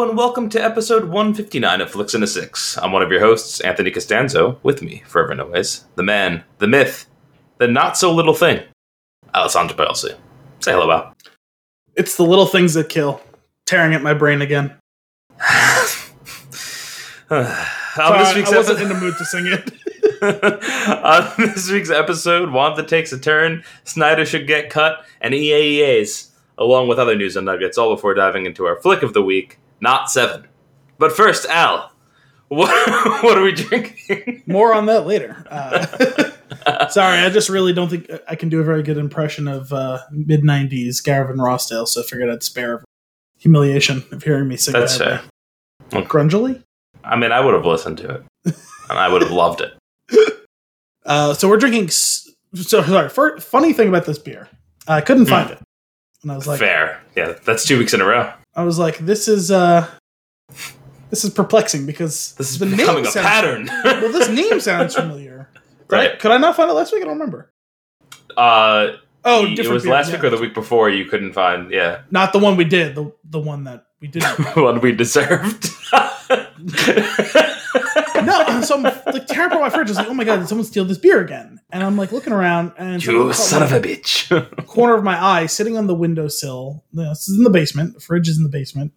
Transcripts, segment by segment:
Hello and welcome to episode 159 of Flicks in a Six. I'm one of your hosts, Anthony Costanzo, with me, forever and always, the man, the myth, the not so little thing, Alessandro Pelsi. Say hello, Al. It's the little things that kill. Tearing at my brain again. Sorry, this week's I wasn't episode, in the mood to sing it. on this week's episode, Wanda takes a turn, Snyder should get cut, and EAEAs, along with other news and nuggets, all before diving into our flick of the week, not seven. But first, Al, what, what are we drinking? More on that later. Uh, sorry, I just really don't think I can do a very good impression of uh, mid 90s Gavin Rossdale, so I figured I'd spare humiliation of hearing me sing That's that. fair. Grungily? I mean, I would have listened to it, and I would have loved it. Uh, so we're drinking. s- So, sorry, fir- funny thing about this beer, I couldn't Hmm. find it. And I was like, Fair, yeah, that's two weeks in a row. I was like, this is uh, this is perplexing because This is the becoming name a sounds- pattern. well, this name sounds familiar. Did I- Right. could I not find it last week? I don't remember. uh, Oh, it was beer, last yeah. week or the week before. You couldn't find, yeah, Not the one we did. The the one that we didn't. one we deserved. No, so I'm like tearing apart my fridge. I was like, oh my god, did someone steal this beer again? And I'm like looking around, and you son of a bitch. corner of my eye, sitting on the windowsill. This is in the basement. The fridge is in the basement,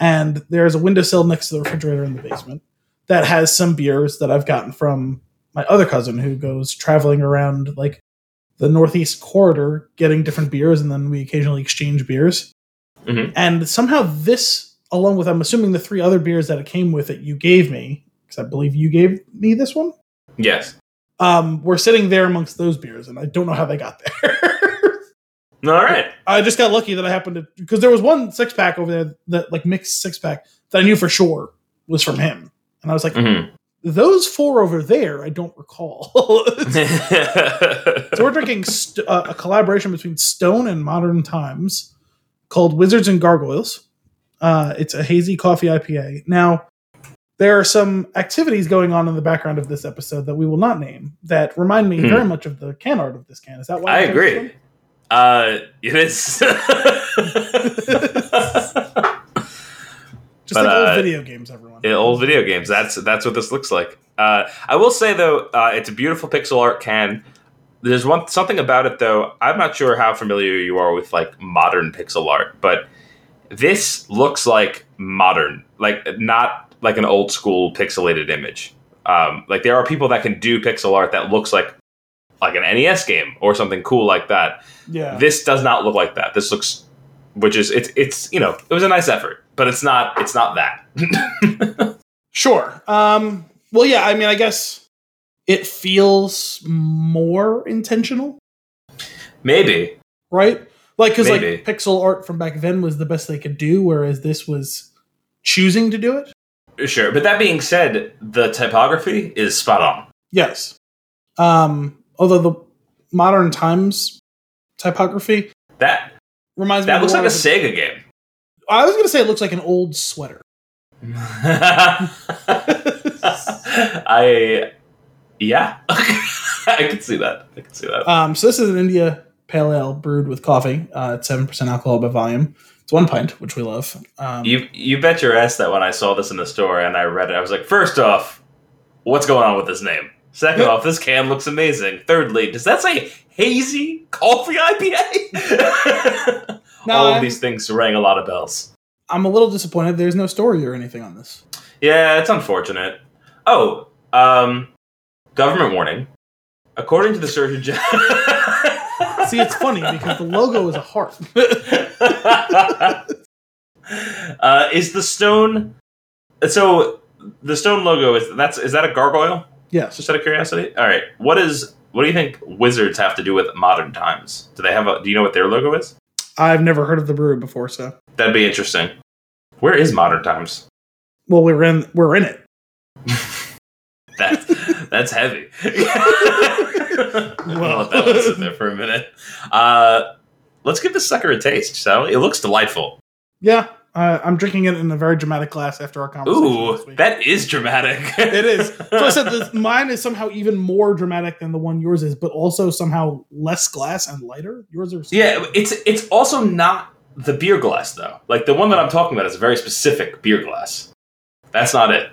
and there's a windowsill next to the refrigerator in the basement that has some beers that I've gotten from my other cousin who goes traveling around like the northeast corridor getting different beers, and then we occasionally exchange beers. Mhm. And somehow this, along with I'm assuming the three other beers that it came with that you gave me, because I believe you gave me this one, yes. Um, we're sitting there amongst those beers, and I don't know how they got there. All right. I just got lucky that I happened to because there was one six pack over there that like mixed six pack that I knew for sure was from him, and I was like, Mhm. those four over there, I don't recall. so we're drinking st- uh, a collaboration between Stone and Modern Times called Wizards and Gargoyles. Uh, it's a hazy coffee IPA. Now, there are some activities going on in the background of this episode that we will not name that remind me Hmm. very much of the can art of this can. Is that why? I you chose this agree. Uh, it is. Just But, like uh, old video games, everyone. in old video games. That's that's what this looks like. Uh, I will say though, uh, it's a beautiful pixel art can. There's one something about it though. I'm not sure how familiar you are with like modern pixel art, but this looks like modern, like not like an old school pixelated image. Um, like there are people that can do pixel art that looks like like an NES game or something cool like that. yeah. This does not look like that. This looks, which is it's it's you know it was a nice effort, but it's not it's not that. Sure. Um, well, yeah. I mean, I guess it feels more intentional, Maybe. right? Like, because like pixel art from back then was the best they could do, whereas this was choosing to do it. Sure, but that being said, the typography is spot on. Yes. Um, although the modern times typography That reminds me. that looks like a Sega game. I was gonna say it looks like an old sweater. I yeah, I can see that. I can see that. Um, so this is an India Pale Ale brewed with coffee. Uh, it's seven percent alcohol by volume. It's one pint, which we love. Um, you you bet your ass that when I saw this in the store and I read it, I was like, first off, what's going on with this name? Second Yeah. off, this can looks amazing. Thirdly, does that say hazy coffee IPA? No, All of I'm- these things rang a lot of bells. I'm a little disappointed. There's no story or anything on this. Yeah, it's unfortunate. Oh, um, government warning. According to the Surgeon General. See, it's funny because the logo is a heart. uh, is the stone? So the stone logo is that's is that a gargoyle? yes. Just out of curiosity. All right, what is what do you think wizards have to do with modern times? Do they have a? Do you know what their logo is? I've never heard of the brewery before, so That'd be interesting. Where is modern times? well, we're in we're in it. That that's heavy. I'll that was in there for a minute. Uh, let's give this sucker a taste, we? It looks delightful. Yeah, uh, I'm drinking it in a very dramatic glass after our conversation. Ooh, that is dramatic. it is. So I said this, mine is somehow even more dramatic than the one yours is, but also somehow less glass and lighter. Yours are Yeah, it's it's also not the beer glass though. Like the one that I'm talking about is a very specific beer glass. That's not it.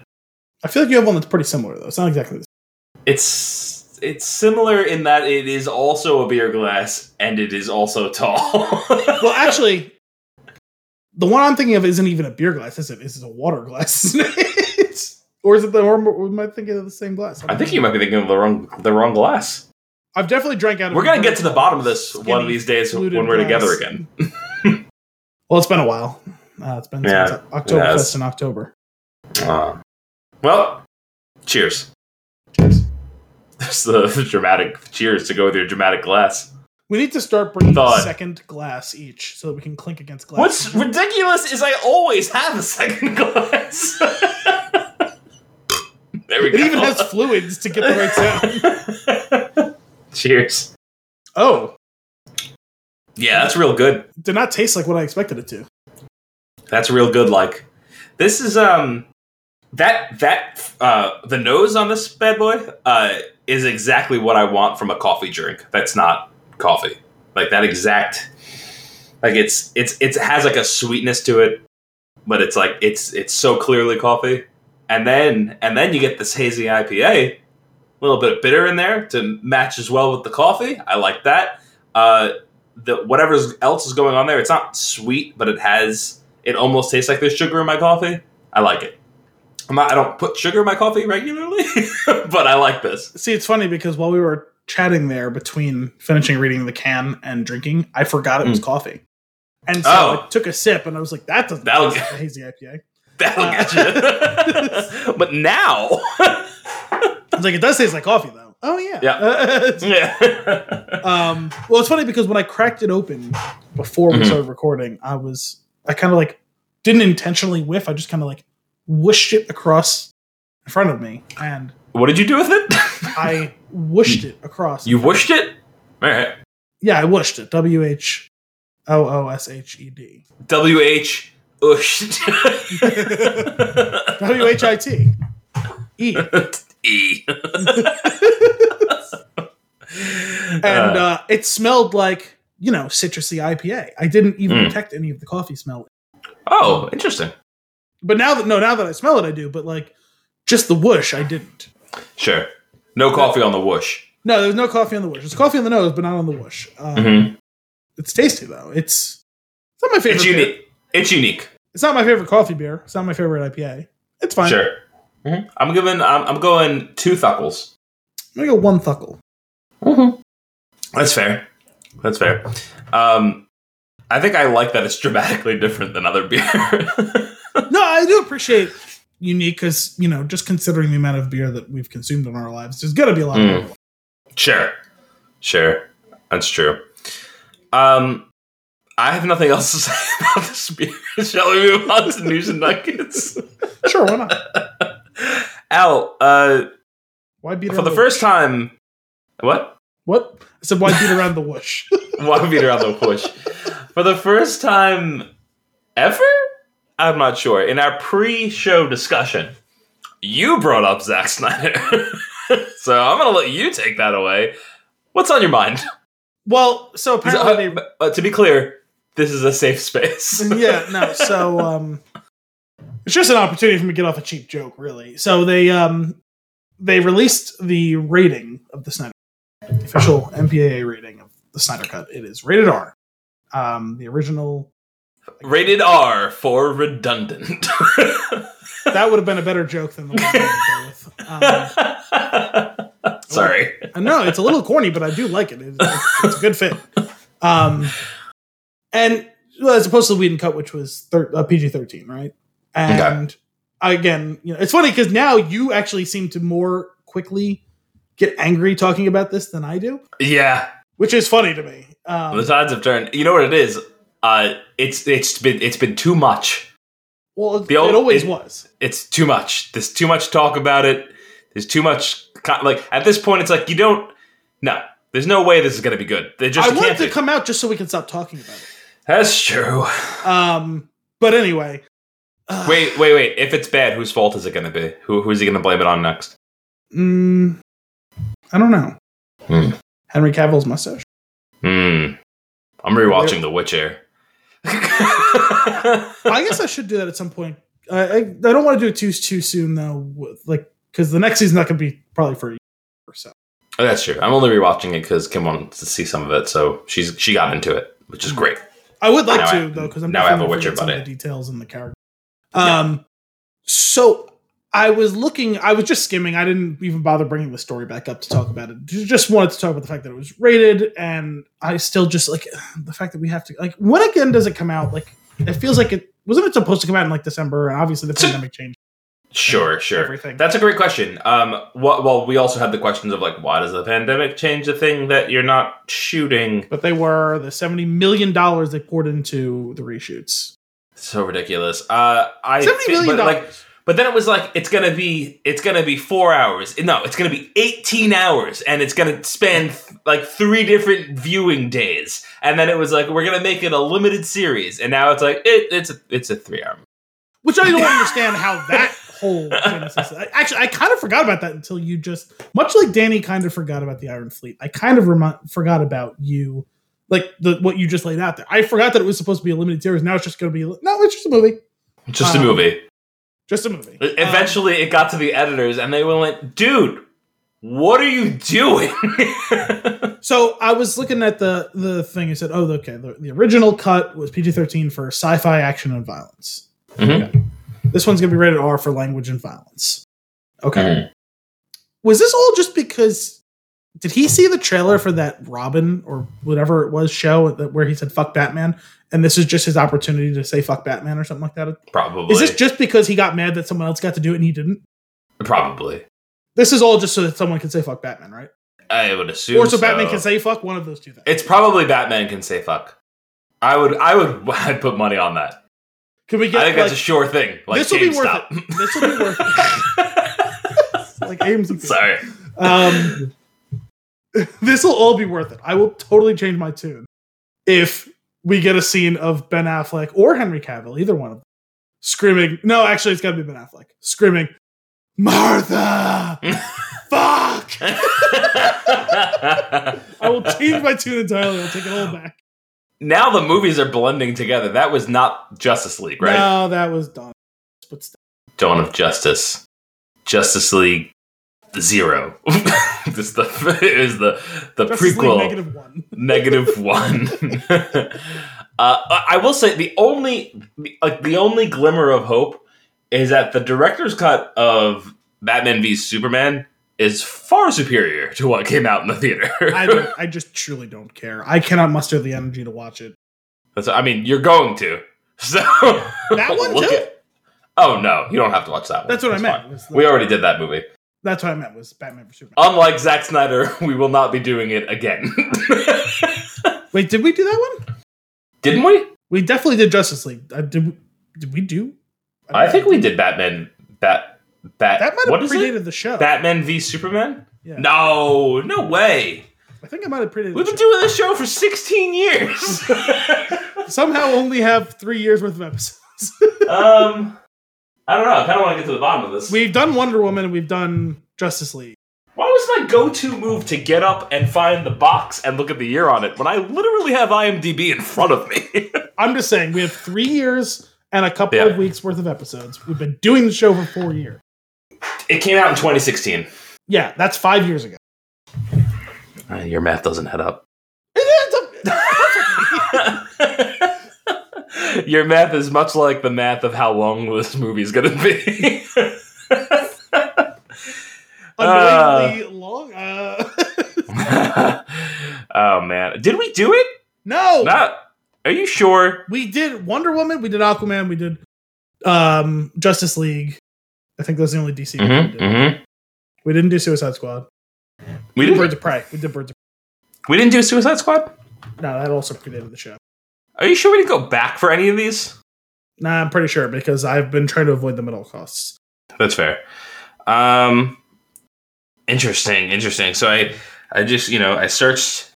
I feel like you have one that's pretty similar though. It's not exactly the same. It's it's similar in that it is also a beer glass and it is also tall. Well, actually, the one I'm thinking of isn't even a beer glass, is it? This is a water glass, or is it the? Or am I thinking of the same glass? I think you might be thinking of the wrong the wrong glass. I've definitely drank out of. We're gonna get to the bottom of this one of these days when we're together again. Well, it's been a while. Uh, it's been Yeah, since it Oktoberfest in October. Uh, well, cheers. Cheers. There's the dramatic cheers to go with your dramatic glass. We need to start bringing Thought. second glass each so that we can clink against glass. What's ridiculous is I always have a second glass. there we it go. even has fluids to get the right sound. Cheers. Oh, Yeah, that's real good. did not taste like what I expected it to. That's real good. Like this is um that that uh the nose on this bad boy uh is exactly what I want from a coffee drink. That's not coffee. Like that exact like it's it's it has like a sweetness to it, but it's like it's it's so clearly coffee. And then and then you get this hazy IPA, a little bit of bitter in there to match as well with the coffee. I like that. Uh the whatever else is going on there, it's not sweet, but it has it almost tastes like there's sugar in my coffee. I like it. I'm not, I don't put sugar in my coffee regularly, but I like this. See, it's funny because while we were chatting there between finishing reading the can and drinking, I forgot it was coffee. And so Oh. I took a sip and I was like, that doesn't That'll taste get- like a hazy IPA. That'll Uh, get you. but now, I was like, it does taste like coffee though. Oh yeah. Yeah. yeah. um, well, it's funny because when I cracked it open before we Mhm. started recording, I was I kind of like didn't intentionally whiff. I just kind of like whooshed it across in front of me, and what did you do with it? I whooshed it across. you whooshed it. All right. yeah, I whooshed it. W H O O S H E D. W H ushed. W H I T E. E. And uh, it smelled like you know citrusy IPA. I didn't even Mm. detect any of the coffee smell. oh, interesting. But now that no, now that I smell it, I do. But like just the whoosh, I didn't. Sure. No coffee on the whoosh. No, there's no coffee on the whoosh. There's coffee on the nose, but not on the whoosh. Um, Mhm. It's tasty though. It's it's not my favorite. It's beer. unique. It's unique. It's not my favorite coffee beer. It's not my favorite IPA. It's fine. Sure. Mhm. I'm giving. I'm, I'm going two thuckles. I'm gonna go one thuckle. That's fair. That's fair. Um, I think I like that it's dramatically different than other beer. I do appreciate unique because you know just considering the amount of beer that we've consumed in our lives, there's gonna be a lot Mm. sure, sure, that's true. Um, I have nothing else to say about this beer. Shall we move on to news and nuggets? Sure, why not? Al, uh, Why beat for around the first time, what? What? I said why beat around the whoosh? Why beat around the bush? For the first time ever? I'm not sure. In our pre-show discussion, you brought up Zack Snyder. so I'm gonna let you take that away. What's on your mind? well, so apparently they Uh, to be clear, this is a safe space. yeah, no. So um it's just an opportunity for me to get off a cheap joke, really. So they um they released the rating of the Snyder the official MPAA rating of the Snyder Cut. It is rated R. Um the original Rated R for redundant. that would have been a better joke than the one I go with. Um, Sorry. I know it's a little corny, but I do like it. It- It's, it's a good fit. Um, and well, as opposed to the Whedon cut, which was thir- uh, PG thirteen, right? And again, you know, it's funny because now you actually seem to more quickly get angry talking about this than I do, Yeah, which is funny to me. Um, the tides have turned. You know what it is? Uh, it's it's been it's been too much. well, it, old- it always it- was. it's too much. There's too much talk about it. There's too much. Like at this point, it's like you don't. No, there's no way this is going to be good. They just I want it to be. come out just so we can stop talking about it. That's true. Um, but anyway, uh, Wait, wait, wait. If it's bad, whose fault is it going to be? Who who's he going to blame it on next? mm, I don't know. Hmm. Henry Cavill's mustache. Hmm. I'm rewatching The Witcher. I guess I should do that at some point. I I, I don't want to do it too too soon though. Like because the next season's not going to be probably for a year or so. Oh, that's true. I'm only rewatching it because Kim wanted to see some of it, so she's she got into it, which is great. I would like Now to I- though because I'm now I have a Witcher buddy. the details in the character. Um, so I was looking. I was just skimming. I didn't even bother bringing the story back up to talk about it. Just wanted to talk about the fact that it was rated, and I still just like the fact that we have to like when again does it come out? Like it feels like it wasn't it supposed to come out in like December, and obviously the pandemic changed Sure, sure. everything. That's a great question. Um, what, well, we also had the questions of like, why does the pandemic change the thing that you're not shooting? but they were the seventy million dollars they poured into the reshoots. So ridiculous. Uh, I Seventy thi- but, like, dollars. But then it was like it's gonna be it's gonna be four hours. No, it's gonna be eighteen hours, and it's gonna span th- like three different viewing days. And then it was like we're gonna make it a limited series, and now it's like it, it's a, it's a three hour. Which I don't understand how that whole genesis. I, actually, I kind of forgot about that until you just, much like Dany, kind of forgot about the Iron Fleet. I kind of remi- forgot about you, like the what you just laid out there. I forgot that it was supposed to be a limited series. Now it's just going to be no, it's just a movie, Just a Um, movie. Just a movie. Eventually, it got to the editors, and they went, "Dude, what are you doing?" Um, so I was looking at the the thing. It said, "Oh, okay, the, the original cut was PG thirteen for sci-fi action and violence. Mhm. This one's going to be rated R for language and violence." Okay. Mhm. was this all just because did he see the trailer for that Robin or whatever it was show that where he said fuck Batman and this is just his opportunity to say fuck Batman or something like that? Probably. Is this just because he got mad that someone else got to do it and he didn't? Probably. This is all just so that someone can say fuck Batman, right? I would assume. or so, Batman can say fuck one of those two things. It's probably Batman can say fuck. I would. I would. I'd put money on that. Can we get? I think like, that's a sure thing. Like this will be worth it. This will be worth it. like. Sorry. Um, this will all be worth it. I will totally change my tune if we get a scene of Ben Affleck or Henry Cavill, either one of them, screaming. No, actually, it's got to be Ben Affleck screaming, "Martha, fuck!" I will change my tune entirely. I'll take it all back. now the movies are blending together. That was not Justice League, right? No, that was done. But still. Dawn of Justice, Justice League Zero. this the is the the Justice League prequel. negative one. negative one. uh, I will say the only like the only glimmer of hope is that the director's cut of Batman v Superman is far superior to what came out in the theater. I don't, I just truly don't care. I cannot muster the energy to watch it. That's, I mean, you're going to. So That one too? at- oh no, you don't have to watch that one. That's what I meant. the- We already did that movie. That's what I meant was Batman for Superman. Unlike Zack Snyder, we will not be doing it again. Wait, did we do that one? Didn't we? We definitely did Justice League. Uh, did did we do? I think we did Batman. Bat. Bat. That might what have is it? predated the show. Batman v Superman? Yeah. No, no way. I think I might have predated. We've the been show. doing this show for 16 years. Somehow only have three years worth of episodes. um, I don't know. I kind of want to get to the bottom of this. we've done Wonder Woman we've done Justice League. Why was my go-to move to get up and find the box and look at the year on it when I literally have IMDb in front of me? I'm just saying we have three years and a couple Yeah. of weeks worth of episodes. We've been doing the show for four years. it came out in 2016. Yeah, that's five years ago. Uh, your math doesn't add up. It adds up. Your math is much like the math of how long this movie is going to be. Annoyingly long. Uh, oh man, did we do it? no, Not. Are you sure? we did Wonder Woman. We did Aquaman. We did um, Justice League. I think those are the only DC. we did. Mm-hmm. We didn't do Suicide Squad. We did. Birds of Prey. We did Birds of We didn't do Suicide Squad. No, that also predated the show. Are you sure we didn't go back for any of these? Nah, I'm pretty sure because I've been trying to avoid them at all costs. That's fair. Um, interesting, interesting. So I, I just you know I searched,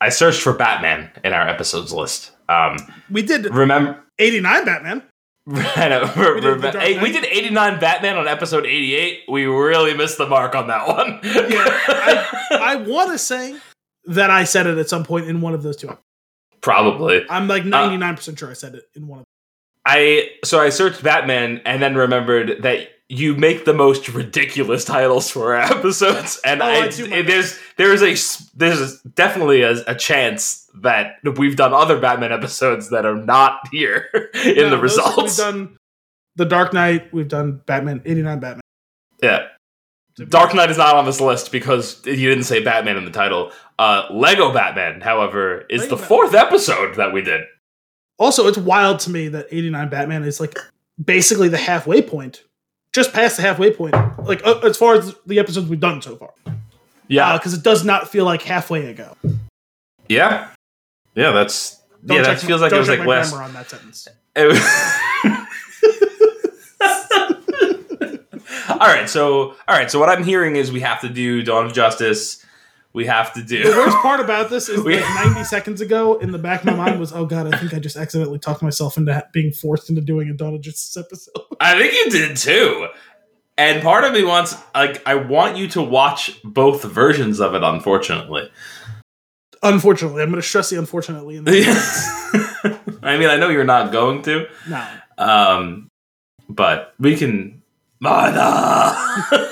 I searched for Batman in our episodes list. Um, We did remember. 89 Batman. I know, We did The we did 89 Batman on episode 88. We really missed the mark on that one. Yeah, I want to say that I said it at some point in one of those two. Probably. I'm like uh, 99 percent sure I said it in one of. them. I so I searched Batman and then remembered that you make the most ridiculous titles for our episodes, and Oh, I, I my there's there's a there's definitely a, a chance that we've done other Batman episodes that are not here in No, the results. We've done the Dark Knight. We've done Batman 89 Batman. yeah, Dark Knight is not on this list because you didn't say Batman in the title. Uh, Lego Batman, however, is Lego the fourth episode that we did. Also, it's wild to me that 89 Batman is like basically the halfway point, just past the halfway point. Like uh, as far as the episodes we've done so far, Yeah, because it does not feel like halfway ago. yeah, yeah. That's Don't yeah. That my- feels like it was like last. on that sentence. It was- all right, so all right, so what I'm hearing is we have to do Dawn of Justice. We have to do. The worst part about this is We- like 90 seconds ago, in the back of my mind was, oh god, I think I just accidentally talked myself into being forced into doing a Dawn of Justice episode. I think you did too. And part of me wants, like, I want you to watch both versions of it. Unfortunately, Unfortunately, I'm going to stress the unfortunately in this. I mean, I know you're not going to, no. um, but we can. Mother.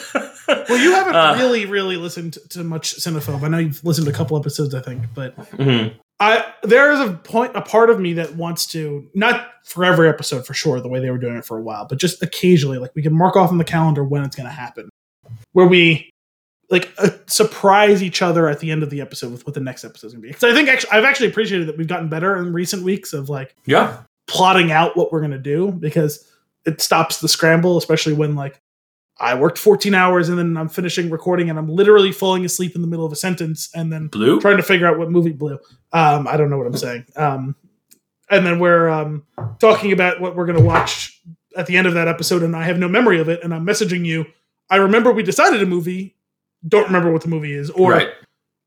Well, you haven't Uh, really, really listened to much Cinephobe. I know you've listened to a couple episodes, I think, but Mhm. I there is a point, a part of me that wants to not for every episode for sure, the way they were doing it for a while, but just occasionally, like we can mark off on the calendar when it's going to happen, where we like uh, surprise each other at the end of the episode with what the next episode is going to be. Because I think actually, I've actually appreciated that we've gotten better in recent weeks of like Yeah. plotting out what we're going to do because it stops the scramble, especially when like I worked 14 hours and then I'm finishing recording and I'm literally falling asleep in the middle of a sentence and then Blue. trying to figure out what movie blew. Um, I don't know what I'm saying. Um, and then we're um, talking about what we're going to watch at the end of that episode, and I have no memory of it. And I'm messaging you. I remember we decided a movie. Don't remember what the movie is, or right.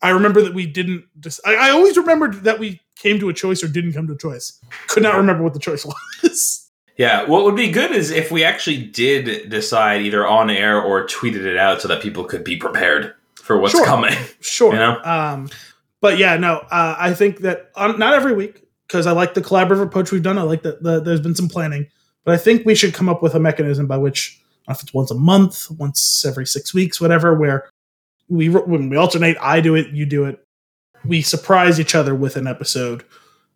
I remember that we didn't. Dis- I, I always remembered that we came to a choice or didn't come to a choice. Could not remember what the choice was. Yeah, what would be good is if we actually did decide either on air or tweeted it out so that people could be prepared for what's Sure. coming. Sure. You know? Um, but yeah, no, uh, I think that um, not every week because I like the collaborative approach we've done. I like that the, there's been some planning, but I think we should come up with a mechanism by which, I don't know if it's once a month, once every six weeks, whatever, where we when we alternate, I do it, you do it, we surprise each other with an episode.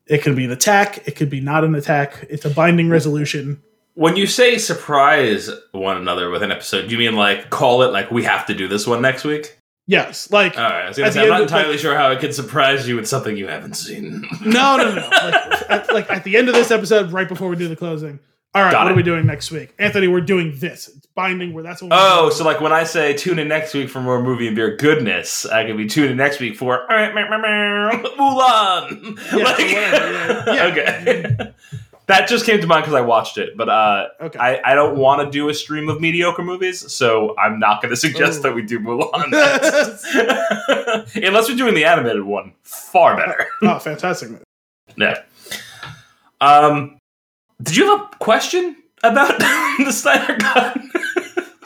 It could be an attack, it could be not an attack. It's a binding resolution. When you say surprise one another with an episode, do you mean like call it like we have to do this one next week? Yes, like All right, I was gonna say, I'm not of, like- entirely sure how I could surprise you with something you haven't seen. No, no, no. Like at, like at the end of this episode, right before we do the closing. All right, Got what it. are we doing next week, Anthony? We're doing this. It's binding. Where that's what. we're Oh, so like when I say tune in next week for more movie and beer goodness, I could be tuning in next week for all right, meow, meow, meow, Mulan. Yeah, Like- whatever, yeah. okay. that just came to mind because I watched it, but uh, okay. I, I don't want to do a stream of mediocre movies, so I'm not going to suggest Ooh. that we do Mulan next. Unless we're doing the animated one, far better. oh, fantastic. Yeah. Um, did you have a question about the Snyder Cut?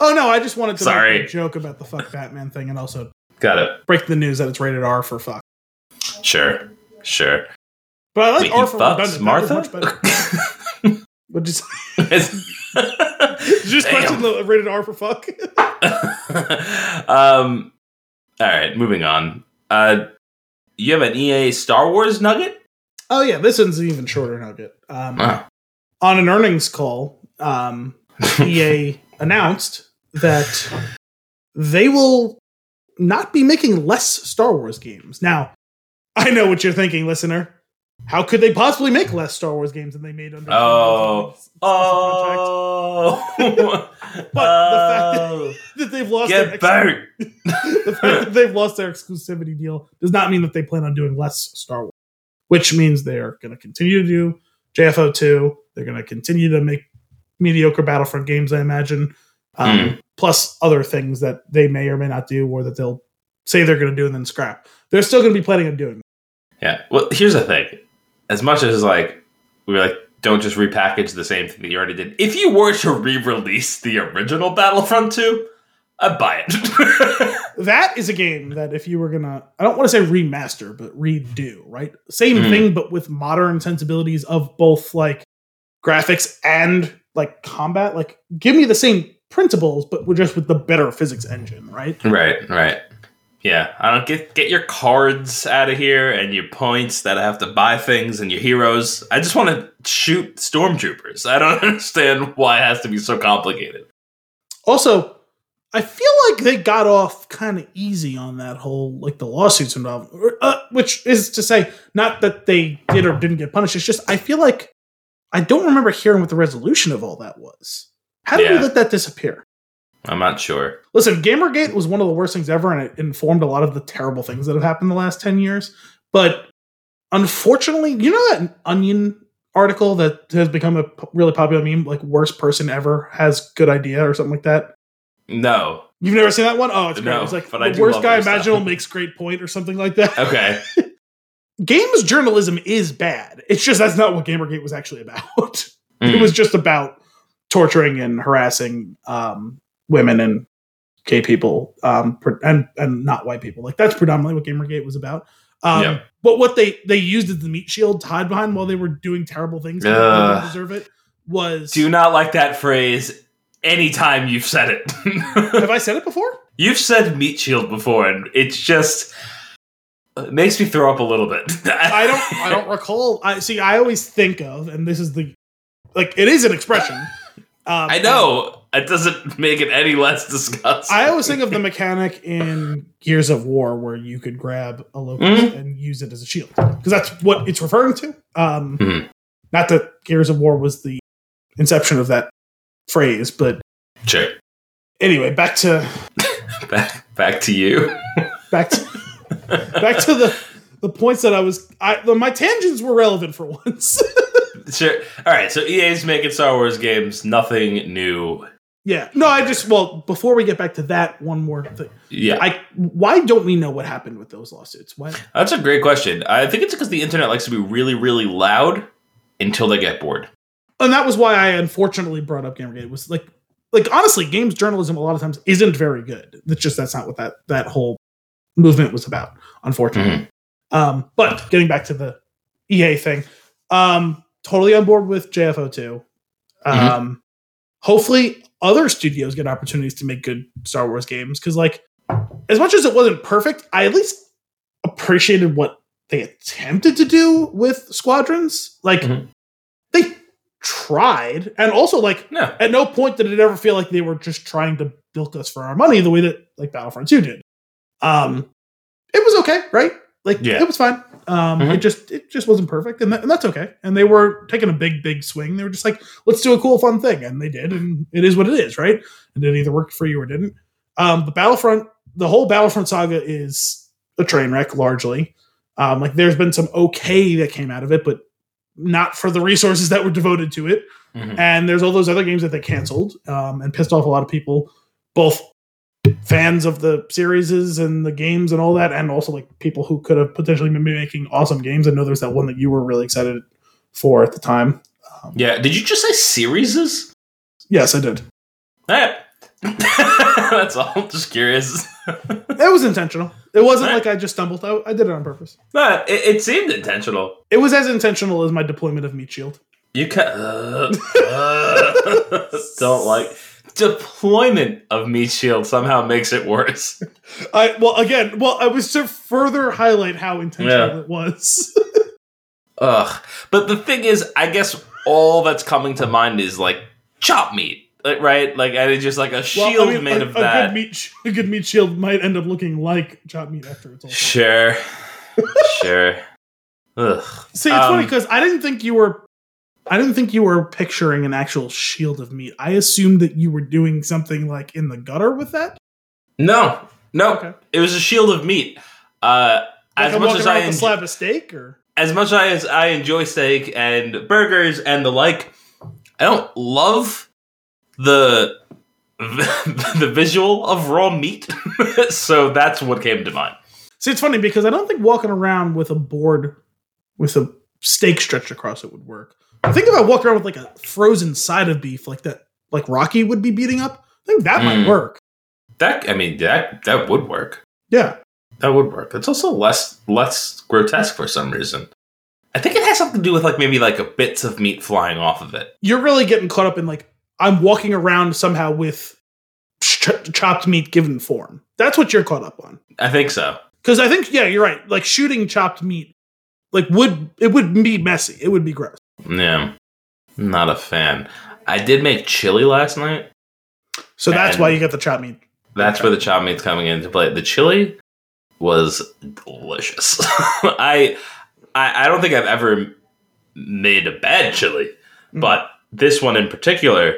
Oh no, I just wanted to Sorry. make a joke about the fuck Batman thing and also Got it. break the news that it's rated R for fuck. Sure. Sure. But I like Wait, R for fucks. Martha? was much better. But just It's- did you just Damn. question the rated R for fuck? um. All right, moving on. Uh, you have an EA Star Wars nugget. oh yeah, this one's an even shorter nugget. Um, Wow. On an earnings call, um, EA announced that they will not be making less Star Wars games. Now, I know what you're thinking, listener. How could they possibly make less Star Wars games than they made under? Oh. Oh. But the fact that- Oh. they've lost their get ex- the fact that they've lost their exclusivity deal does not mean that they plan on doing less Star Wars, which means they are going to continue to do JFO two. They're going to continue to make mediocre Battlefront games, I imagine, um, Hmm. plus other things that they may or may not do, or that they'll say they're going to do and then scrap. They're still going to be planning on doing. Yeah. Well, here's the thing. As much as like we were like, don't just repackage the same thing that you already did. If you were to re-release the original Battlefront 2, I'd buy it. that is a game that if you were gonna, I don't want to say remaster, but redo, right? Same Mm. thing, but with modern sensibilities of both like graphics and like combat. Like, give me the same principles, but we're just with the better physics engine, right? right, right. Yeah, I don't get get your cards out of here and your points that I have to buy things and your heroes. I just want to shoot stormtroopers. I don't understand why it has to be so complicated. Also, I feel like they got off kind of easy on that whole like the lawsuits involved, uh, which is to say, not that they did or didn't get punished. It's just I feel like I don't remember hearing what the resolution of all that was. How did we let that disappear? I'm not sure. Listen, Gamergate was one of the worst things ever, and it informed a lot of the terrible things that have happened the last ten years. But unfortunately, you know that Onion article that has become a really popular meme, like worst person ever has good idea or something like that. No. You've never seen that one? Oh, it's great. No, it's like the worst guy imaginable makes great point or something like that. Okay. Games journalism is bad. It's just that's not what Gamergate was actually about. It Mm. was just about torturing and harassing um, women and gay people um, and and not white people. Like that's predominantly what Gamergate was about. Um. But what they they used as the meat shield to hide behind while they were doing terrible things didn't deserve it was. Do not like that phrase anytime you've said it. have I said it before? You've said meat shield before, and it's just it makes me throw up a little bit. I don't I don't recall. I see. I always think of, and this is the like it is an expression. Um, I know it doesn't make it any less disgusting. I always think of the mechanic in Gears of War where you could grab a locust and use it as a shield because that's what it's referring to. Um, Mhm. Not that Gears of War was the inception of that phrase, but sure. anyway, back to Back back to you. back to back to the the points that I was. I my tangents were relevant for once. Sure. All right. So EA's making Star Wars games. Nothing new. yeah, no, I just well before we get back to that, one more thing. Yeah, I why don't we know what happened with those lawsuits? Why? that's a great question. I think it's because the internet likes to be really, really loud until they get bored. and that was why I unfortunately brought up Gamergate. It was like, like honestly, games journalism a lot of times isn't very good. That's just that's not what that that whole movement was about. Unfortunately, um, but getting back to the EA thing, um, totally on board with JFO two. Um, hopefully, other studios get opportunities to make good Star Wars games because, like, as much as it wasn't perfect, I at least appreciated what they attempted to do with Squadrons. Like, Mhm. they tried, and also like No. at no point did it ever feel like they were just trying to bilk us for our money the way that like Battlefront 2 did. Um it was okay, right? Like Yeah. it was fine. Um Mhm. it just it just wasn't perfect and, that, and that's okay. And they were taking a big big swing. They were just like let's do a cool fun thing and they did and it is what it is, right? And it either worked for you or didn't. Um the Battlefront the whole Battlefront saga is a train wreck largely. Um like there's been some okay that came out of it but not for the resources that were devoted to it Mhm. and there's all those other games that they canceled um, and pissed off a lot of people both fans of the series and the games and all that and also like people who could have potentially been making awesome games i know there's that one that you were really excited for at the time um, Yeah. Did you just say series? yes i did Alright. That's all. Just curious. it was intentional it wasn't Right. like i just stumbled out i did it on purpose no, it, it seemed intentional. it was as intentional as my deployment of meat shield You can uh, uh, don't like deployment of meat shield somehow makes it worse. i well again well i was to further highlight how intentional Yeah. it was Ugh. But the thing is, I guess all that's coming to mind is like chop meat, like, right? Like, and it's just like a Well, shield I mean, made a, of a that. Good meat, a good meat shield might end up looking like chopped meat after it's all. Sure, sure. Ugh. See, it's funny Um, because I didn't think you were. I didn't think you were picturing an actual shield of meat. I assumed that you were doing something like in the gutter with that. No, no, Okay. it was a shield of meat. Uh, Like as I'm much as I enjoy, slab of steak, or as much as I enjoy steak and burgers and the like, I don't love the the visual of raw meat. so that's what came to mind. see, it's funny because I don't think walking around with a board with a steak stretched across it would work. I think if I walked around with like a frozen side of beef, like that, like Rocky would be beating up, I think that might Mm. work. that I mean that that would work. Yeah. That would work. It's also less less grotesque for some reason. I think it has something to do with like maybe like a bits of meat flying off of it. You're really getting caught up in like I'm walking around somehow with ch- chopped meat given form. That's what you're caught up on. I think so. Because I think yeah, you're right. Like shooting chopped meat, like would it would be messy. It would be gross. Yeah. Not a fan. I did make chili last night. So that's why you get the chopped meat. That's where the chopped meat's coming into play. The chili was delicious. I, I I don't think I've ever made a bad chili, Mhm. but this one in particular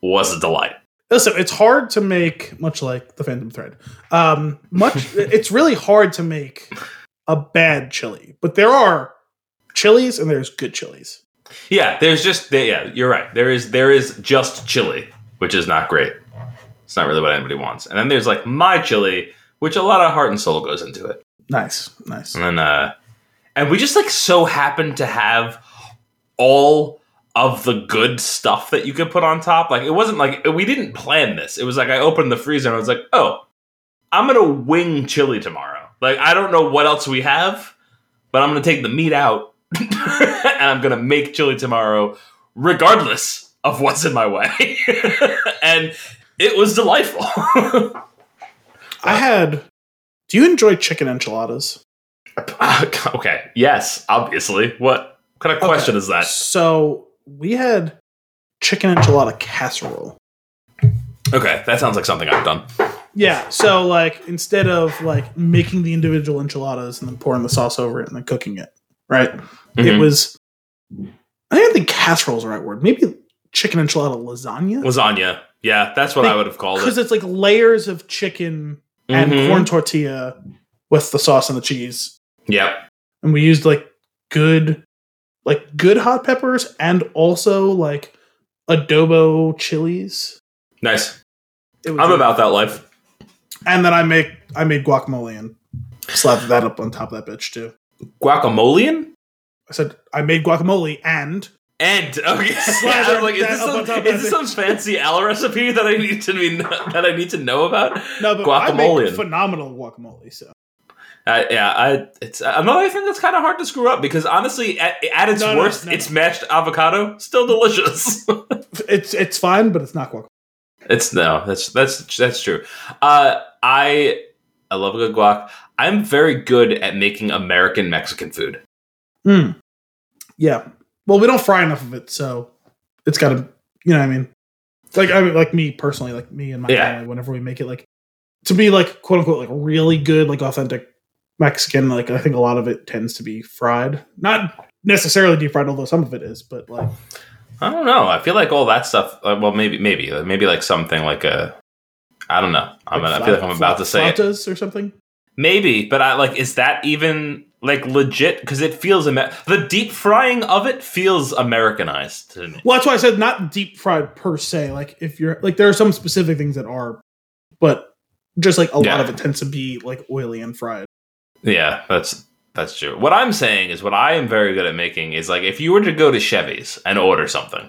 was a delight. Listen, it's hard to make, much like the Phantom Thread. Um, much, it's really hard to make a bad chili, but there are chilies and there's good chilies. Yeah, there's just yeah, you're right. There is there is just chili, which is not great. It's not really what anybody wants. And then there's like my chili, which a lot of heart and soul goes into it. Nice, nice. And then uh and we just like so happen to have all of the good stuff that you could put on top. Like it wasn't like we didn't plan this. It was like I opened the freezer and I was like, "Oh, I'm going to wing chili tomorrow." Like I don't know what else we have, but I'm going to take the meat out and I'm going to make chili tomorrow regardless of what's in my way. and it was delightful. I had. Do you enjoy chicken enchiladas? okay. Yes, obviously. What kind of question is that? So we had chicken enchilada casserole. Okay, that sounds like something I've done. Yeah. So like instead of like making the individual enchiladas and then pouring the sauce over it and then cooking it, right? It Mhm. was. I don't think casserole is the right word. Maybe chicken enchilada lasagna. lasagna. Yeah, that's what I would have called it. Because it's like layers of chicken and Mhm. corn tortilla with the sauce and the cheese. Yep. And we used like good like good hot peppers and also like adobo chilies. Nice. I'm really- about that life. and then I make I made guacamole and slapped that up on top of that bitch too. Guacamole? I said I made guacamole and And okay, Slather I was like, is that this, up some, top of is this some fancy Al recipe that I need to be that I need to know about? no, but I Guacamole. make phenomenal guacamole. So Uh, yeah, I, it's another thing that's kind of hard to screw up because honestly, at, at its No, no, worst, no, it's mashed avocado, still delicious. it's it's fine, but it's not guacamole. It's no, that's that's that's true. Uh, I I love a good guac. I'm very good at making American Mexican food. Mm. Yeah. Well, we don't fry enough of it, so it's got to, you know, what I mean, like I mean, like me personally, like me and my Yeah. family, whenever we make it, like to be like quote unquote like really good, like authentic Mexican, like I think a lot of it tends to be fried, not necessarily deep fried, although some of it is, but like I don't know. I feel like all that stuff. Uh, well, maybe maybe uh, maybe like something like a. I don't know. I'm like gonna, I feel like I'm fla- about to say it. or something. Maybe, but I like. Is that even like legit? Because it feels Amer- the deep frying of it feels Americanized to me. Well, that's why I said not deep fried per se. Like if you're like there are some specific things that are, but just like a Yeah. lot of it tends to be like oily and fried. Yeah, that's that's true. What I'm saying is, what I am very good at making is like if you were to go to Chevy's and order something,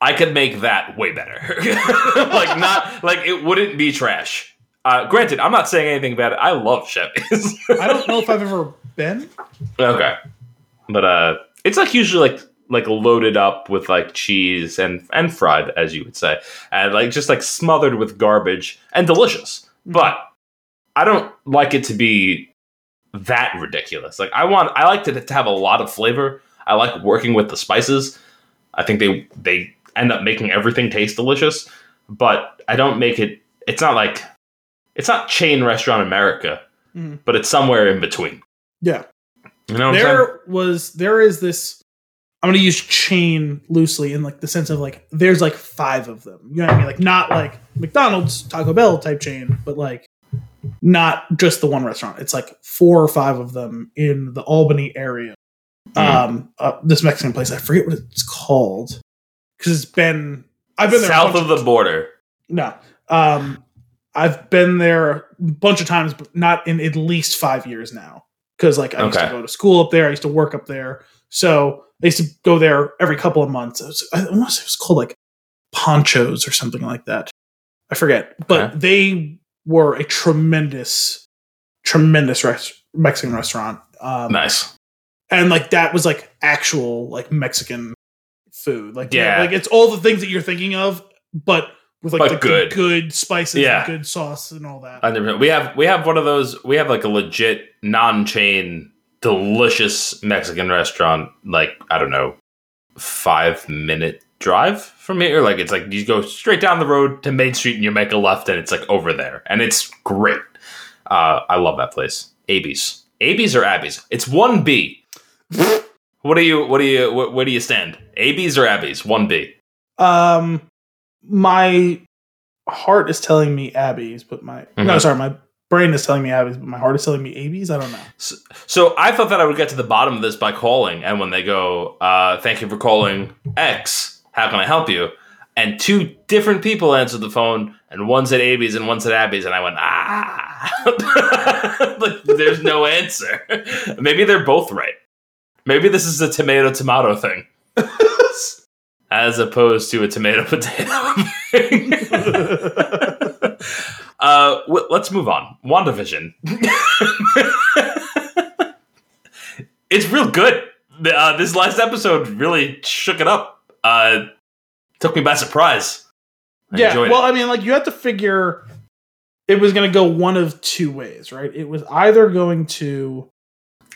I could make that way better. like not like it wouldn't be trash. Uh, granted, I'm not saying anything bad. I love Chevy's. I don't know if I've ever been. Okay. But uh it's like usually like like loaded up with like cheese and and fried as you would say and like just like smothered with garbage and delicious. But I don't like it to be that ridiculous. Like I want I like to, to have a lot of flavor. I like working with the spices. I think they they end up making everything taste delicious, but I don't make it it's not like it's not chain restaurant America, Mhm. but it's somewhere in between. Yeah. You know what I'm saying? there was there is this i'm going to use chain loosely in like the sense of like there's like five of them you know what i mean like not like mcdonald's taco bell type chain but like not just the one restaurant it's like four or five of them in the albany area Mhm. um uh, this mexican place i forget what it's called because it's been i've been there south of the border. no. Um, I've been there a bunch of times, but not in at least five years now. Because like I used to go to school up there, I used to work up there, so I used to go there every couple of months. It was, I want to say it was called like Ponchos or something like that. I forget, but Okay. they were a tremendous, tremendous res- Mexican restaurant. Um, Nice. and like that was like actual like Mexican food. Like Yeah. like it's all the things that you're thinking of, but with like But the good. good, good spices, Yeah. and good sauce, and all that. 100%. We have we have one of those. We have like a legit non-chain, delicious Mexican restaurant. Like I don't know, five minute drive from here. Like it's like you go straight down the road to Main Street and you make a left, and it's like over there, and it's great. Uh, I love that place. Abby's, Abby's or Abby's? It's one B. what do you? What do you? Wh- where do you stand? Abby's or Abby's? One B. Um, my heart is telling me Abby's, but my no, Mhm. sorry, my brain is telling me Abby's, but my heart is telling me Abby's. I don't know. So I thought that I would get to the bottom of this by calling, and when they go, uh, "Thank you for calling X. How can I help you?" and two different people answered the phone, and one said Abby's and one said Abby's, and I went, "Ah, like, there's no answer." Maybe they're both right. Maybe this is a tomato tomato thing, as opposed to a tomato potato uh, w- let's move on. WandaVision. it's real good. Uh, this last episode really shook it up. Uh, took me by surprise. I yeah, well, it. I mean, like you have to figure it was going to go one of two ways, right? It was either going to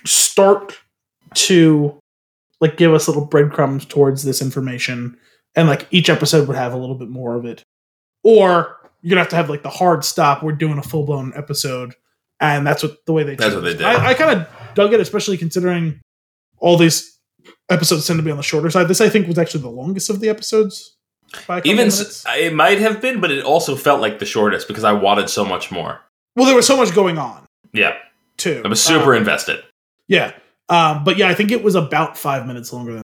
start to like give us little breadcrumbs towards this information, and like each episode would have a little bit more of it, or you're gonna have to have like the hard stop. We're doing a full blown episode, and that's what the way they. That's what they did. I, I kind of dug it, especially considering all these episodes tend to be on the shorter side. This, I think, was actually the longest of the episodes. Even s- it might have been, but it also felt like the shortest because I wanted so much more. Well, there was so much going on Yeah, too. I was super Um, invested. yeah, um, but yeah, I think it was about five minutes longer than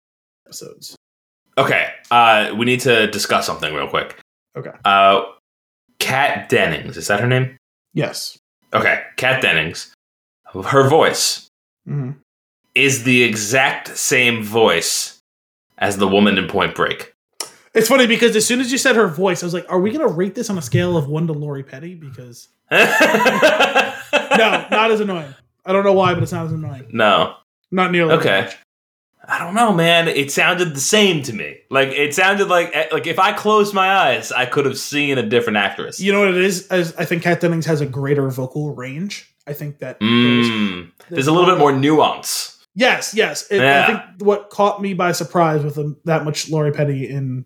episodes. Okay, uh, we need to discuss something real quick. Okay. Uh, Kat Dennings is that her name? Yes. Okay, Kat Dennings. Her voice hmm is the exact same voice as the woman in Point Break. It's funny because as soon as you said her voice, I was like, "Are we going to rate this on a scale of one to Lori Petty?" Because no, not as annoying. I don't know why, but it's not as annoying. no. Not nearly. Okay. I don't know, man. It sounded the same to me. Like it sounded like eh, like if I closed my eyes, I could have seen a different actress. You know what it is? As I think Kat Dennings has a greater vocal range. I think that there's, Mm, there's a little bit more nuance. Yes, yes. It, Yeah. I think what caught me by surprise with um, that much Lori Petty in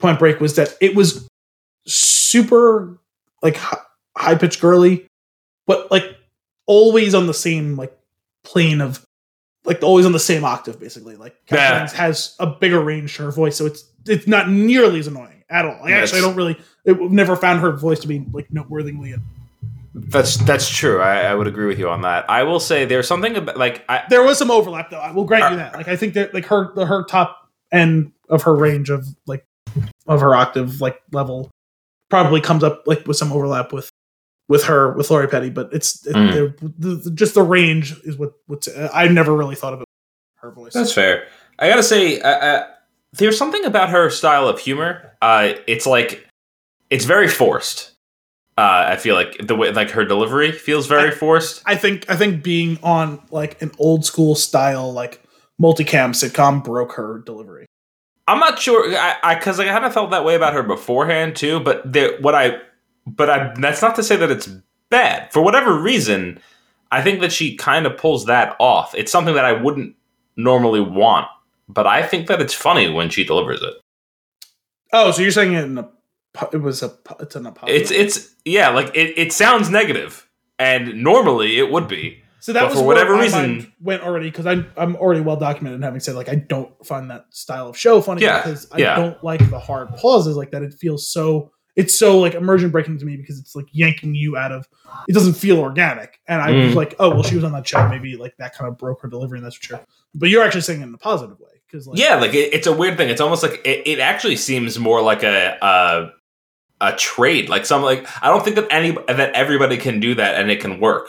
Point Break was that it was super like high pitched girly, but like always on the same like plane of like always on the same octave, basically. Like Yeah. Has a bigger range to her voice, so it's it's not nearly as annoying at all. Like, actually, I don't really. It, I've never found her voice to be like noteworthily. That's that's true. I, I would agree with you on that. I will say there's something about like I, There was some overlap, though. I will grant you that. Like, I think that like her her top end of her range of like of her octave like level probably comes up like with some overlap with with her with Lori Petty, but it's it, Mm. the, the- just the range is what what's uh, I never really thought of it her voice. That's fair. I gotta say, uh, uh, there's something about her style of humor. Uh, it's like it's very forced. Uh, I feel like the way like her delivery feels very forced. I think I think being on like an old school style like multicam sitcom broke her delivery. I'm not sure. I because I, kind of felt that way about her beforehand too. But the, what I but I that's not to say that it's bad. For whatever reason, I think that she kind of pulls that off. It's something that I wouldn't normally want, but I think that it's funny when she delivers it. Oh, so you're saying it in a it was a it's an apology. It's it's yeah, like it, it sounds negative, and normally it would be. So that But was for whatever reason- went already because I'm I'm already well documented in having said like I don't find that style of show funny Yeah, because I yeah. don't like the hard pauses like that. It feels so it's so like immersion breaking to me because it's like yanking you out of it doesn't feel organic. And I was Mm. like, oh well, she was on that show, maybe like that kind of broke her delivery, and that's true. But you're actually saying it in a positive way because like Yeah, like it, it's a weird thing. It's almost like it, it actually seems more like a, a a trade. Like some like I don't think that any that everybody can do that and it can work.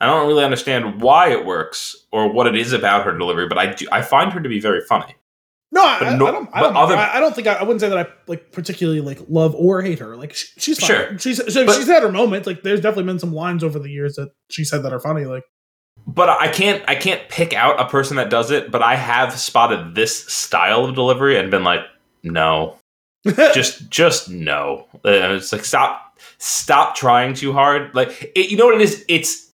I don't really understand why it works or what it is about her delivery, but I do I find her to be very funny. No, I, no- I don't. I don't, other- I, don't think I, I wouldn't say that I like particularly like love or hate her. Like she, she's fine. Sure. She's so But- she's had her moments. Like there's definitely been some lines over the years that she said that are funny. Like but I can't I can't pick out a person that does it. But I have spotted this style of delivery and been like, no, just just no. Uh, It's like stop stop trying too hard. Like it, you know what it is. It's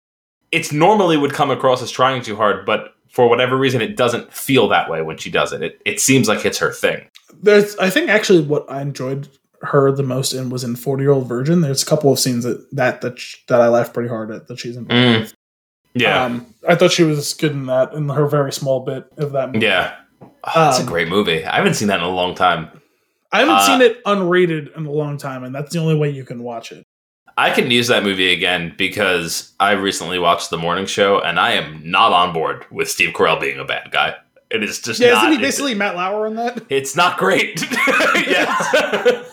it's normally would come across as trying too hard, but for whatever reason, it doesn't feel that way when she does it. It it seems like it's her thing. there's, I think actually what I enjoyed her the most in was in Forty Year Old Virgin. There's a couple of scenes that that that, sh- that I laughed pretty hard at that she's in. Mm. Yeah, Um, I thought she was good in that in her very small bit of that. Movie. yeah. Oh, that's a Um, great movie. I haven't seen that in a long time. I haven't Uh, seen it unrated in a long time, and that's the only way you can watch it. I can use that movie again because I recently watched the morning show and I am not on board with Steve Carell being a bad guy. It is just Yeah, not. isn't he basically Matt Lauer in that? it's not great. yeah,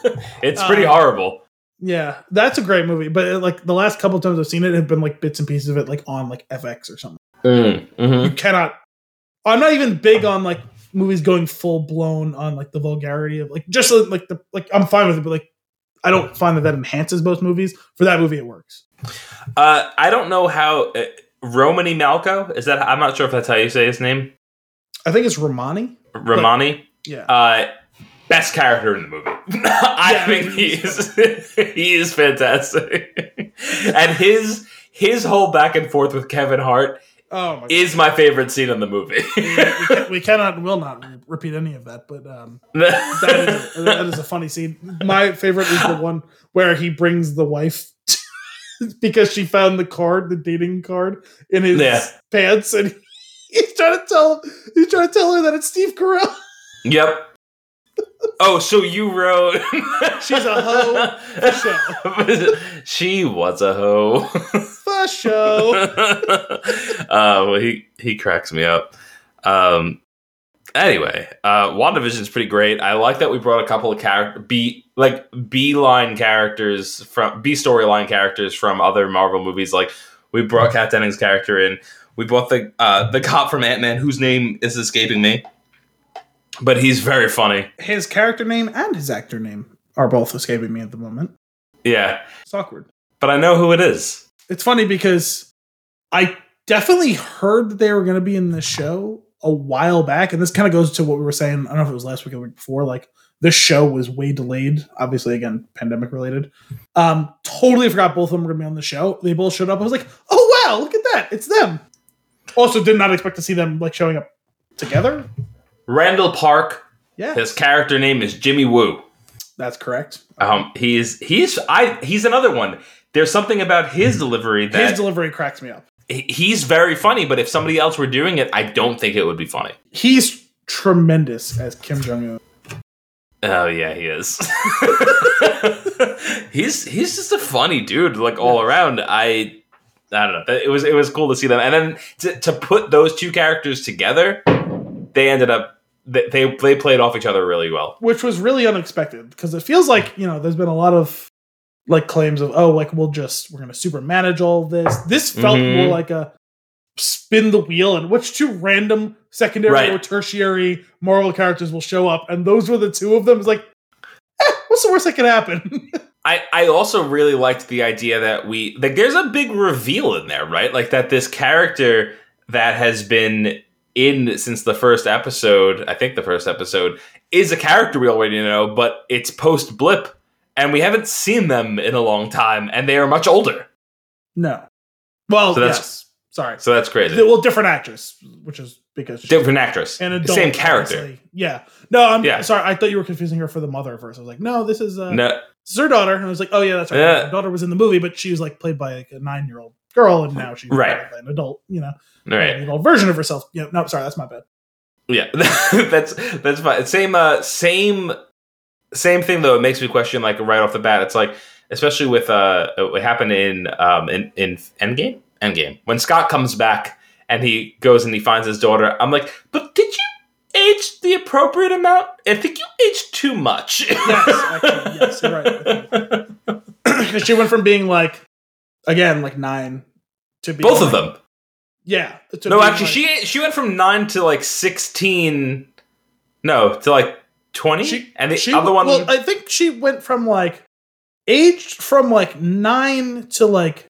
it's pretty Um, horrible. Yeah, that's a great movie. But uh, like the last couple times I've seen it, have been like bits and pieces of it, like on like FX or something. Mm, mhm. You cannot. I'm not even big on like movies going full blown on like the vulgarity of like just like the like I'm fine with it, but like I don't find that that enhances most movies. For that movie, it works. Uh, I don't know how uh, Romany Malco is that. I'm not sure if that's how you say his name. I think it's Romani. Romani. Yeah, Uh, best character in the movie. I Yeah, think he is he is fantastic, and his his whole back and forth with Kevin Hart oh my. God. is my favorite scene in the movie. we, we cannot and will not repeat any of that, but um, that is a, that is a funny scene. My favorite is the one where he brings the wife because she found the card, the dating card, in his Yeah. pants, and he's trying to tell he's trying to tell her that it's Steve Carell. yep. Oh, so you wrote She's a hoe for she was a hoe. For show. uh, well, he he cracks me up. Um, anyway, uh, WandaVision's pretty great. I like that we brought a couple of character B like B line characters from B storyline characters from other Marvel movies. Like we brought Kat Dennings' character in. We brought the uh, the cop from Ant Man, whose name is escaping me, but he's very funny. His character name and his actor name are both escaping me at the moment. Yeah, It's awkward. but I know who it is. It's funny because I definitely heard that they were going to be in this show a while back, and this kind of goes to what we were saying. I don't know if it was last week or the week before. Like this show was way delayed, obviously again pandemic related. Um, totally forgot both of them were going to be on the show. They both showed up. I was like, oh wow, look at that, it's them. Also, did not expect to see them like showing up together. Randall Park. Yeah, His character name is Jimmy Woo. that's correct. Um, he's he's I he's another one. There's something about his delivery that His delivery cracks me up. he- he's very funny, but if somebody else were doing it, I don't think it would be funny. He's tremendous as Kim Jong Un. Oh yeah, he is. he's he's just a funny dude, like all around. I I don't know. It was it was cool to see them, and then to, to put those two characters together, they ended up they they, they played off each other really well. which was really unexpected because it feels like you know there's been a lot of like claims of oh like we'll just we're gonna super manage all of this this felt Mhm. more like a spin the wheel and which two random secondary Right. or tertiary marvel characters will show up and those were the two of them it's like eh, what's the worst that could happen I, I also really liked the idea that we like there's a big reveal in there, right? Like that this character that has been in since the first episode, I think the first episode, is a character we already know, but it's post blip, and we haven't seen them in a long time, and they are much older. no well So that's- yes sorry So that's crazy. well different actress which is because she's Different actress, and adult, same character. obviously. yeah no i'm Yeah. sorry i thought you were confusing her for the mother at first i was like no this is uh No, this is her daughter. And I was like, oh yeah, that's right. Yeah. Her daughter was in the movie, but she was like played by like a nine year old girl, and now she's Right. an adult, you know, right? an adult version of herself. Yeah, no, sorry, that's my bad. Yeah, that's that's fine. Same, uh, same, same thing though. It makes me question, like right off the bat. It's like, especially with uh, what happened in um in in Endgame, Endgame when Scott comes back and he goes and he finds his daughter. I'm like, but did you age the appropriate amount? I think you aged too much. Yes, actually, yes, you're right. Because she went from being like, again, like nine to being Both of them. Yeah. to No, actually, like- she she went from nine to like sixteen No, to like twenty, She- and the she other one. Well, I think she went from like aged from like nine to like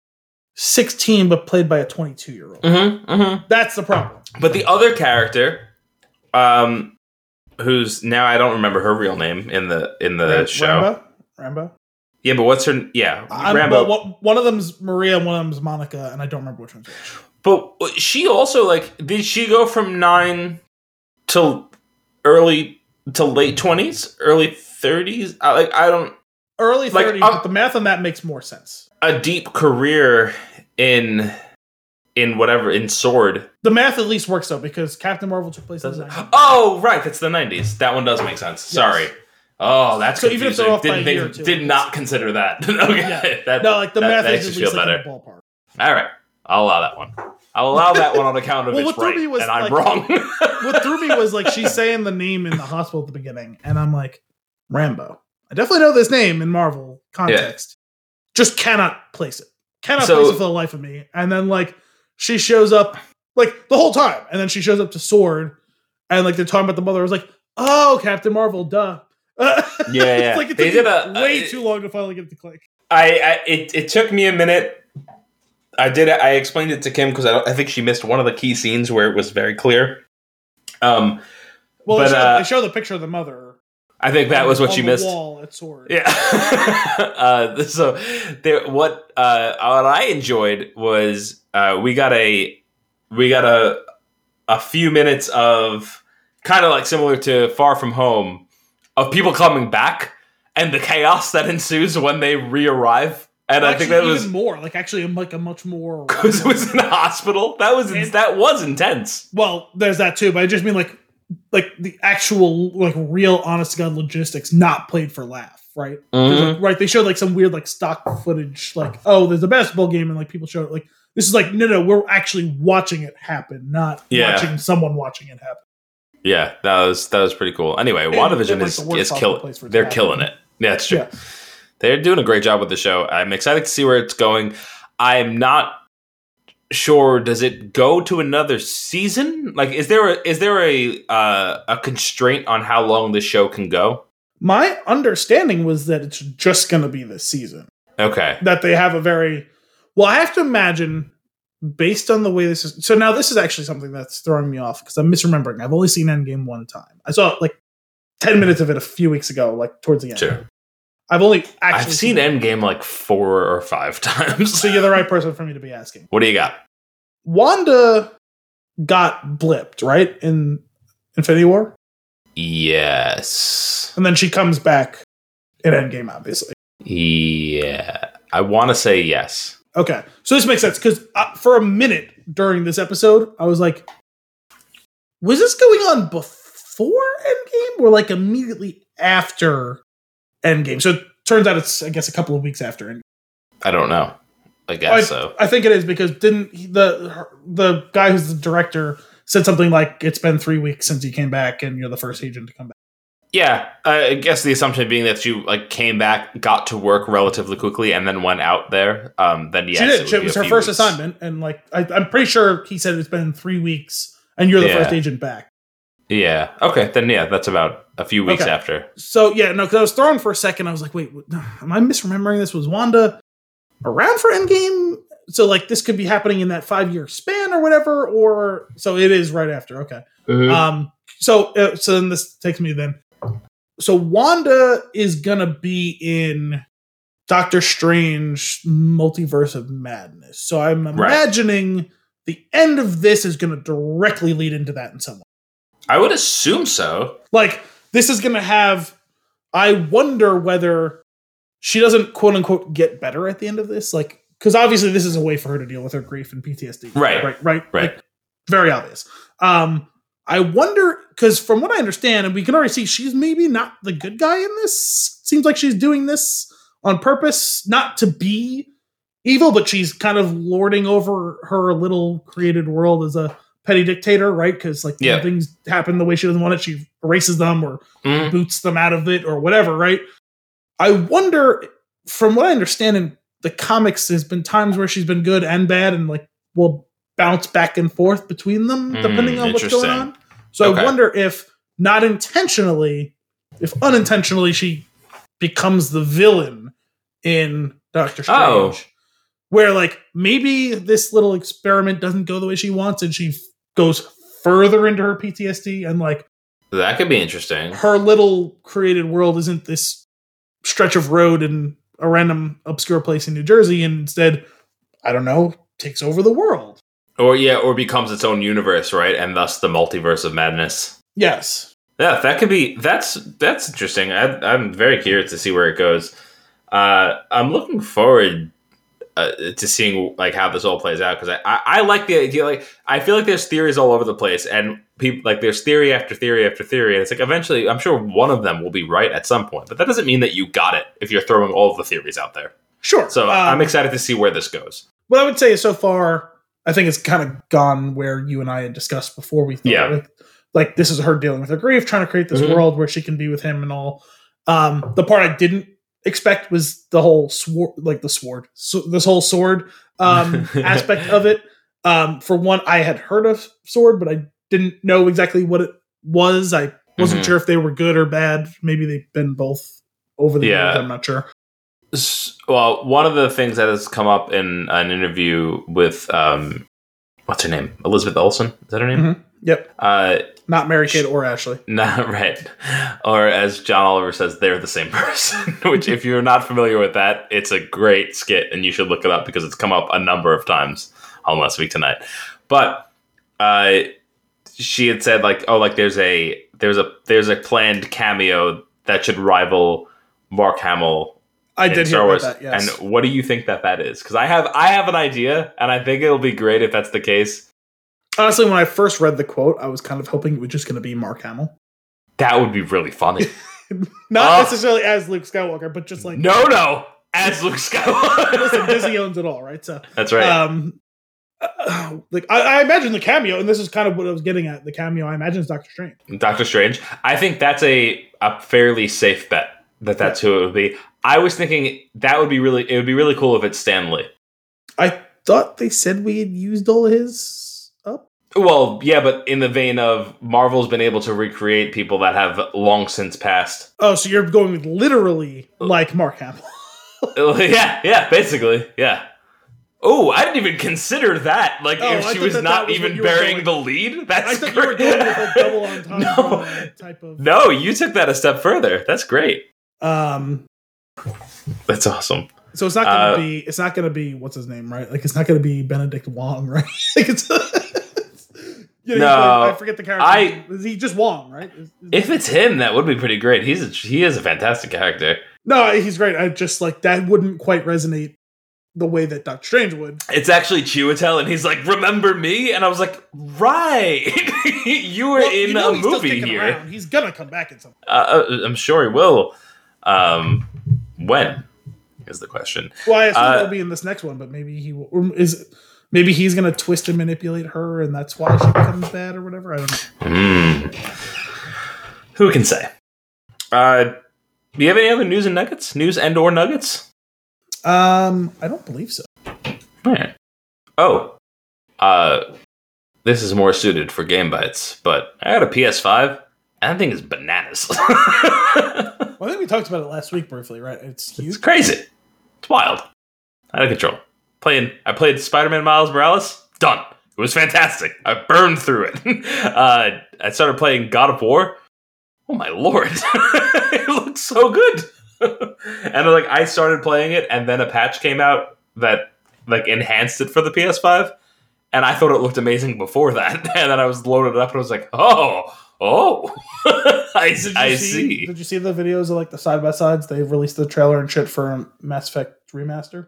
sixteen, but played by a twenty-two year old. Mhm, mhm. That's the problem. But the other character, um, who's now I don't remember her real name in the in the Ram- show. Rambeau. Rambeau. Yeah, but what's her? Yeah, Rambeau. well, one- of them's Maria, one of them's Monica, and I don't remember which one's which. But she also like did she go from nine to early to late twenties, early thirties? I Like I don't Early 30s, uh, but the math on that makes more sense. a deep career in in whatever in sword. The math at least works though because Captain Marvel took place in Does the 90s. Oh, right, that's the nineties. That one does make sense. Sorry. Oh, that's So even if confusing. they're off by Didn't a think- year or two, did not consider that. okay, Yeah. that, No, like the that- math that is makes at me least feel like in better. the ballpark. All right, I'll allow that one. I'll allow that one on account of Well, it's what threw right, me was, and I'm like- wrong. what threw me was like she's saying the name in the hospital at the beginning, and I'm like, Rambeau. I definitely know this name in Marvel context. Just cannot place it. Cannot So- place it for the life of me. And then like she shows up like the whole time, and then she shows up to Sword, and like they're talking about the mother. I was like, oh, Captain Marvel, duh. Yeah, yeah. it's like it They took did a- way uh, too long to finally get it to click. I, I it, it took me a minute. I did I explained it to Kim because I, I think she missed one of the key scenes where it was very clear. Um, Well, But, they, show, uh, they show the picture of the mother. I think that was what on she the missed. Wall at Sword. Yeah. uh, so there, what uh, what I enjoyed was uh, we got a we got a a few minutes of kind of like similar to Far From Home of people coming back and the chaos that ensues when they re-arrive. And I think that was even more like actually like a much more because it was in a hospital. That was And- that was intense. Well, there's that too, but I just mean like like the actual like real honest to god logistics not played for laugh, right? Mhm. like, right, they showed like some weird like stock footage, like oh, there's a basketball game, and like people show it like this is like no, no, we're actually watching it happen, not Yeah. watching someone watching it happen. Yeah, that was that was pretty cool. Anyway, And- WandaVision and, like, is the is killing. it They're killing it. Yeah, it's true. Yeah. They're doing a great job with the show. I'm excited to see where it's going. I'm not sure. Does it go to another season? Like, is there a is there a uh, a constraint on how long the show can go? My understanding was that it's just going to be this season. Okay. that they have a very well i have to imagine based on the way this is so now this is actually something that's throwing me off because i'm misremembering i've only seen endgame one time i saw like 10 minutes of it a few weeks ago like towards the end Sure. i've only actually I've seen Endgame like four or five times. so you're the right person for me to be asking what do you got? wanda got blipped right in infinity war Yes. and then she comes back in endgame obviously Yeah. I want to say yes. Okay, so this makes sense because uh, for a minute during this episode, I was like, "Was this going on before Endgame or like immediately after Endgame?" So it turns out it's, I guess, a couple of weeks after Endgame. I don't know. I guess I, so. I think it is because didn't he- the the guy who's the director said something like, "It's been three weeks since he came back, and you're the first agent to come back." Yeah, I guess the assumption being that you like came back, got to work relatively quickly, and then went out there. Um, then yes, she did. would It was her first weeks. assignment, and like I, I'm pretty sure he said it's been three weeks, and you're the Yeah. first agent back. Yeah. Okay. Then yeah, that's about a few weeks Okay. after. So yeah, no, because I was thrown for a second. I was like, wait, what- am I misremembering this? Was Wanda around for Endgame? So like this could be happening in that five year span or whatever, or so it is right after. Okay. Um. So uh, so then this takes me then. So Wanda is gonna be in Doctor Strange Multiverse of Madness. So I'm imagining the end of this is gonna directly lead into that in some way. I would assume so. like this is gonna have i wonder whether she doesn't quote unquote get better at the end of this like because obviously this is a way for her to deal with her grief and ptsd Right. right right Right. Like, very obvious um i wonder because from what i understand and we can already see she's maybe not the good guy in this seems like she's doing this on purpose not to be evil but she's kind of lording over her little created world as a petty dictator right because like Yeah. when things happen the way she doesn't want it she erases them or Mhm. boots them out of it or whatever, right? I wonder, from what I understand in the comics, there's been times where she's been good and bad and like will bounce back and forth between them Mm, depending on what's going on. So Okay. I wonder if not intentionally, if unintentionally, she becomes the villain in Doctor oh. Strange. Oh. Where like maybe this little experiment doesn't go the way she wants, and she f- goes further into her PTSD, and like That could be interesting. her little created world isn't this stretch of road in a random obscure place in New Jersey, and instead, I don't know, takes over the world. Or yeah, or becomes its own universe, right? And thus the multiverse of madness. Yes. Yeah, that could be. That's that's interesting. I, I'm very curious to see where it goes. Uh, I'm looking forward uh, to seeing like how this all plays out because I, I I like the idea. Like I feel like there's theories all over the place, and people like there's theory after theory after theory, and it's like eventually I'm sure one of them will be right at some point. But that doesn't mean that you got it if you're throwing all of the theories out there. Sure. So Um, I'm excited to see where this goes. what I would say is so far, I think it's kind of gone where you and I had discussed before. We thought, Yeah. like, like this is her dealing with her grief, trying to create this Mhm. world where she can be with him and all. Um, the part I didn't expect was the whole sword, like the sword, so this whole sword um, aspect of it. Um, for one, I had heard of sword, but I didn't know exactly what it was. I wasn't Mhm. sure if they were good or bad. Maybe they've been both over the Yeah. years. I'm not sure. Well, one of the things that has come up in an interview with um, what's her name, Elizabeth Olsen, is that her name? Mhm. Yep. Uh, Not Mary Kate or Ashley. not right. Or as John Oliver says, they're the same person. Which, if you're not familiar with that, it's a great skit, and you should look it up because it's come up a number of times on Last Week Tonight. But uh, she had said like, oh, like there's a there's a there's a planned cameo that should rival Mark Hamill I did Star hear Wars. that. Yes. And what do you think that that is? Because I have I have an idea, and I think it'll be great if that's the case. Honestly, when I first read the quote, I was kind of hoping it was just going to be Mark Hamill. That would be really funny. Not Oh. necessarily as Luke Skywalker, but just like no, no, as Luke Skywalker. listen. Disney owns it all, right? So, That's right. um, uh, like I, I imagine the cameo, and this is kind of what I was getting at. The cameo, I imagine, is Doctor Strange. Doctor Strange. I think that's a a fairly safe bet that that's who it would be. I was thinking that would be really it would be really cool if it's Stan Lee. I thought they said we had used all his up. Well, yeah, but in the vein of Marvel's been able to recreate people that have long since passed. Oh, so you're going with literally like Mark Hamill. yeah, yeah, basically, yeah. Oh, I didn't even consider that. Like, Oh, I if she was that not that was even burying the lead, that's I thought you were great. going with a double entendre No. type of. No, you took that a step further. That's great. Um, That's awesome. so it's not gonna Uh, be. It's not gonna be what's his name, right? Like it's not gonna be Benedict Wong, right? like it's. you know, No, I forget the character. I- is he just Wong, right? Is- is- If it's him, that would be pretty great. He's a, he is a fantastic character. no, he's great. I just like that wouldn't quite resonate the way that Doctor Strange would. It's actually Chiwetel, and he's like, "Remember me?" And I was like, "Right, you were Well, in you know a he's movie here." around. He's gonna come back in some. Uh, uh, I'm sure he will. Um, when is the question? Well, I assume Uh, he'll be in this next one, but maybe he will, is. Maybe he's gonna twist and manipulate her, and that's why she becomes bad or whatever. I don't know. Hmm. Who can say? Uh, do you have any other news and nuggets? News and or nuggets? Um, I don't believe so. Alright. Oh, uh, this is more suited for game bites, but I got a PS5. That thing is bananas. Well, I think we talked about it last week briefly, right? It's it's crazy. It's wild. Out of control. Playing. I played Spider-Man Miles Morales. Done. It was fantastic. I burned through it. uh, I started playing God of War. Oh my lord! it looks so good. and like I started playing it, and then a patch came out that like enhanced it for the PS5, and I thought it looked amazing before that. And then I was loaded up, and I was like, oh, oh, I, I see, see. Did you see the videos of like the side by sides? They've released the trailer and shit for Mass Effect remaster.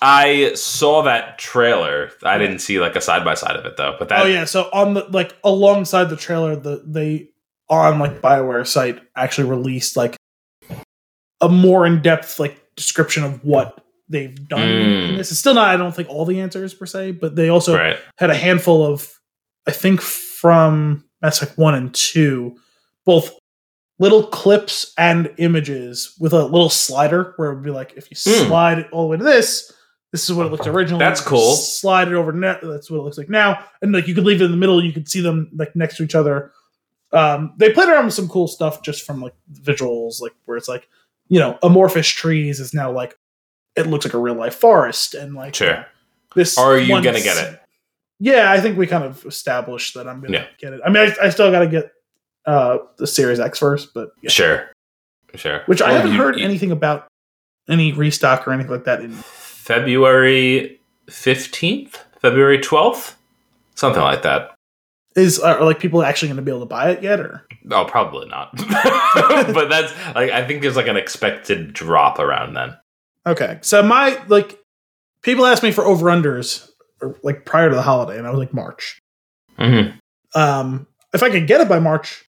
I saw that trailer. I didn't see like a side by side of it though. But that oh yeah, so on the like alongside the trailer, the they on like Bioware site actually released like a more in depth like description of what they've done. Mm. this is still not, I don't think, all the answers per se, but they also right. had a handful of, I think, from Mass Effect one and two, both little clips and images with a little slider where it would be like, if you Hmm. slide it all the way to this, this is what it looked originally. That's cool. Slide it over. Ne- that's what it looks like now. And like you could leave it in the middle. You could see them like next to each other. Um, they played around with some cool stuff just from like visuals, like where it's like, you know, amorphous trees is now like it looks like a real life forest, and like Sure. this. Are you gonna get it? Yeah, I think we kind of established that I'm gonna Yeah. get it. I mean, I, I still got to get uh the Series X first, but yeah. Sure. Sure. which I haven't you- heard you- anything about any restock or anything like that. In February 15th? February 12th? Something like that. is are like people actually going to be able to buy it yet, or Oh, probably not. but that's like I think there's like an expected drop around then. okay? So my like people ask me for over unders like prior to the holiday, and I was like March. Mm-hmm. Um, if I could get it by March,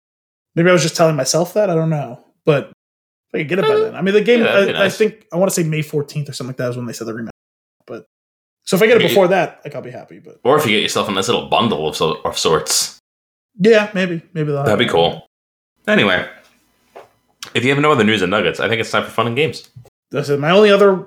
maybe I was just telling myself that. I don't know, but if I could get it by then, I mean, the game. Yeah, I, nice. I think I want to say May fourteenth or something like that is when they said the remake. But so if I get it before that, like I'll be happy. But Or if you get yourself a nice little bundle of, so- of sorts. yeah, maybe maybe That'd be cool. Anyway, if you have no other news and nuggets, I think it's time for fun and games. That's it. My only other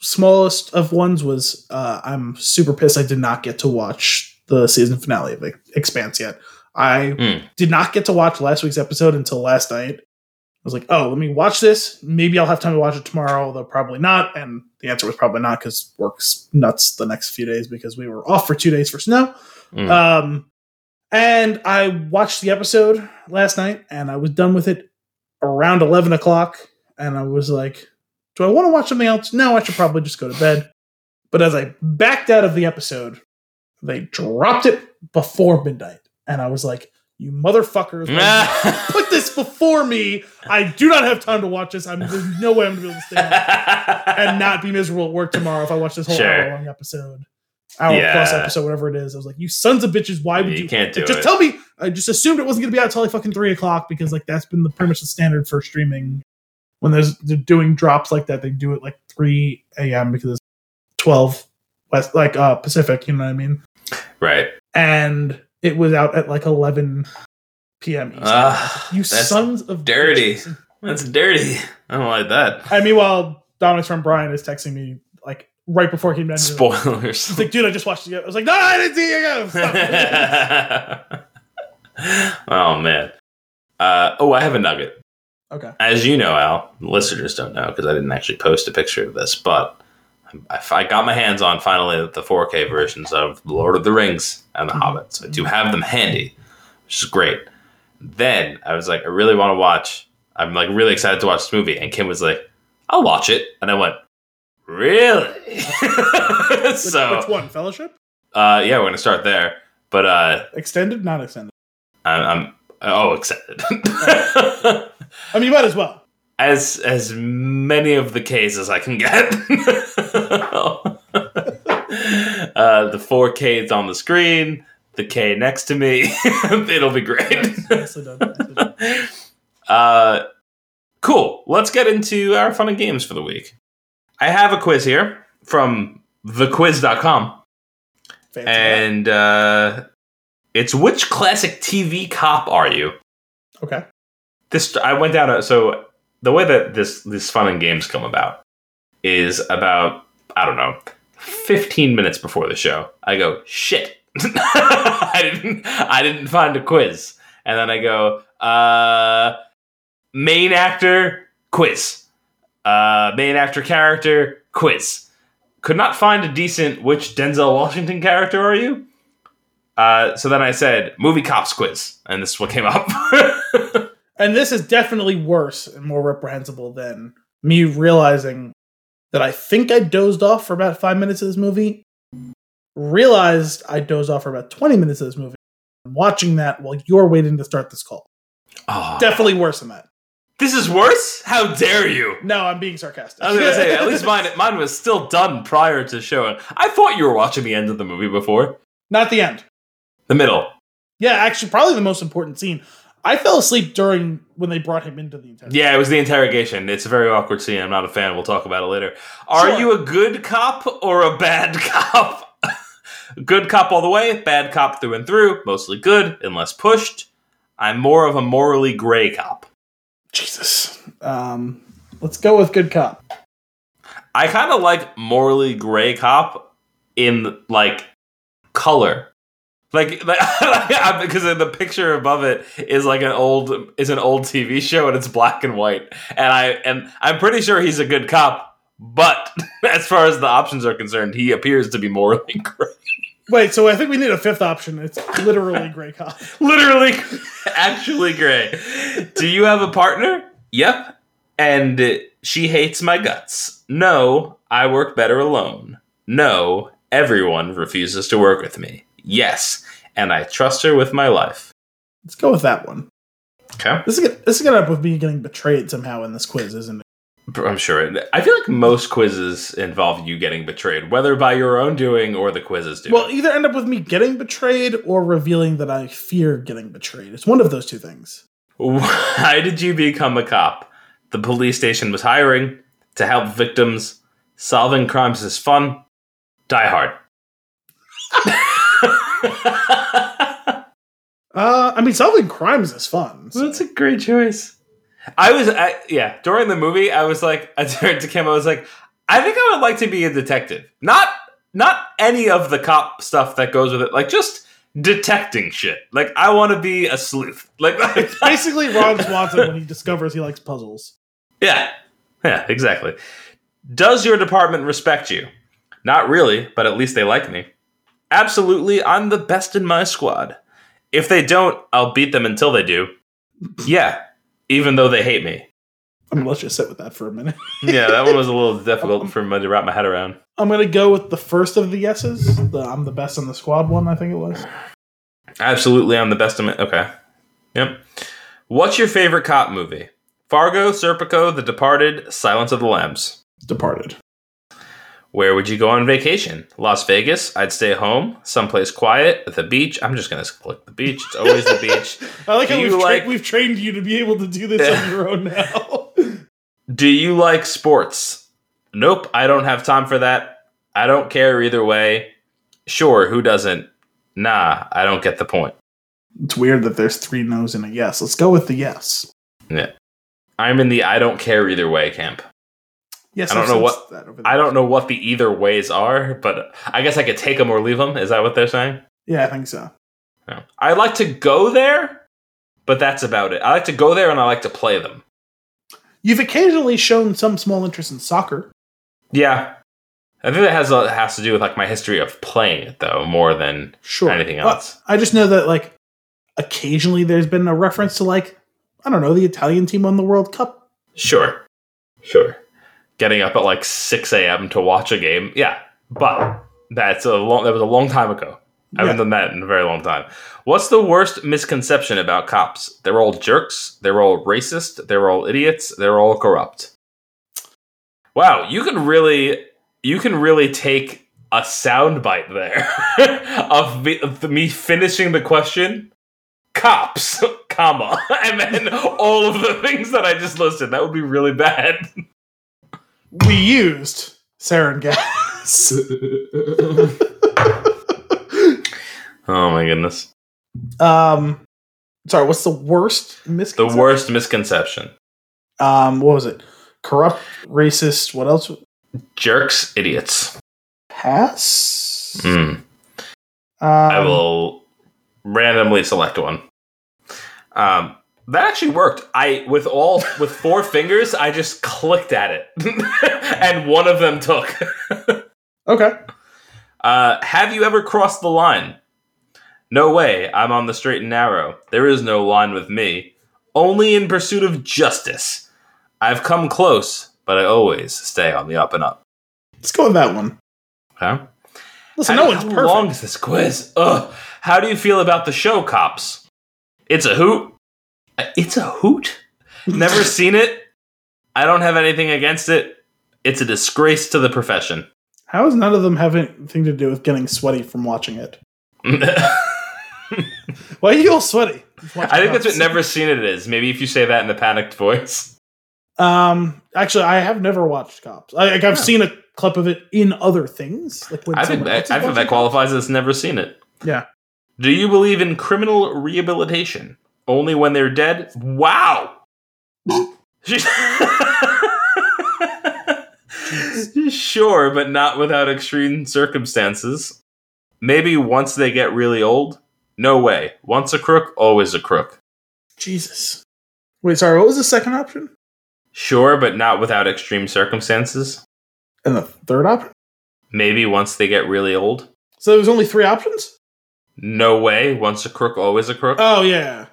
smallest of ones was uh, I'm super pissed I did not get to watch the season finale of Expanse yet. I Hmm. did not get to watch last week's episode until last night. I was like, oh, let me watch this. Maybe I'll have time to watch it tomorrow, although probably not. And the answer was probably not because work's nuts the next few days because we were off for two days for snow. Mm. Um, and I watched the episode last night and I was done with it around 11 o'clock. And I was like, do I want to watch something else? No, I should probably just go to bed. But as I backed out of the episode, they dropped it before midnight. And I was like, you motherfuckers, why did you put this before me. I do not have time to watch this. I'm, there's no way I'm going to be able to stay up and not be miserable at work tomorrow if I watch this whole Sure. hour long episode, hour plus episode, whatever it is. I was like, you sons of bitches, why would you? you can't do just it. tell me. I just assumed it wasn't going to be out until like fucking three o'clock because like that's been the pretty much the standard for streaming. When there's they're doing drops like that, they do it like three a.m. because it's twelve west, like uh Pacific. You know what I mean? right. And it was out at like eleven p.m. Eastern. Ah, you sons of dirty. bitches. That's dirty. I don't like that. And meanwhile, Dominic's friend Brian is texting me like right before he down. Spoilers. He's like, dude, I just watched it. I was like, no, I didn't see it. again." Oh man. Uh, oh, I have a nugget. Okay. As you know, Al, listeners don't know because I didn't actually post a picture of this, but I, I got my hands on finally the 4K versions of Lord of the Rings and The Mhm. Hobbit. So I do have them handy, which is great. Then I was like, I really want to watch. I'm like really excited to watch this movie, and Kim was like, "I'll watch it," and I went, "Really?" So which one? Fellowship? uh, yeah, we're gonna start there. But uh, Extended? Not extended. I'm, I'm oh excited. I mean, you might as well. as as many of the K's as I can get. uh, the four K's on the screen, the K next to me. It'll be great. Nice. Nicely done. Nicely done. uh, cool. Let's get into our fun and games for the week. I have a quiz here from thequiz.com. Fancy And uh, it's which classic TV cop are you? okay. This I went down a so the way that this this fun and games come about is about I don't know 15 minutes before the show I go shit. I didn't I didn't find a quiz. And then I go uh main actor quiz. Uh main actor character quiz. Could not find a decent which Denzel Washington character are you? Uh, so then I said movie cops quiz. And this is what came up And this is definitely worse and more reprehensible than me realizing that I think I dozed off for about five minutes of this movie. Realized I dozed off for about 20 minutes of this movie. I'm watching that while you're waiting to start this call. Oh. Definitely worse than that. This is worse? How dare you? No, I'm being sarcastic. I was gonna say, at least mine mine was still done prior to showing. I thought you were watching the end of the movie before. Not the end. The middle. Yeah, actually, probably the most important scene. I fell asleep during when they brought him into the interrogation. Yeah, it was the interrogation. It's a very awkward scene. I'm not a fan. We'll talk about it later. Are Sure. you a good cop or a bad cop? good cop all the way, bad cop through and through, mostly good unless pushed. I'm more of a morally gray cop. Jesus. Um, let's go with good cop. I kind of like morally gray cop in like color. Like, like because the picture above it is like an old is an old TV show and it's black and white. And I and I'm pretty sure he's a good cop, but as far as the options are concerned, he appears to be morally gray. Wait, so I think we need a fifth option. It's literally gray cop. literally, actually gray. Do you have a partner? Yep. And she hates my guts. No, I work better alone. No, everyone refuses to work with me. Yes, and I trust her with my life. Let's go with that one. Okay. This is this is gonna up with me getting betrayed somehow in this quiz, isn't it? I'm sure. I feel like most quizzes involve you getting betrayed, whether by your own doing or the quizzes do. Well, either end up with me getting betrayed or revealing that I fear getting betrayed. It's one of those two things. Why did you become a cop? The police station was hiring to help victims. Solving crimes is fun. Die Hard. uh, I mean, solving crimes is fun. So. That's a great choice. I was, I, yeah, during the movie, I was like, I turned to Kim, I was like, I think I would like to be a detective. Not, not any of the cop stuff that goes with it. Like, just detecting shit. Like, I want to be a sleuth. Like, it's basically Ron Swanson when he discovers he likes puzzles. Yeah, yeah, exactly. Does your department respect you? Not really, but at least they like me. Absolutely, I'm the best in my squad. If they don't, I'll beat them until they do. Yeah, even though they hate me. I'm gonna let you sit with that for a minute. yeah, that one was a little um, difficult for me to wrap my head around. I'm gonna go with the first of the yeses. The I'm the best in the squad one. I think it was. Absolutely, I'm the best in my. Okay. Yep. What's your favorite cop movie? Fargo, Serpico, The Departed, Silence of the Lambs. Departed. Where would you go on vacation? Las Vegas. I'd stay home, someplace quiet, at the beach. I'm just gonna click the beach. It's always the beach. I like do how we've, tra- like, we've trained you to be able to do this on your own now. do you like sports? Nope, I don't have time for that. I don't care either way. Sure, who doesn't? Nah, I don't get the point. It's weird that there's three no's and a yes. Let's go with the yes. Yeah. I'm in the I don't care either way camp. Yes, I don't know what I don't know what the either ways are, but I guess I could take them or leave them. Is that what they're saying? Yeah, I think so. I like to go there, but that's about it. I like to go there and I like to play them. You've occasionally shown some small interest in soccer. Yeah, I think that has a, has to do with like my history of playing it though, more than sure. anything else. I just know that like occasionally there's been a reference to like I don't know the Italian team won the World Cup. Sure, sure getting up at like 6 a.m. to watch a game. Yeah, but that's a long. That was a long time ago. I haven't done that in a very long time. What's the worst misconception about cops? They're all jerks. They're all racist. They're all idiots. They're all corrupt. Wow, you can really, you can really take a soundbite there of, me, of me finishing the question. Cops, comma, and then all of the things that I just listed. That would be really bad. We used sarin gas. oh my goodness. Um, sorry. What's the worst misconception? The worst misconception. Um, what was it? Corrupt, racist. What else? Jerks, idiots. Pass. Hmm. Um, I will randomly select one. Um, that actually worked. I with all with four fingers, I just clicked at it, and one of them took. okay. Uh, have you ever crossed the line? No way. I'm on the straight and narrow. There is no line with me. Only in pursuit of justice. I've come close, but I always stay on the up and up. Let's go with that one. Huh? Listen, how, no one's how perfect. long is this quiz? Ugh. How do you feel about the show, cops? It's a hoot. It's a hoot. Never seen it. I don't have anything against it. It's a disgrace to the profession. How is none of them have anything to do with getting sweaty from watching it? Why are you all sweaty? I think that's what never seen it is. Maybe if you say that in a panicked voice. Um, actually, I have never watched Cops. I, like, I've yeah. seen a clip of it in other things. Like I think that, I think that qualifies as never seen it. Yeah. Do you believe in criminal rehabilitation? Only when they're dead? Wow. sure, but not without extreme circumstances. Maybe once they get really old? No way. Once a crook, always a crook. Jesus. Wait, sorry. What was the second option? Sure, but not without extreme circumstances. And the third option? Maybe once they get really old? So there was only three options. No way. Once a crook, always a crook. Oh yeah.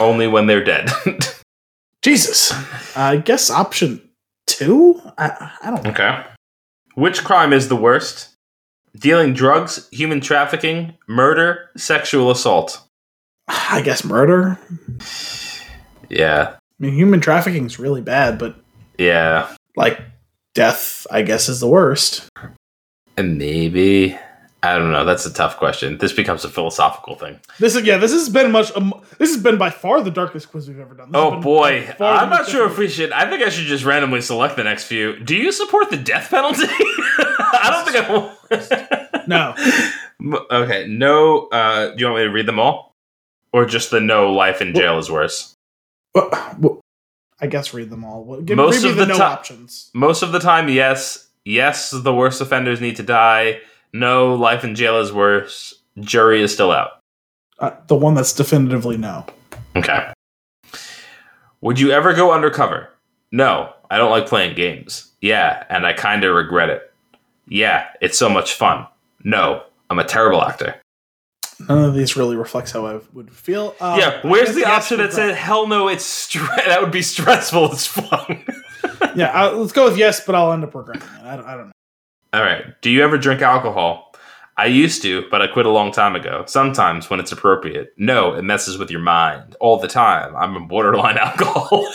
Only when they're dead. Jesus. I guess option two. I, I don't. know. okay. Which crime is the worst? Dealing drugs, human trafficking, murder, sexual assault. I guess murder. Yeah. I mean, human trafficking is really bad, but Yeah. like death, I guess, is the worst. And maybe. I don't know. That's a tough question. This becomes a philosophical thing. This is yeah. This has been much. Um, this has been by far the darkest quiz we've ever done. This Oh boy. by far the I'm not sure if we should. I think I should just randomly select the next few. Do you support the death penalty? I don't think I will. No, Okay, no. Uh, do you want me to read them all, or just the no life in jail is worse? Well, well, I guess read them all. Well, Give, Most of the, the no ti- options. Most of the time, yes. Yes, the worst offenders need to die. No, life in jail is worse. Jury is still out. Uh, the one that's definitively no. Okay. Would you ever go undercover? No, I don't like playing games. Yeah, and I kind of regret it. Yeah, it's so much fun. No, I'm a terrible actor. None of these really reflects how I would feel. Um, yeah, where's the option that said, hell no, it's stre- that would be stressful It's fun? Yeah, uh, let's go with yes, but I'll end up regretting it. I don't, I don't know. All right. Do you ever drink alcohol? I used to, but I quit a long time ago. Sometimes when it's appropriate. No, it messes with your mind all the time. I'm a borderline alcoholic.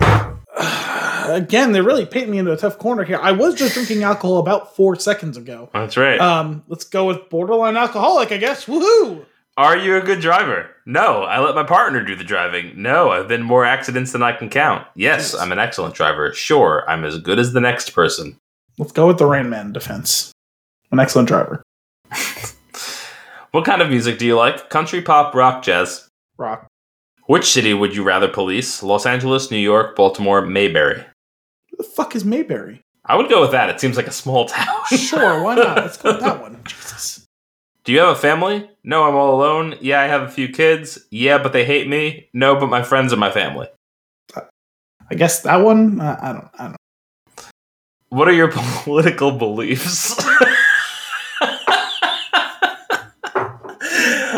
Again, they're really paint me into a tough corner here. I was just drinking alcohol about four seconds ago. That's right. Um, let's go with borderline alcoholic, I guess. Woohoo! Are you a good driver? No, I let my partner do the driving. No, I've been more accidents than I can count. Yes, Yes. I'm an excellent driver. Sure, I'm as good as the next person. Let's go with the Rain Man defense. An excellent driver. What kind of music do you like? Country, pop, rock, jazz? Rock. Which city would you rather police? Los Angeles, New York, Baltimore, Mayberry? Who the fuck is Mayberry? I would go with that. It seems like a small town. Sure, why not? Let's go with that one. Jesus. Do you have a family? No, I'm all alone. Yeah, I have a few kids. Yeah, but they hate me. No, but my friends are my family. I guess that one. Uh, I don't. I don't. What are your political beliefs?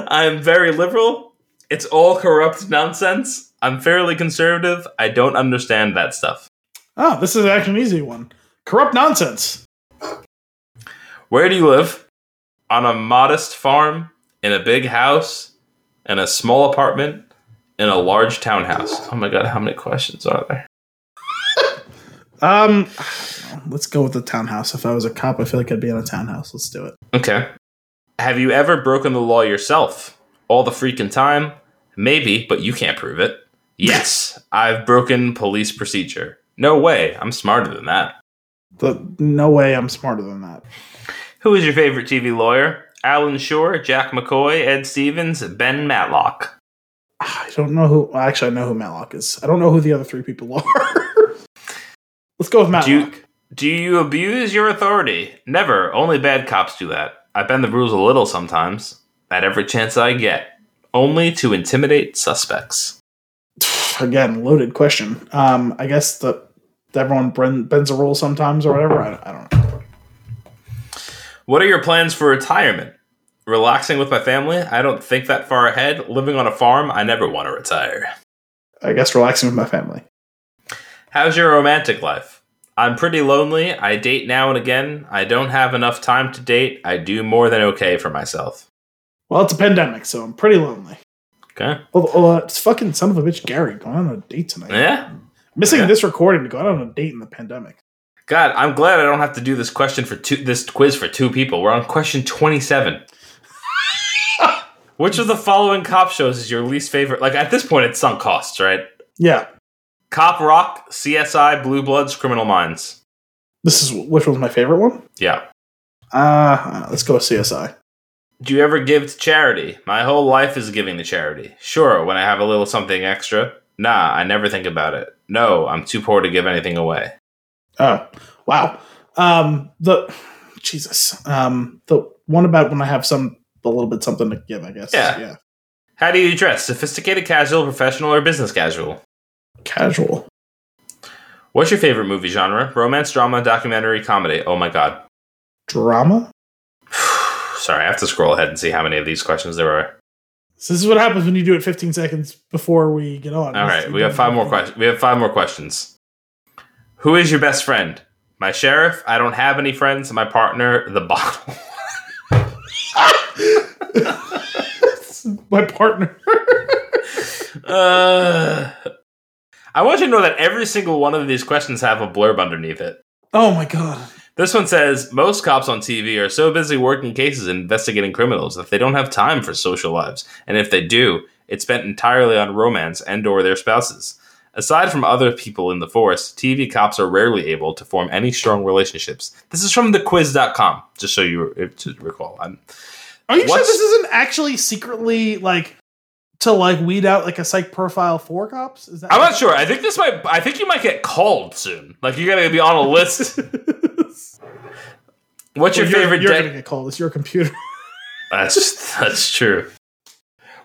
I'm very liberal. It's all corrupt nonsense. I'm fairly conservative. I don't understand that stuff. Oh, this is actually an easy one. Corrupt nonsense. Where do you live? On a modest farm, in a big house, in a small apartment, in a large townhouse. Oh my god, how many questions are there? Um, let's go with the townhouse. If I was a cop, I feel like I'd be in a townhouse. Let's do it. Okay. Have you ever broken the law yourself? All the freaking time? Maybe, but you can't prove it. Yes, I've broken police procedure. No way, I'm smarter than that. The no way I'm smarter than that. Who is your favorite TV lawyer? Alan Shore, Jack McCoy, Ed Stevens, Ben Matlock. I don't know who. Actually, I know who Matlock is. I don't know who the other three people are. Let's go with Matlock. Do you, do you abuse your authority? Never. Only bad cops do that. I bend the rules a little sometimes, at every chance I get, only to intimidate suspects. Again, loaded question. Um, I guess the everyone bends a rule sometimes or whatever. I, I don't know. What are your plans for retirement? Relaxing with my family? I don't think that far ahead. Living on a farm? I never want to retire. I guess relaxing with my family. How's your romantic life? I'm pretty lonely. I date now and again. I don't have enough time to date. I do more than okay for myself. Well, it's a pandemic, so I'm pretty lonely. Okay. Oh, oh, it's fucking son of a bitch, Gary, going on a date tonight. Yeah. I'm Missing Yeah. this recording to go out on a date in the pandemic. God, I'm glad I don't have to do this question for two this quiz for two people. We're on question 27. Which of the following cop shows is your least favorite? Like at this point it's sunk costs, right? Yeah, Cop Rock, CSI, Blue Bloods, Criminal Minds. this is which one's my favorite one. Yeah. Uh, let's go with CSI. Do you ever give to charity? My whole life is giving to charity. Sure, when I have a little something extra. Nah, I never think about it. No, I'm too poor to give anything away. Oh, wow. Um, the Jesus. Um, the one about when I have some a little bit something to give, I guess. Yeah. Yeah. How do you dress? Sophisticated, casual, professional, or business casual? Casual. What's your favorite movie genre? Romance, drama, documentary, comedy. Oh my god. Drama. Sorry, I have to scroll ahead and see how many of these questions there are. So this is what happens when you do it 15 seconds before we get on. All right, we have five more questions. We have five more questions. Who is your best friend? My sheriff. I don't have any friends. My partner. The bottle. My partner. uh, I want you to know that every single one of these questions have a blurb underneath it. oh my god. This one says most cops on TV are so busy working cases and investigating criminals that they don't have time for social lives, and if they do, it's spent entirely on romance and/or their spouses. Aside from other people in the force, TV cops are rarely able to form any strong relationships. This is from thequiz.com, just so you to recall. I'm, Are you sure this isn't actually secretly like to like weed out like a psych profile for cops? Is that I'm not sure. I think this might. I think you might get called soon. Like you're gonna be on a list. What's your Well, you're- favorite? You're de- gonna get called. It's your computer. That's that's true.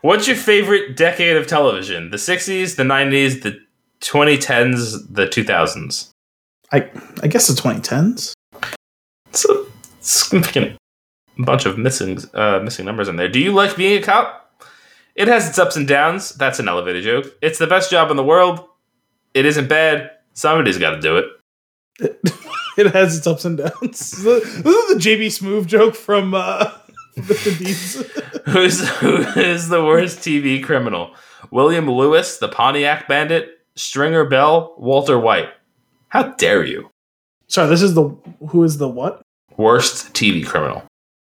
What's your favorite decade of television? The 60s, the 90s, the 2010s, the 2000s. I I guess the 2010s. It's a significant bunch of missing uh, missing numbers in there. Do you like being a cop? It has its ups and downs. That's an elevator joke. It's the best job in the world. It isn't bad. Somebody's got to do it. It, it has its ups and downs. this is the JB Smoove joke from uh. Deeds. Who's who is the worst TV criminal? William Lewis, the Pontiac Bandit, Stringer Bell, Walter White. How dare you? Sorry, this is the who is the what? Worst TV criminal.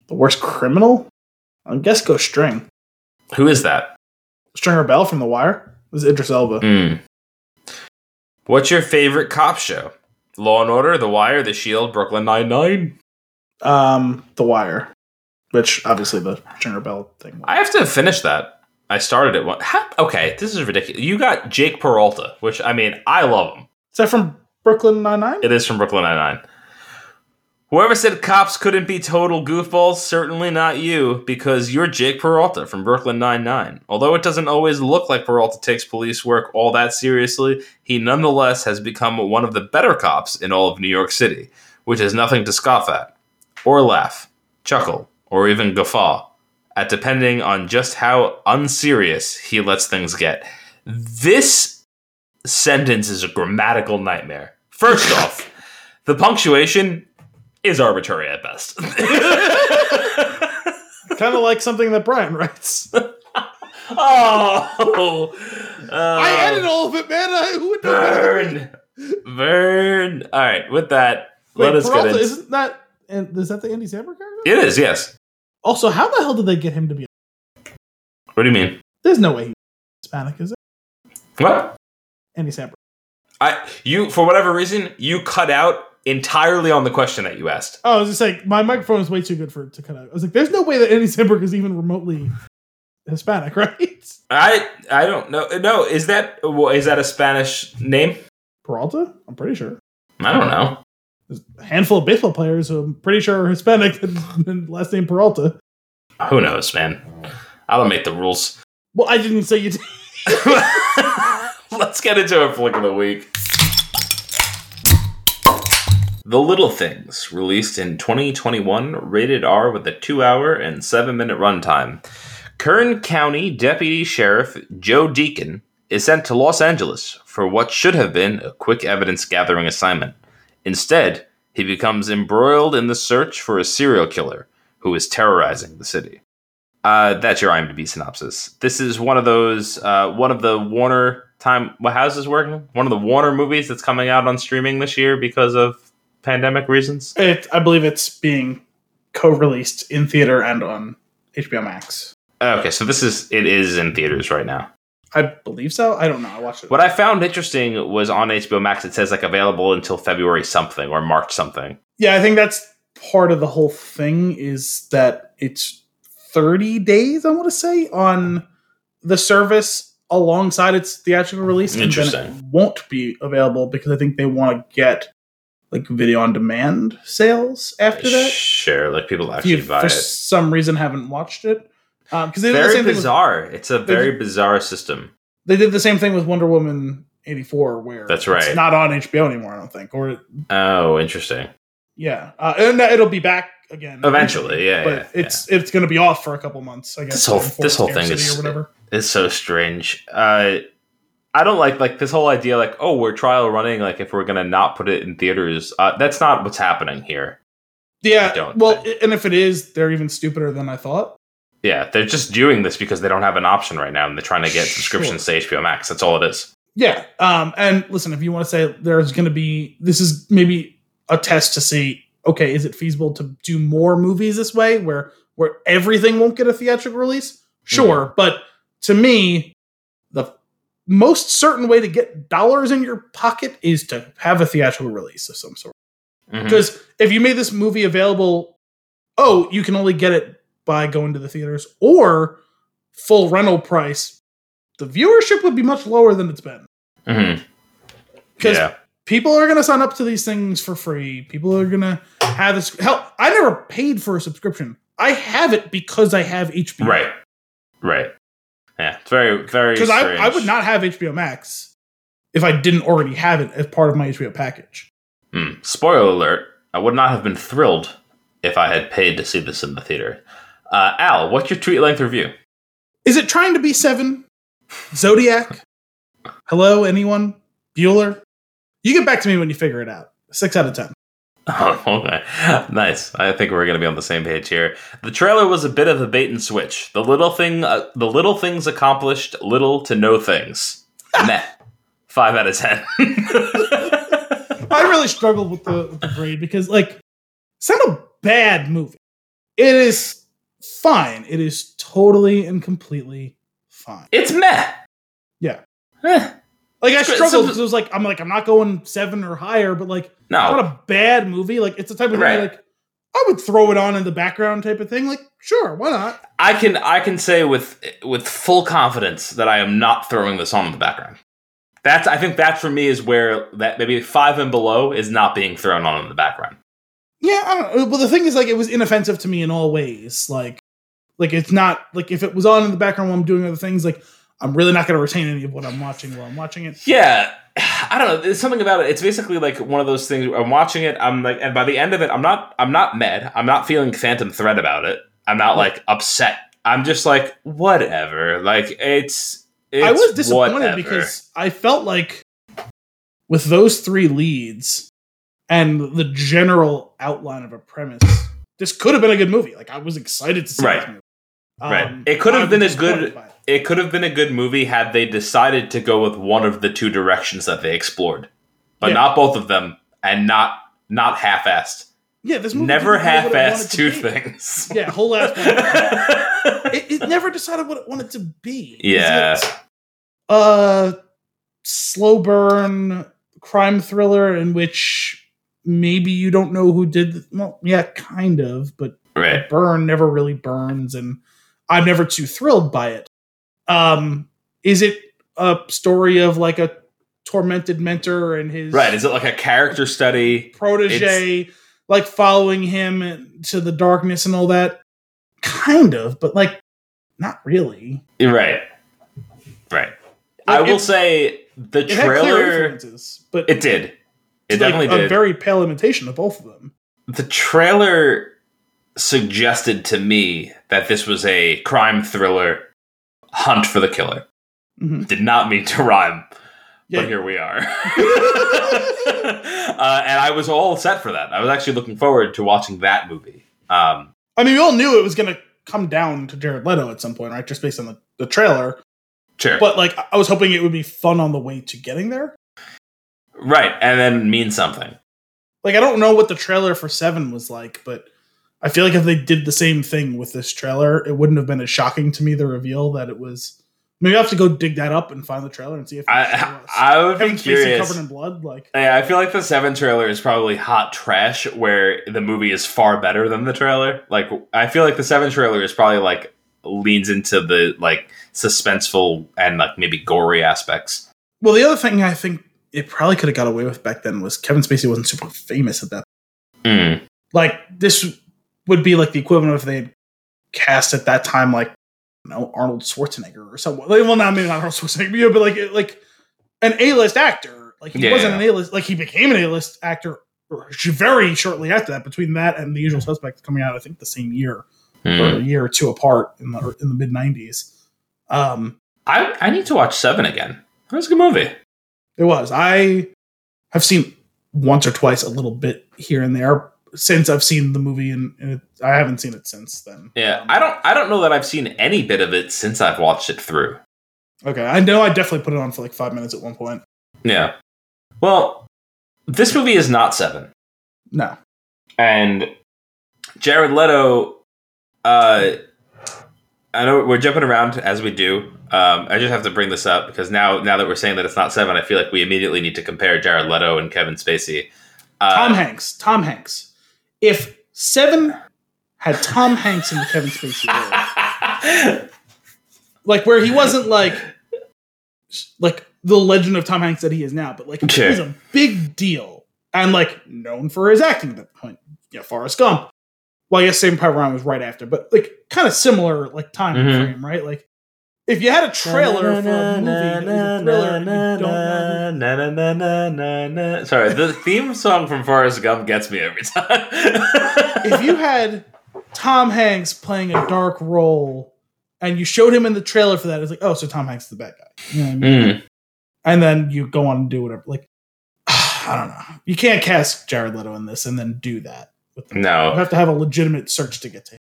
The worst criminal? I guess go String. Who is that? Stringer Bell from The Wire. This is Idris Elba. Mm. What's your favorite cop show? Law and Order, The Wire, The Shield, Brooklyn Nine Nine. Um, The Wire, which obviously the Stringer Bell thing. I have to finish that. I started it one. How, okay, this is ridiculous. You got Jake Peralta, which I mean, I love him. Is that from Brooklyn Nine Nine? It is from Brooklyn Nine Nine. Whoever said cops couldn't be total goofballs, certainly not you, because you're Jake Peralta from Brooklyn Nine Nine. Although it doesn't always look like Peralta takes police work all that seriously, he nonetheless has become one of the better cops in all of New York City, which is nothing to scoff at, or laugh, chuckle, or even guffaw at, depending on just how unserious he lets things get. This sentence is a grammatical nightmare. First off, the punctuation is arbitrary at best. kind of like something that Brian writes. oh, I um, added all of it, man. I, who would know better? burn, burn. All right, with that, Wait, let us Peralta, get into. isn't that? And is that the Andy Samberg character? It is yes. Also, how the hell did they get him to be? What do you mean? There's no way he's Hispanic, is it? What? Andy Samberg. I you for whatever reason you cut out entirely on the question that you asked. Oh, I was just like, my microphone is way too good for it to cut out. I was like, there's no way that Andy Samberg is even remotely Hispanic, right? I I don't know. Uh, no, is that is that a Spanish name? Peralta? I'm pretty sure. I don't know. There's a handful of baseball players who I'm pretty sure are Hispanic and last name Peralta. Who knows, man? I don't make the rules. Well, I didn't say you did. Let's get into our flick of the week. The Little Things, released in 2021, rated R with a 2 hour and 7 minute runtime. Kern County Deputy Sheriff Joe Deacon is sent to Los Angeles for what should have been a quick evidence gathering assignment. Instead, he becomes embroiled in the search for a serial killer who is terrorizing the city. Uh, that's your IMDb synopsis. This is one of those, uh, one of the Warner time. How's this working? One of the Warner movies that's coming out on streaming this year because of pandemic reasons. It, I believe it's being co-released in theater and on HBO Max. Oh, okay, so this is it is in theaters right now. I believe so. I don't know. I watched it. What I found interesting was on HBO Max. It says like available until February something or March something. Yeah, I think that's part of the whole thing is that it's 30 days, I want to say, on the service alongside its theatrical release. And then Interesting. it won't be available because I think they want to get like video on demand sales after that. Sure, like people actually you buy for it. some reason haven't watched it, because they did the Very same thing. With, bizarre. it's a very bizarre system. they did the same thing with Wonder Woman eighty four, where That's right. it's not on HBO anymore. I don't think, or Oh, interesting. yeah, uh, and it'll be back again Eventually, yeah, but yeah, it's it's going to be off for a couple months. I guess This whole- this whole thing is- or whatever. It's so strange. Uh, I don't like like this whole idea like oh we're trial running like if we're gonna not put it in theaters. Uh, that's not what's happening here. Yeah, I don't well, think. and if it is, they're even stupider than I thought. Yeah, they're just doing this because they don't have an option right now, and they're trying to get Sure. subscriptions to HBO Max. That's all it is. Yeah. Um, and listen, if you want to say there's going to be, this is maybe a test to see, okay, is it feasible to do more movies this way where, where everything won't get a theatrical release? Sure. But to me, most certain way to get dollars in your pocket is to have a theatrical release of some sort. Mhm. Because if you made this movie available, oh, you can only get it by going to the theaters or full rental price, the viewership would be much lower than it's been. Mhm. Because Yeah, people are going to sign up to these things for free. People are going to have this. Hell, I never paid for a subscription. I have it because I have HBO. right, right. Yeah, it's very very. Because I. I would not have HBO Max if I didn't already have it as part of my HBO package. Hmm. Spoiler alert: I would not have been thrilled if I had paid to see this in the theater. Uh, Al, what's your tweet length review? Is it trying to be seven? Zodiac? Hello, anyone? Bueller? You get back to me when you figure it out. Six out of ten. Oh, okay. Nice. I think we're going to be on the same page here. The trailer was a bit of a bait and switch. The little thing, uh, the little things accomplished little to no things. Meh. Five out of ten. I really struggled with the, with the grade because, like, it's not a bad movie. It is fine. It is totally and completely fine. it's meh. Yeah. Eh. Like, I struggled so- it was like, I'm like, I'm not going seven or higher, but like, it's No. not a bad movie. Like, it's the type of Right. thing like, I would throw it on in the background type of thing. Like, sure, why not? I can I can say with with full confidence that I am not throwing this on in the background. That's I think that for me is where that maybe five and below is not being thrown on in the background. Yeah, I don't uh, know. But the thing is, like, it was inoffensive to me in all ways. Like, like it's not like if it was on in the background while I'm doing other things, like I'm really not going to retain any of what I'm watching while I'm watching it. Yeah, I don't know. There's something about it. It's basically like one of those things. I'm watching it. I'm like, and by the end of it, I'm not. I'm not mad. I'm not feeling Phantom Thread about it. I'm not like upset. I'm just like whatever. Like it's. it's I was disappointed whatever. because I felt like with those three leads and the general outline of a premise, this could have been a good movie. Like I was excited to see Right. this movie. Right. Um, It could have been as good- it. could have been a good movie had they decided to go with one of the two directions that they explored, but Yeah. not both of them, and not not half-assed. Yeah, this movie Never didn't know what it wanted half-assed two be. things. Yeah, whole ass. it, it never decided what it wanted to be. Yeah. a uh, slow burn crime thriller in which maybe you don't know who did. The, well, yeah, kind of, but right. burn never really burns, and I'm never too thrilled by it. Um, is it a story of like a tormented mentor and his Right. Is it like a character study? protege, like following him to the darkness and all that? Kind of, but like not really. Right. Right. Like, I will it- say the It trailer. but It did. It like definitely a did. very pale imitation of both of them. the trailer suggested to me that this was a crime thriller hunt for the killer. Mhm. Did not mean to rhyme, Yeah, but here we are. uh, and I was all set for that. I was actually looking forward to watching that movie. Um, I mean, we all knew it was going to come down to Jared Leto at some point, right? Just based on the, the trailer. sure. But like, I was hoping it would be fun on the way to getting there. right. And then mean something. Like, I don't know what the trailer for Seven was like, but I feel like if they did the same thing with this trailer, it wouldn't have been as shocking to me the reveal that it was. Maybe I have to go dig that up and find the trailer and see if I, I would be Kevin Spacey curious. covered in blood. Like, Yeah, I feel like the Seven trailer is probably hot trash, where the movie is far better than the trailer. Like, I feel like the Seven trailer is probably like leans into the like suspenseful and like maybe gory aspects. well, the other thing I think it probably could have got away with back then was Kevin Spacey wasn't super famous at that. Mm. Like this would be like the equivalent if they had cast at that time like you know Arnold Schwarzenegger or someone. Like, well, not maybe not Arnold Schwarzenegger, but like like an A list actor. Like he Yeah. wasn't an A list. Like he became an A list actor very shortly after that. Between that and The Usual Suspects coming out, I think the same year or Mm. a year or two apart in the in the mid '90s. Um, I I need to watch Seven again. That was a good movie. It was. I have seen once or twice a little bit here and there since I've seen the movie, and, and it, I haven't seen it since then. Yeah, Um, I don't I don't know that I've seen any bit of it since I've watched it through. Okay, I know I definitely put it on for like five minutes at one point. Yeah. Well, this movie is not Seven. No, and Jared Leto. Uh, I know we're jumping around as we do. Um, I just have to bring this up because now, now that we're saying that it's not seven, I feel like we immediately need to compare Jared Leto and Kevin Spacey. Uh, Tom Hanks. Tom Hanks. If Seven had Tom Hanks in the Kevin Spacey role, like where he wasn't like like the legend of Tom Hanks that he is now, but like Sure. he was a big deal and like known for his acting at that point. Yeah, Forrest Gump. Well, yes, Saving Private Ryan was right after, but like kind of similar like time Mhm. frame, right? Like if you had a trailer for a movie that was a thriller, and you don't Na, na, na, na, na, na. Sorry, the theme song from Forrest Gump gets me every time. if you had Tom Hanks playing a dark role and you showed him in the trailer for that, it's like, oh, so Tom Hanks is the bad guy. You know what I mean? Mm, And then you go on and do whatever. Like, I don't know. You can't cast Jared Leto in this and then do that. With them. You have to have a legitimate search to get to him.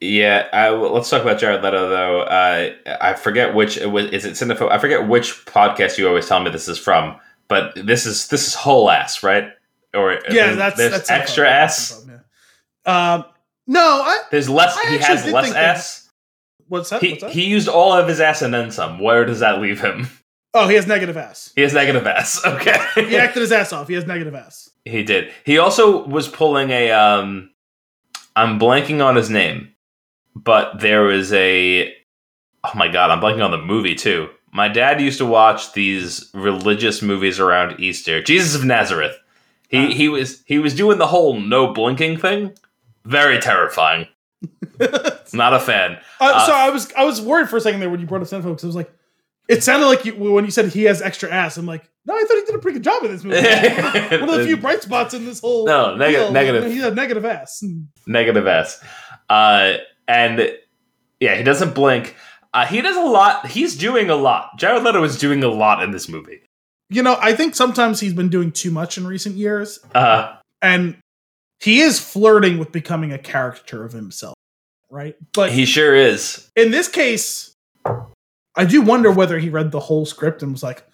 Yeah. I, let's talk about Jared Leto though. Uh, I forget which it was. Is it Cinepho? I forget which podcast you always tell me this is from. But this is this is whole ass, right? Or Yeah, that's that's extra ass. Yeah. Um, no, I, There's less. I he has less think that- ass. what's that? He what's that? he used all of his ass and then some. Where does that leave him? oh, he has negative ass. He has negative ass. Okay. He acted his ass off. He has negative ass. He did. He also was pulling a um I'm blanking on his name, but there was a oh my god, I'm blanking on the movie too. My dad used to watch these religious movies around Easter. Jesus of Nazareth. He Ah. he was he was doing the whole no blinking thing. Very terrifying. Not a fan. Uh, Uh, so I was I was worried for a second there when you brought up Centerfold because I was like, it sounded like you, when you said he has extra ass. I'm like, no, I thought he did a pretty good job in this movie. One of the few bright spots in this whole No, neg- negative. He had negative ass. negative S. Uh, and yeah, he doesn't blink. Uh, he does a lot. He's doing a lot. Jared Leto is doing a lot in this movie. You know, I think sometimes he's been doing too much in recent years, Uh, and he is flirting with becoming a caricature of himself, right? But he sure is. in this case, I do wonder whether he read the whole script and was like,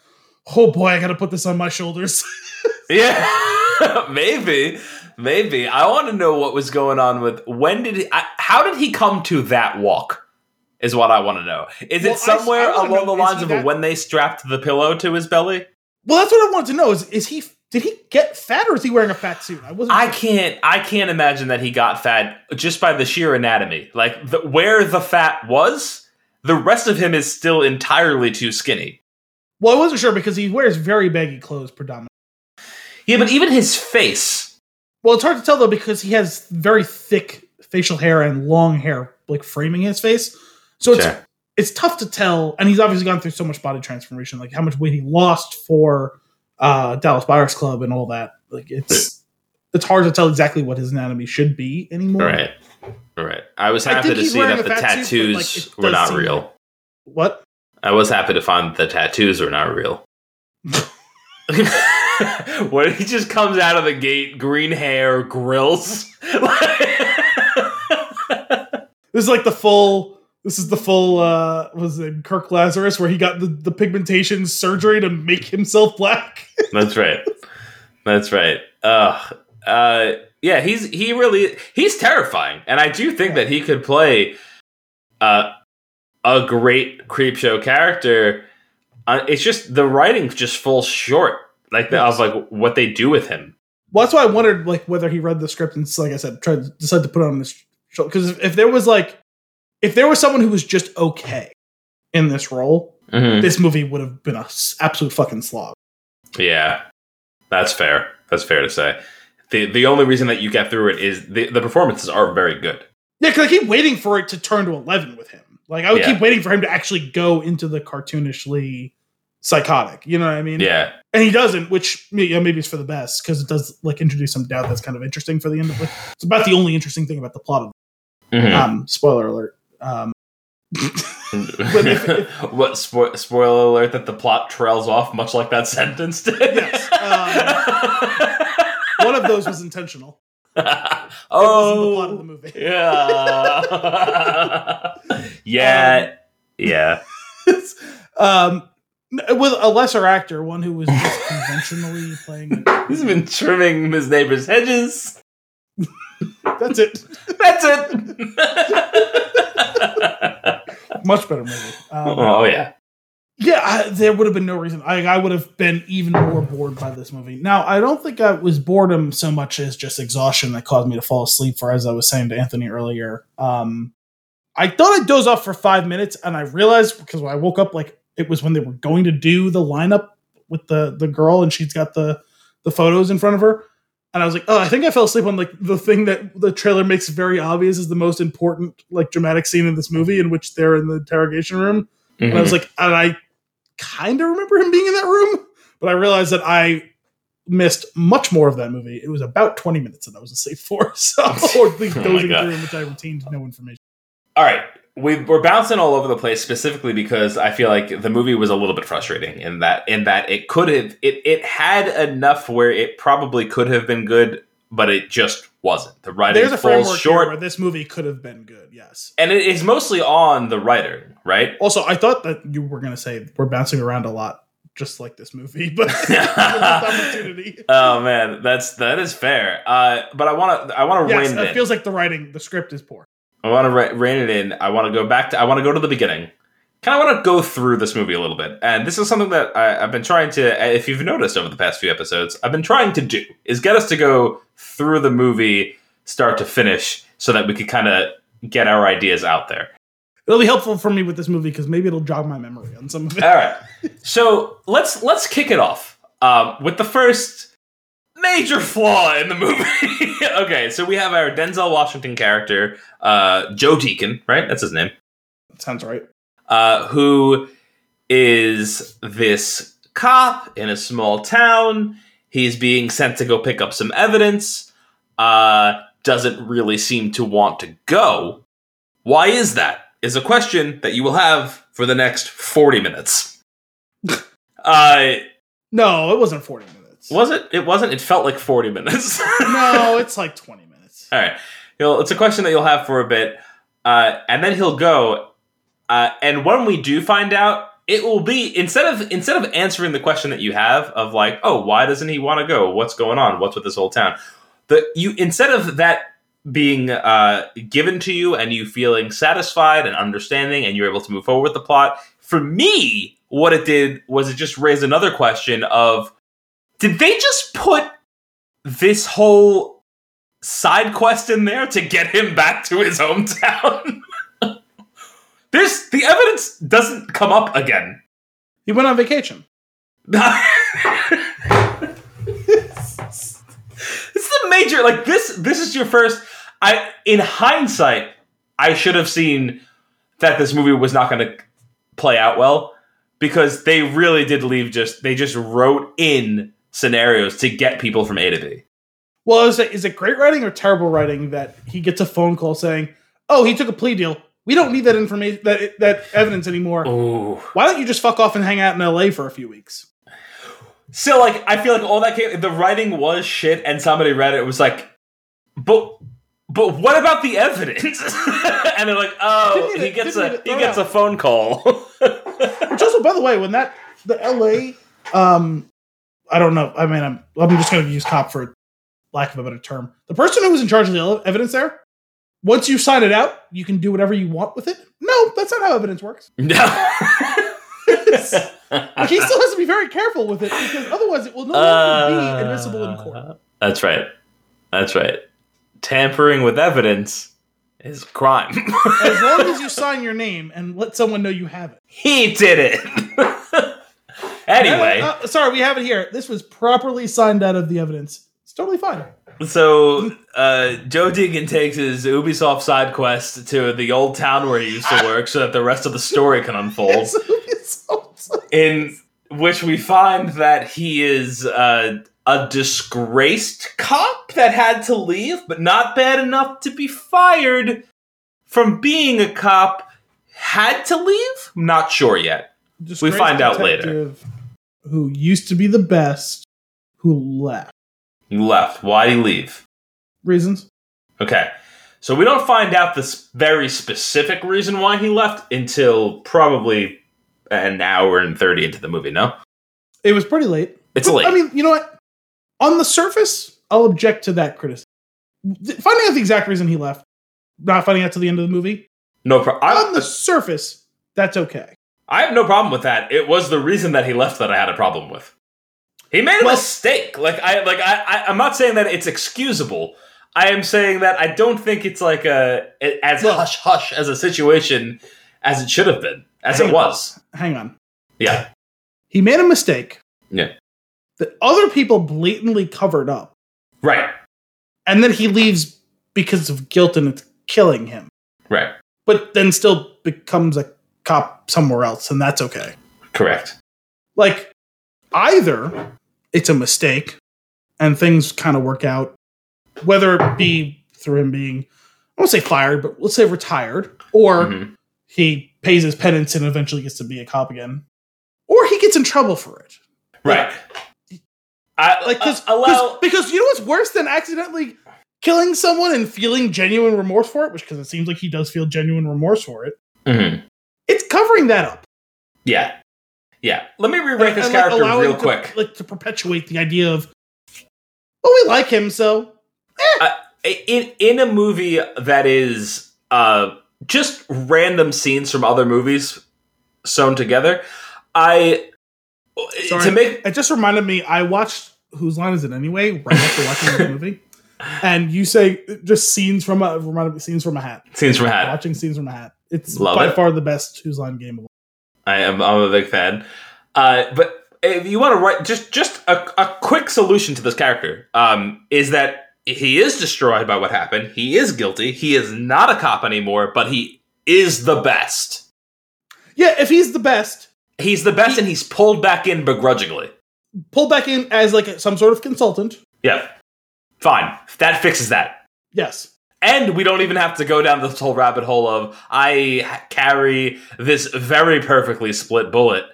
"Oh boy, I got to put this on my shoulders." Yeah, maybe, maybe. I want to know what was going on with. When did he? I, how did he come to that walk? Is what I want to know. Is Well, it somewhere I wanna along know, the lines of that- when they strapped the pillow to his belly? well, that's what I wanted to know. Is is he did he get fat or is he wearing a fat suit? I wasn't. I sure. can't. I can't imagine that he got fat just by the sheer anatomy. Like the, where the fat was, the rest of him is still entirely too skinny. Well, I wasn't sure because he wears very baggy clothes predominantly. Yeah, but even his face. Well, it's hard to tell though because he has very thick facial hair and long hair, like framing his face. So it's Sure. it's tough to tell. And he's obviously gone through so much body transformation, like how much weight he lost for uh, Dallas Buyers Club and all that. Like it's it's hard to tell exactly what his anatomy should be anymore. Right. Right. I was happy think to see that the fat suit, like, tattoos were not real. like- What? I was happy to find that the tattoos were not real. when he just comes out of the gate, green hair, grills. This is like the full. This is the full. uh Was it Kirk Lazarus where he got the, the pigmentation surgery to make himself black? That's right. That's right. Ugh. Uh, yeah, he's he really he's terrifying, and I do think that he could play uh, a great creep show character. Uh, it's just the writing just falls short, like Yes. of like what they do with him. Well, that's why I wondered like whether he read the script and like I said, tried to decide to put it on this show. Because if, if there was like, if there was someone who was just okay in this role, Mhm. this movie would have been a s- absolute fucking slog. Yeah, that's fair. That's fair to say. the The only reason that you get through it is the the performances are very good. Yeah, because I keep waiting for it to turn to eleven with him. Like I would Yeah. keep waiting for him to actually go into the cartoonishly psychotic. You know what I mean? Yeah, and he doesn't, which yeah, maybe it's for the best because it does like introduce some doubt that's kind of interesting for the end of it. It's about the only interesting thing about the plot of. Mhm. Um, spoiler alert. Um, but if- what spo- spoiler alert that the plot trails off much like that sentence did. Yes, one of those was intentional. It wasn't the plot of the oh, movie. yeah, yeah, yeah. um, with a lesser actor, one who was just conventionally playing. He's been trimming his neighbor's hedges. That's it. That's it. Much better movie. Um, oh yeah. Yeah, I, there would have been no reason. I, I would have been even more bored by this movie. Now, I don't think I was boredom so much as just exhaustion that caused me to fall asleep. For as I was saying to Anthony earlier, um, I thought I dozed off for five minutes, and I realized because when I woke up, like it was when they were going to do the lineup with the the girl, and she's got the the photos in front of her, and I was like, oh, I think I fell asleep on like the thing that the trailer makes very obvious is the most important like dramatic scene in this movie, in which they're in the interrogation room. And I was mm-hmm. like, and I kind of remember him being in that room, but I realized that I missed much more of that movie. It was about 20 minutes that I was asleep for. So, or least Oh my dozing God. through in which I retained no information. All right, we, we're bouncing all over the place specifically because I feel like the movie was a little bit frustrating in that in that it could have it it had enough where it probably could have been good, but it just wasn't. The writing There's a falls short, where this movie could have been good, yes. and it is mostly on the writer, right? Also, I thought that you were going to say we're bouncing around a lot, just like this movie, but opportunity. oh man, that's that is fair. Uh, but I want to I want to Yes, rein it feels like the writing, the script is poor. I want to re- rein it in. I want to go back to. I want to go to the beginning. Kind of want to go through this movie a little bit, and this is something that I, I've been trying to. If you've noticed over the past few episodes, I've been trying to do is get us to go through the movie start to finish, so that we could kind of get our ideas out there. It'll be helpful for me with this movie because maybe it'll jog my memory on some of it. All right, so let's let's kick it off um, with the first major flaw in the movie. okay, so we have our Denzel Washington character, uh, Joe Deacon, right? That's his name. Sounds right. uh, who is this cop in a small town. He's being sent to go pick up some evidence. Uh, doesn't really seem to want to go. Why is that? Is a question that you will have for the next 40 minutes. uh, No, it wasn't 40 minutes. Was it? It wasn't. It felt like 40 minutes. No, it's like 20 minutes. All right. He'll, it's a question that you'll have for a bit, uh, and then he'll go. Uh, and when we do find out, it will be instead of instead of answering the question that you have of like, oh, why doesn't he want to go? What's going on? What's with this whole town? The you instead of that being uh, given to you and you feeling satisfied and understanding, and you're able to move forward with the plot. For me, what it did was it just raised another question of, did they just put this whole side quest in there to get him back to his hometown. There's the evidence doesn't come up again. He went on vacation. this is the major like this this is your first I in hindsight I should have seen that this movie was not going to play out well because they really did leave just they just wrote in scenarios to get people from A to B. Well, is it, is it great writing or terrible writing that he gets a phone call saying, "Oh, he took a plea deal. We don't need that information, that that evidence anymore. Ooh. Why don't you just fuck off and hang out in L.A. for a few weeks?" So like I feel like all that came the writing was shit and somebody read it, it was like but but what about the evidence? and they're like, oh, Didn't he gets a he gets a phone call. Which also, by the way, when that the L.A. Um, I don't know. I mean, I'm I'm just going to use cop for lack of a better term. The person who was in charge of the evidence there. Once you sign it out, you can do whatever you want with it. No, that's not how evidence works. no. Like, he still has to be very careful with it because otherwise it will no longer be admissible in court. Uh, That's right. That's right. Tampering with evidence is a crime. As long as you sign your name and let someone know you have it. he did it. Anyway, Uh, uh, sorry, we have it here. This was properly signed out of the evidence. It's totally fine. so uh, Joe Deacon takes his Ubisoft side quest to the old town where he used to work, so that the rest of the story can unfold. In which we find that he is uh, a disgraced cop that had to leave, but not bad enough to be fired from being a cop. Had to leave? I'm not sure yet. disgraced find out later. Who used to be the best, who left. He left. Why did he leave? Reasons? Okay. So we don't find out this very specific reason why he left until probably an hour and 30 into the movie, no? It was pretty late. It's But, late. I mean, you know what? On the surface, I'll object to that criticism. Finding out the exact reason he left, not finding out to the end of the movie, no problem. on the surface, that's okay. I have no problem with that. It was the reason that he left that I had a problem with. He made a Well- mistake. Like I like I, I I'm not saying that it's excusable. I am saying that I don't think it's like a as Well- hush hush as a situation as it should have been, as it on. was. Hang on. Yeah. He made a mistake Yeah. that other people blatantly covered up. Right. And then he leaves because of guilt and it's killing him. Right. But then still becomes a cop somewhere else, and that's okay. Correct. Like, either it's a mistake and things kind of work out, whether it be through him being, I won't say fired, but let's say retired, or Mhm. he pays his penance and eventually gets to be a cop again, or he gets in trouble for it. Right. I, Like, cause, uh, allow. 'cause- because you know what's worse than accidentally killing someone and feeling genuine remorse for it, which because it seems like he does feel genuine remorse for it. Mhm. It's covering that up. Yeah. Yeah. Let me rewrite this And, like, character allowing real to- quick. like to perpetuate the idea of, well, we like him, so in in a movie that is uh just random scenes from other movies sewn together i Sorry. to make it just reminded me. I watched Whose Line Is It Anyway right after watching the movie, and you say just scenes from a reminded me scenes from a hat. scenes from a hat Watching scenes from a hat. It's Love by it. far the best Whose Line game of all. i am i'm a big fan uh but if you want to write just just a, a quick solution to this character um is that he is destroyed by what happened he is guilty he is not a cop anymore but he is the best Yeah, if he's the best, he's the best He- and he's pulled back in begrudgingly Pulled back in as like some sort of consultant. yeah fine that fixes that Yes. And we don't even have to go down this whole rabbit hole of I carry this very perfectly split bullet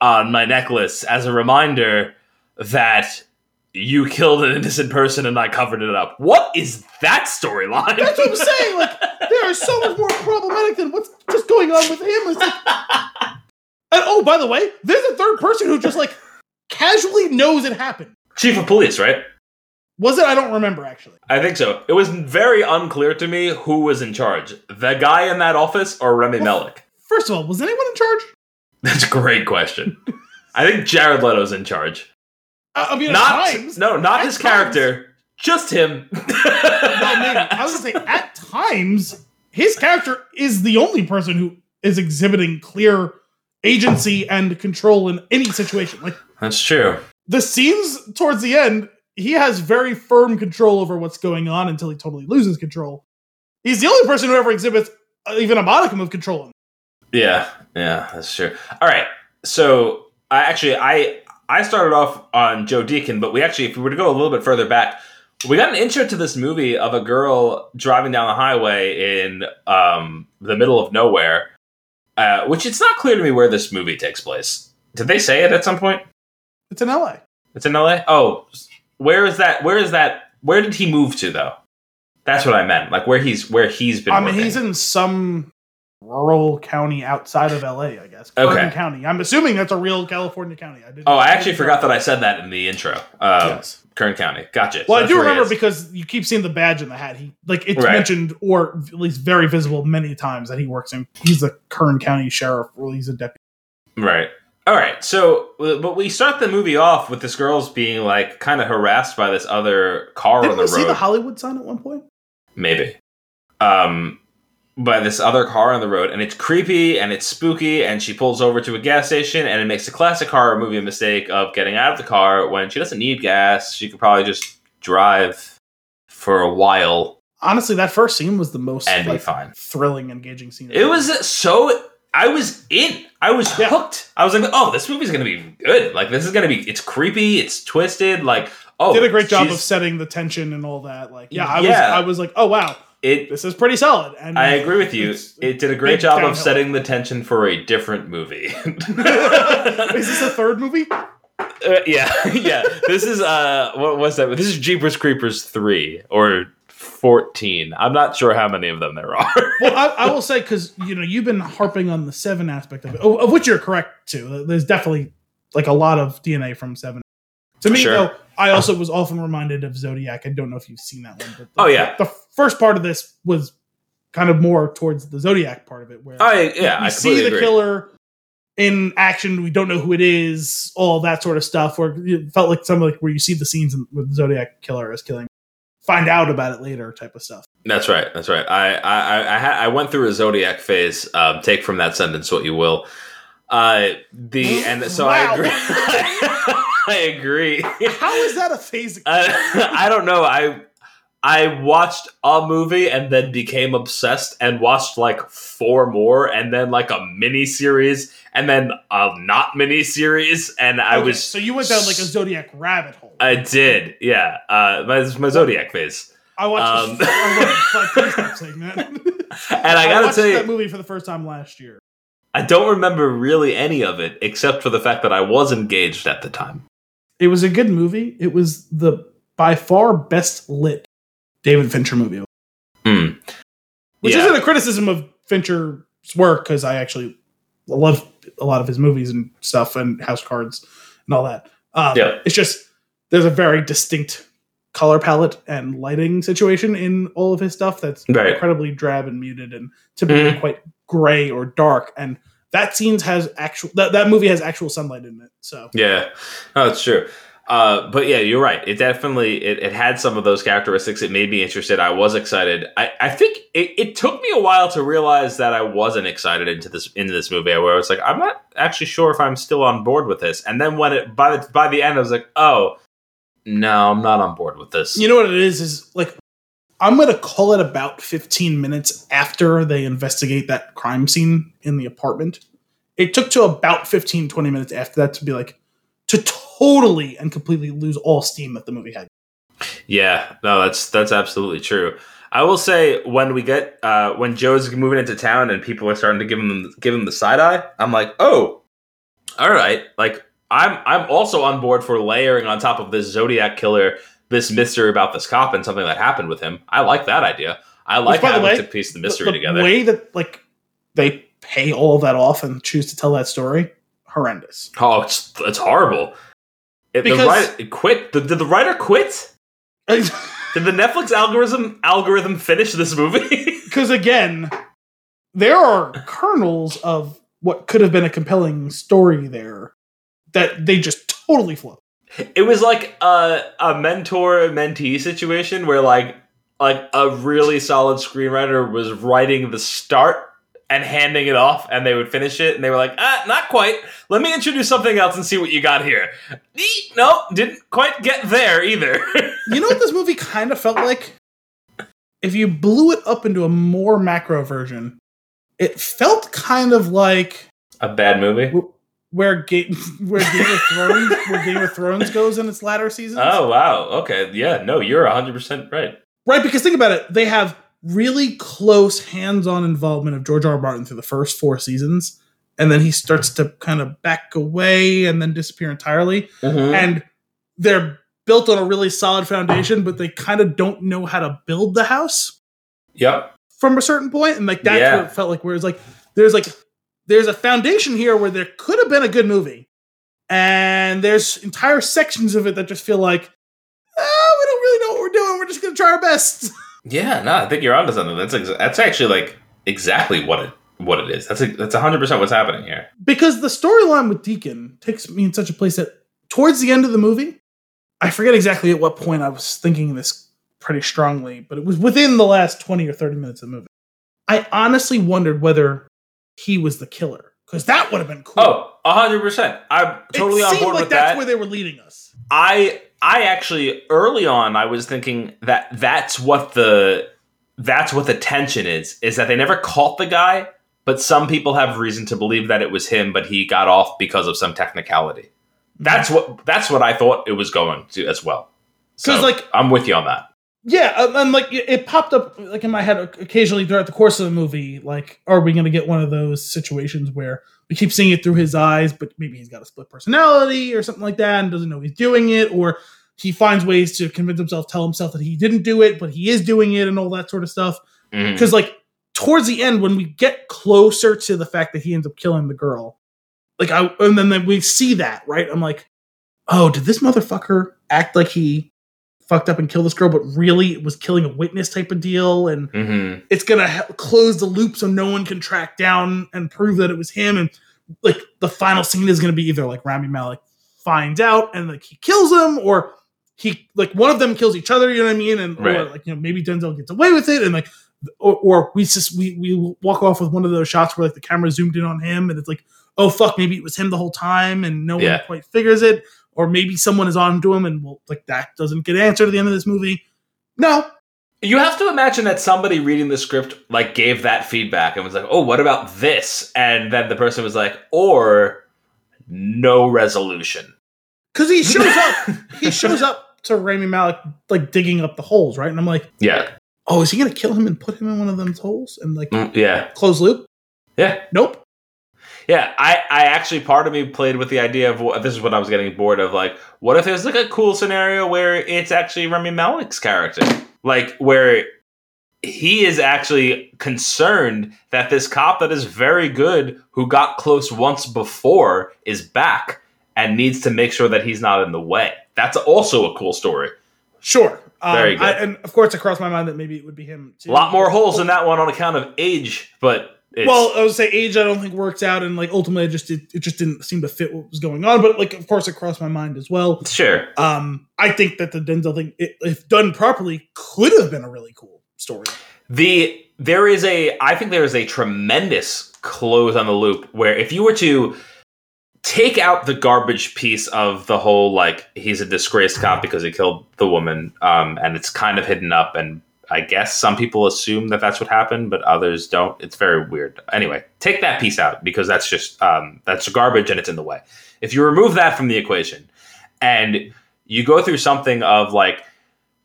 on my necklace as a reminder that you killed an innocent person and I covered it up. What is that storyline? That's what I'm saying. Like, they are so much more problematic than what's just going on with him. It's like, and oh, by the way, there's a third person who just like casually knows it happened. Chief of police, right? Was it? I don't remember actually. I think so. It was very unclear to me who was in charge. The guy in that office or Rami Malek? First of all, was anyone in charge? That's a great question. I think Jared Leto's in charge. I, I mean, Not at times. no, not his times. character, just him. Well. I was gonna say at times his character is the only person who is exhibiting clear agency and control in any situation. Like That's true. the scenes towards the end, he has very firm control over what's going on until he totally loses control. He's the only person who ever exhibits uh, even a modicum of control. Yeah, yeah, that's true. All right, so I actually I I started off on Joe Deacon, but we actually, if we were to go a little bit further back, we got an intro to this movie of a girl driving down the highway in um, the middle of nowhere, uh, which it's not clear to me where this movie takes place. Did they say it at some point? It's in LA. It's in LA. Oh, where is that? Where is that? Where did he move to though? That's what I meant. Like where he's where he's been. I mean, working. he's in some rural county outside of LA, I guess. Kern Okay. County. I'm assuming that's a real California county. I didn't. Oh, I actually forgot that I said that in the intro. Uh, Yes. Kern County. Gotcha. Well, So I do that's where he remember because you keep seeing the badge in the hat. He like it's Right. mentioned or at least very visible many times that he works in. He's the Kern County sheriff, or he's a deputy. Right. All right. So, but we start the movie off with this girl's being like kind of harassed by this other car Didn't on the we see the Hollywood sign at one point? Maybe. Um, by this other car on the road, and it's creepy and it's spooky. And she pulls over to a gas station, and it makes a classic horror movie mistake of getting out of the car when she doesn't need gas. She could probably just drive for a while Honestly, that first scene was the most and be like, fine. thrilling, engaging scene. It was so. I was in. I was Yeah. hooked. I was like, "Oh, this movie's gonna be good. Like, this is gonna be. It's creepy. It's twisted. Like, oh, did a great job of setting the tension and all that. Like, yeah, I Yeah. was, I was like, oh wow, It. this is pretty solid. And I agree with you. It did a great job of setting the tension for a different movie. is this a third movie? Uh, yeah, yeah. This is uh, what was that? This is Jeepers Creepers three or fourteen. I'm not sure how many of them there are. Well, I, I will say because you know you've been harping on the seven aspect of it, of which you're correct too. There's definitely like a lot of DNA from seven. To me, Sure. though, I also was often reminded of Zodiac. I don't know if you've seen that one, but the, Oh, yeah. the first part of this was kind of more towards the Zodiac part of it, where I yeah, we I see the agree. killer in action. We don't know who it is, all that sort of stuff. Where it felt like some like where you see the scenes in, with the Zodiac killer is killing, find out about it later, type of stuff. That's right. That's right. I I I, I, ha- I went through a zodiac phase. Um, take from that sentence what you will. Uh, the and so I agree. I agree. How is that a phase? I, I don't know. I I watched a movie and then became obsessed and watched like four more and then like a mini series and then a not mini series and I Okay, was so you went down like a Zodiac rabbit hole. I did yeah uh my, my zodiac phase I watched. um, I watched, saying that. and I gotta watched tell you that movie for the first time last year. I don't remember really any of it except for the fact that I was engaged at the time. It was a good movie. It was the by far best lit David Fincher movie, Hmm. which Yeah. isn't a criticism of Fincher's work because I actually love a lot of his movies and stuff and House Cards and all that. Um, Yeah. It's just there's a very distinct color palette and lighting situation in all of his stuff that's Right. incredibly drab and muted and typically Mhm. quite gray or dark. And that scenes has actual that, that movie has actual sunlight in it. So Yeah, that's true. Uh, but yeah, you're right. It definitely it, it had some of those characteristics. It made me interested. I was excited. I, I think it, it took me a while to realize that I wasn't excited into this into this movie. Where I was like, I'm not actually sure if I'm still on board with this. And then when it by the by the end, I was like, oh no, I'm not on board with this. you know what it is is like I'm gonna call it about 15 minutes after they investigate that crime scene in the apartment. It took to about 15, 20 minutes after that to be like to totally and completely lose all steam that the movie had. Yeah, no, that's that's absolutely true. I will say when we get uh, when Joe's moving into town and people are starting to give him give him the side eye, I'm like, oh, all right. Like I'm I'm also on board for layering on top of this Zodiac killer this mystery about this cop and something that happened with him. I like that idea. I like the having way, to piece the The- mystery the, together. The way that like they pay all that off and choose to tell that story, horrendous. oh, it's it's horrible. It, the writer it quit. Did, did the writer quit? Did the Netflix algorithm algorithm finish this movie? Because again, there are kernels of what could have been a compelling story there that they just totally flub. It was like a a mentor mentee situation where like like a really solid screenwriter was writing the start and handing it off and they would finish it and they were like ah not quite. Let me introduce something else and see what you got here. Eek, no didn't quite get there either. You know what this movie kind of felt like? If you blew it up into a more macro version, it felt kind of like a bad movie? Where Game where Game of Thrones where Game of Thrones goes in its latter seasons. oh wow. Okay. Yeah. No you're 100% right. Right, because think about it. They have really close hands-on involvement of George R. R. Martin through the first four seasons, and then he starts to kind of back away and then disappear entirely. Mm-hmm. And they're built on a really solid foundation, but they kind of don't know how to build the house yep from a certain. And like that's Yeah. what it felt like. Where it's like there's like there's a foundation here where there could have been a good movie, and there's entire sections of it that just feel like. Oh, we don't really know what we're doing. We're just gonna try our best. yeah no i think you're onto something that's ex- that's actually like exactly what it what it is that's a, that's 100% what's happening here because the storyline with Deacon takes me in such a place that towards the end of the movie, I forget exactly at what point I was thinking this pretty strongly, but it was within the last 20 or 30 minutes of the movie. I honestly wondered whether he was the killer because that would have been cool. Oh, hundred percent. I'm totally it on board like with that's that. where they were leading us. I I actually early on I was thinking that that's what the that's what the tension is is that they never caught the guy, but some people have reason to believe that it was him, but he got off because of some technicality. Mm-hmm. That's what that's what I thought it was going to as well. So 'Cause, like- I'm with you on that. Yeah, and, and like it it popped up like in my head occasionally throughout the course of the movie. Like, are we going to get one of those situations where we keep seeing it through his eyes, but maybe he's got a split personality or something like that, and doesn't know he's doing it, or he finds ways to convince himself, tell himself that he didn't do it, but he is doing it, and all that sort of stuff. Mm-hmm. Because like towards the end, when we get closer to the fact that he ends up killing the girl, like I and then, then we see that right, I'm like, oh, did this motherfucker act like he fucked up and killed this girl, but really it was killing a witness type of deal, and Mhm. it's gonna ha- close the loop so no one can track down and prove that it was him, and like the final scene is gonna be either like Rami Malek finds out and like he kills him, or he like one of them kills each other, you know what I mean, and or like you know maybe Denzel gets away with it, and like or, or we just we we walk off with one of those shots where like the camera zoomed in on him, and it's like oh fuck maybe it was him the whole time, and no Yeah. one quite figures it, or maybe someone is on to him, and well like that doesn't get answered at the end of this movie. No, You have to imagine that somebody reading the script like gave that feedback and was like, "Oh, what about this?" And then the person was like, "Or no resolution." because he shows up he shows up to Rami Malek like digging up the holes, right? And I'm like, Yeah, oh, is he gonna kill him and put him in one of those holes and like Mm, yeah, close loop? yeah. Nope. Yeah, I, I actually part of me played with the idea of what, this is what I was getting bored of. Like, what if there's like a cool scenario where it's actually Rami Malek's character, like where he is actually concerned that this cop that is very good, who got close once before, is back and needs to make sure that he's not in the way. That's also a cool story. Sure. Um, Very good. I, and of course, it crossed my mind that maybe it would be him. Too. A lot more holes in that one on account of age, but it's, Well, I would say age. I don't think works out, and like ultimately, it just it, it just didn't seem to fit what was going on. But like, of course, it crossed my mind as well. sure. Um, I think that the Denzel thing, i- if done properly, could have been a really cool story. The there is a I think there is a tremendous close on the loop where if you were to take out the garbage piece of the whole like he's a disgraced cop because he killed the woman um and it's kind of hidden up and I guess some people assume that that's what happened but others don't it's very weird anyway take that piece out because that's just um that's garbage and it's in the way if you remove that from the equation and you go through something of like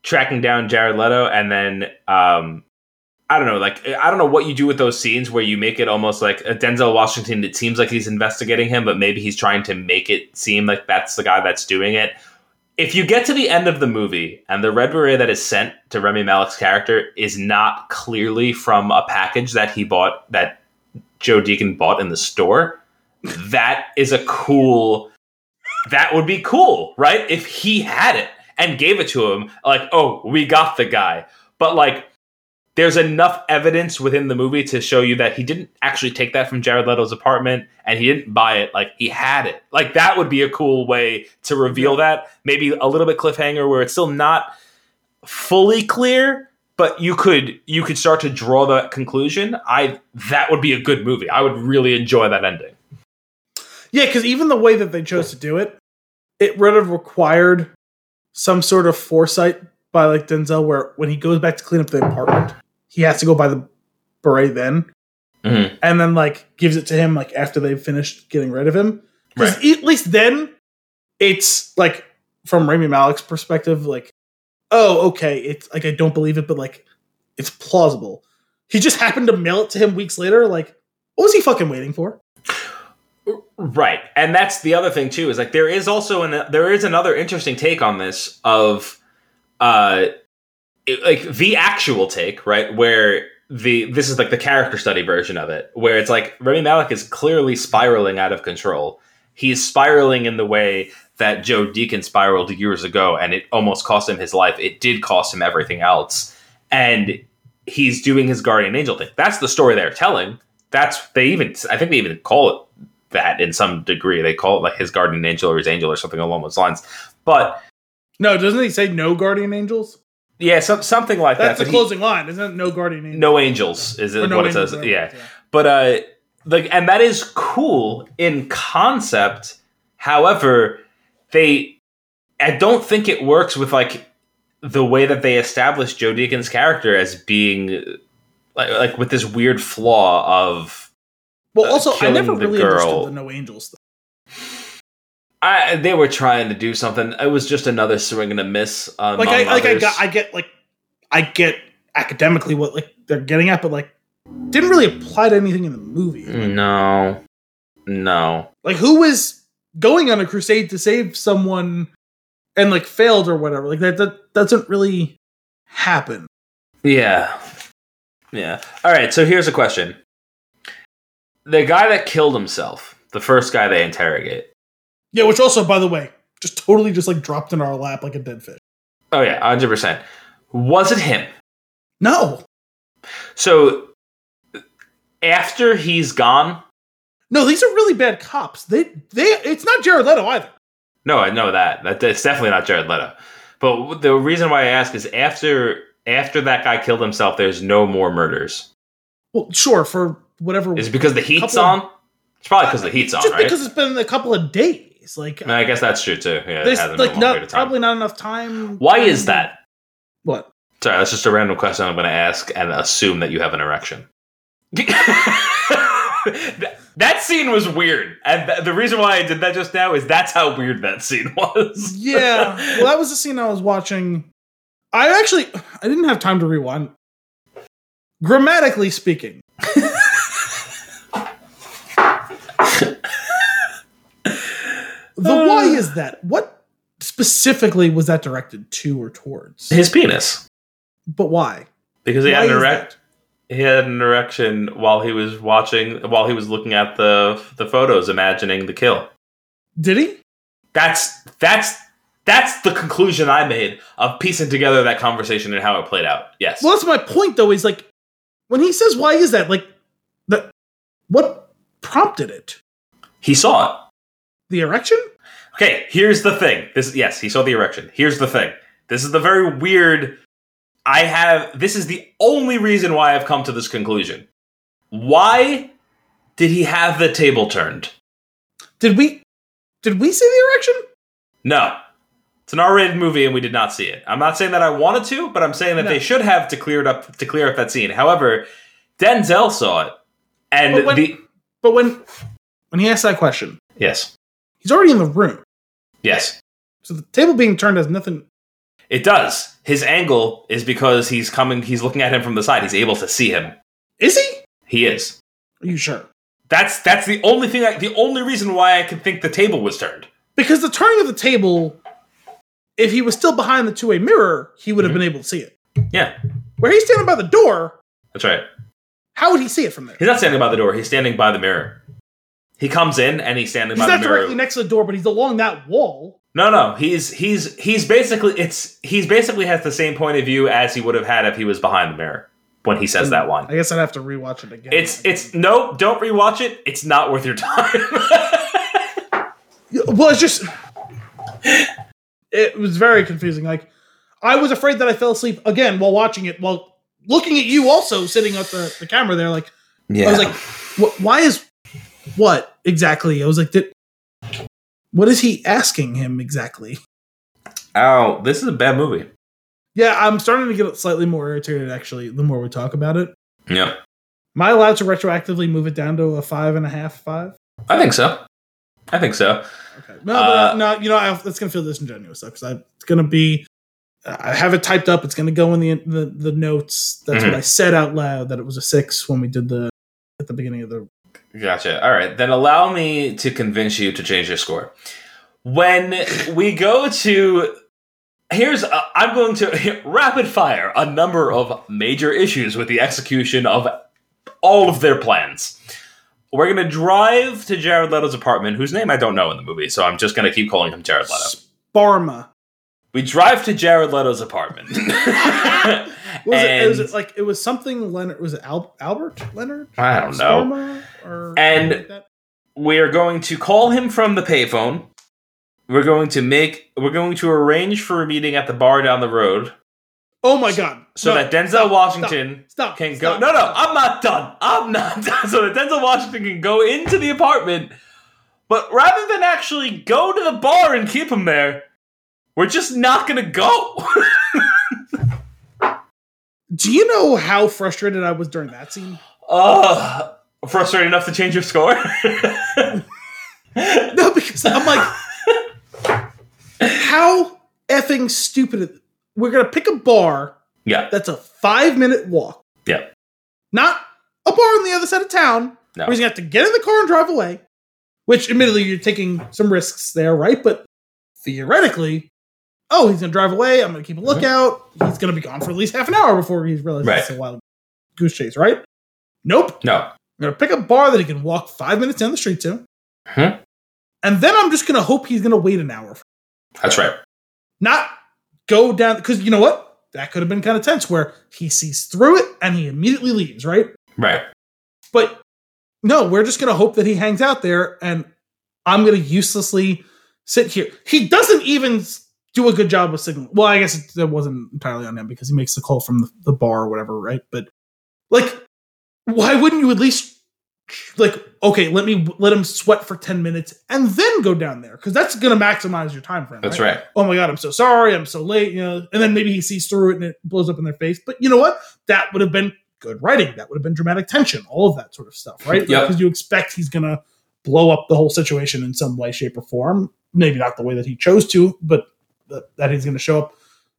tracking down Jared Leto and then um I don't know, like I don't know what you do with those scenes where you make it almost like a Denzel Washington. It seems like he's investigating him, but maybe he's trying to make it seem like that's the guy that's doing it. If you get to the end of the movie and the red beret that is sent to Rami Malek's character is not clearly from a package that he bought that Joe Deacon bought in the store, that is a cool. That would be cool, right? If he had it and gave it to him, like, oh, we got the guy. But like, there's enough evidence within the movie to show you that he didn't actually take that from Jared Leto's apartment and he didn't buy it. Like he had it. Like that would be a cool way to reveal that. Maybe a little bit cliffhanger where it's still not fully clear, but you could you could start to draw that conclusion. I that would be a good movie. I would really enjoy that ending. Yeah, because even the way that they chose to do it, it would have required some sort of foresight by like Denzel, where when he goes back to clean up the apartment, he has to go by the beret then, Mhm. and then like gives it to him like after they've finished getting rid of him. Because Right. at least then, it's like from Rami Malek's perspective, like, oh, okay, it's like I don't believe it, but like it's plausible. He just happened to mail it to him weeks later. Like, what was he fucking waiting for? Right, and that's the other thing too. Is like there is also an there is another interesting take on this of, uh, like the actual take, right? Where the this is like the character study version of it, where it's like Rami Malek is clearly spiraling out of control. He's spiraling in the way that Joe Deacon spiraled years ago, and it almost cost him his life. It did cost him everything else, and he's doing his guardian angel thing. That's the story they're telling. That's they even I think they even call it that in some degree. They call it like his guardian angel or his angel or something along those lines. But No, doesn't he say no guardian angels? Yeah, some, something like That's that. the but he- closing line, isn't it? No guardian angel. no angels is it no what it says. right, Yeah. But uh like and that is cool in concept. However, they I don't think it works with like the way that they establish Joe Deacon's character as being like like with this weird flaw of Well, uh, also, I never really girl. understood the no angels. I they were trying to do something. It was just another swing and a miss. Uh, among Like, I like I got, I get like, I get academically what like they're getting at, but like, didn't really apply to anything in the movie. No, no. Like, who was going on a crusade to save someone and like failed or whatever? Like that, that doesn't really happen. Yeah. Yeah. All right, so here's a question. The guy that killed himself, the first guy they interrogate. Yeah, which also, by the way, just totally just like dropped in our lap like a dead fish. Oh yeah, 100%. Was it him? No, So after he's gone, no, these are really bad cops. They, they, it's not Jared Leto either. no, I know that. that that's definitely not Jared Leto. But the reason why I ask is after after that guy killed himself, there's no more murders. Well, sure, for whatever. Is it because the heat's on? It's probably because the heat's on, just right? because it's been a couple of days. Like, I, I guess that's true too. Yeah, there's like not period of time. probably not enough time. Why is that? What? Sorry, that's just a random question I'm going to ask and assume that you have an erection. that, that scene was weird, and th- the reason why I did that just now is that's how weird that scene was. Yeah. well, that was the scene I was watching. I actually I didn't have time to rewind. Grammatically speaking, the uh, why is that? What specifically was that directed to or towards? His penis, But why? because he Why had an erect. He had an erection while he was watching, while he was looking at the the photos, imagining the kill. Did he? That's that's that's the conclusion I made of piecing together that conversation and how it played out. Yes. Well, that's my point, though. Is like when he says, "Why is that?" Like, the what prompted it? he saw it. The erection? Okay, here's the thing. This is yes, he saw the erection. Here's the thing. This is the very weird I have this is the only reason why I've come to this conclusion. Why did he have the table turned? Did we? Did we see the erection? No. It's an R-rated movie and we did not see it. I'm not saying that I wanted to, but I'm saying that No. they should have to clear it up to clear up that scene. However, Denzel saw it. And But when- the But when when he asked that question, Yes. He's already in the room. Yes. So the table being turned has nothing. It does. His angle is because he's coming he's looking at him from the side. He's able to see him. Is he? He is. Are you sure? That's that's the only thing. I, the only reason why I can think the table was turned. Because the turning of the table, if he was still behind the two-way mirror, he would have Mhm. been able to see it. Yeah, Where he's standing by the door, that's right. how would he see it from there? He's not standing by the door. He's standing by the mirror. He comes in and he's standing He's by not the mirror. He's directly next to the door, but he's along that wall. no, no. He's he's he's basically it's he's basically has the same point of view as he would have had if he was behind the mirror when he says that line. I guess I'd have to rewatch it again. It's it's no, don't rewatch it. It's not worth your time. Well, it's just it was very confusing. Like I was afraid that I fell asleep again while watching it, while looking at you also sitting at the, the camera there. Like yeah. I was like, why is what exactly? I was like, did, what is he asking him exactly? oh, this is a bad movie. Yeah, I'm starting to get slightly more irritated actually. The more we talk about it, Yeah, am I allowed to retroactively move it down to a five and a half, five? I think so. I think so. Okay. No, Uh, but, no, you know, I, that's gonna feel disingenuous though, because I it's gonna be. I have it typed up. It's gonna go in the the, the notes. That's Mhm. what I said out loud. That it was a six when we did the at the beginning of the. Gotcha. All right, then allow me to convince you to change your score. When we go to here's uh, I'm going to rapid fire a number of major issues with the execution of all of their plans. We're going to drive to Jared Leto's apartment, whose name I don't know in the movie, so I'm just going to keep calling him Jared Leto. Sparma. We drive to Jared Leto's apartment. Was it, was it like it was something Leonard? Was it Al, Albert Leonard? I don't know. Or And- like we are going to call him from the payphone. We're going to make we're going to arrange for a meeting at the bar down the road. Oh my god! so No, that Denzel stop, Washington stop, can stop, go. No, no. I'm not done. I'm not done. So that Denzel Washington can go into the apartment, but rather than actually go to the bar and keep him there, we're just not gonna go. Do you know how frustrated I was during that scene? Ugh. frustrated enough to change your score? No, because I'm like, how effing stupid! We're gonna pick a bar yeah, that's a five minute walk. Yeah. Not a bar on the other side of town No. where he's gonna have to get in the car and drive away. Which, admittedly, you're taking some risks there, right? But theoretically, oh, he's gonna drive away. I'm gonna keep a lookout. He's gonna be gone for at least half an hour before he realizes Right. it's a wild goose chase, right? Nope. no. I'm gonna pick a bar that he can walk five minutes down the street to. Hmm. And then I'm just gonna hope he's gonna wait an hour. That's right. Not go down because you know what? That could have been kind of tense where he sees through it and he immediately leaves, right? Right. But no, we're just gonna hope that he hangs out there and I'm gonna uselessly sit here. He doesn't even do a good job of signaling. Well, I guess it, that wasn't entirely on him because he makes the call from the, the bar or whatever, right? But like, why wouldn't you at least like okay, let me let him sweat for ten minutes and then go down there because that's gonna maximize your time frame. That's right. oh my god, I'm so sorry, I'm so late, you know, and then maybe he sees through it and it blows up in their face. But you know what? That would have been good writing. That would have been dramatic tension, all of that sort of stuff, right? Yep. Because you expect he's gonna blow up the whole situation in some way, shape, or form. Maybe not the way that he chose to, but that, that he's gonna show up.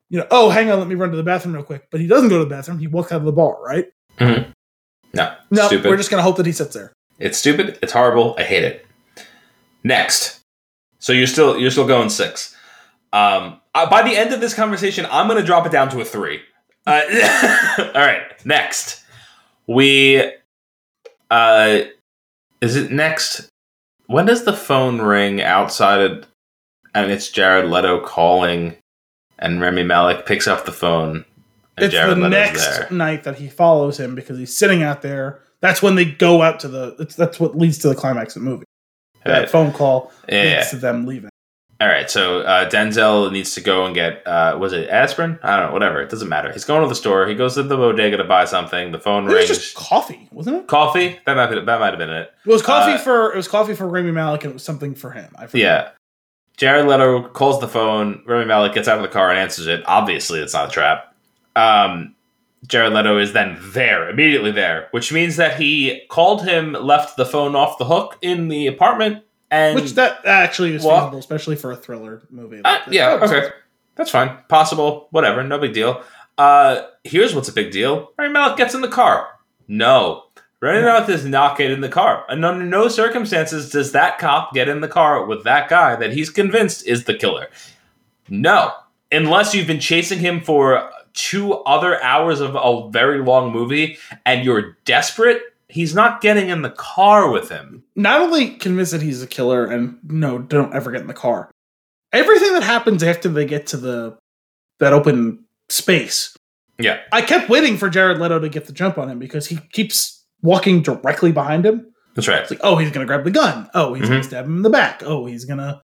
You know, oh, hang on, let me run to the bathroom real quick. But he doesn't go to the bathroom. He walks out of the bar, right? No. No, Stupid. we're just gonna hope that he sits there. It's stupid. It's horrible. I hate it. Next. So you're still you're still going six. Um, uh, by the end of this conversation, I'm going to drop it down to a three. Uh, all right. Next, we. Uh, is it next? When does the phone ring outside of, and it's Jared Leto calling, and Rami Malek picks up the phone. And it's Jared the Leto's next there. night that he follows him because he's sitting out there. That's when they go out to the. It's, that's what leads to the climax of the movie. That phone call Yeah, leads yeah. to them leaving. All right, so uh, Denzel needs to go and get uh, was it aspirin? I don't know, whatever. It doesn't matter. He's going to the store. He goes to the bodega to buy something. The phone It was rings. just coffee, wasn't it? Coffee? That might be, that might have been it. It was coffee Uh, for it was coffee for Rami Malek and it was something for him. I forget. Yeah. Jared Leto calls the phone. Rami Malek gets out of the car and answers it. Obviously, it's not a trap. Um, Jared Leto is then there, immediately there, which means that he called him, left the phone off the hook in the apartment, and Which that actually is Well- feasible, especially for a thriller movie. Uh, like this. yeah, Oh, okay. That's fine. Possible. Whatever. No big deal. Uh, here's what's a big deal. Rami Malek gets in the car. No. Malek does not get in the car. And under no circumstances does that cop get in the car with that guy that he's convinced is the killer. No. Unless you've been chasing him for two other hours of a very long movie and you're desperate, he's not getting in the car with him. Not only convinced that he's a killer, and no, don't ever get in the car. Everything that happens after they get to the that open space. Yeah. I kept waiting for Jared Leto to get the jump on him because he keeps walking directly behind him. That's right. It's like, oh, he's gonna grab the gun. Oh, he's gonna Mhm. stab him in the back. Oh, he's gonna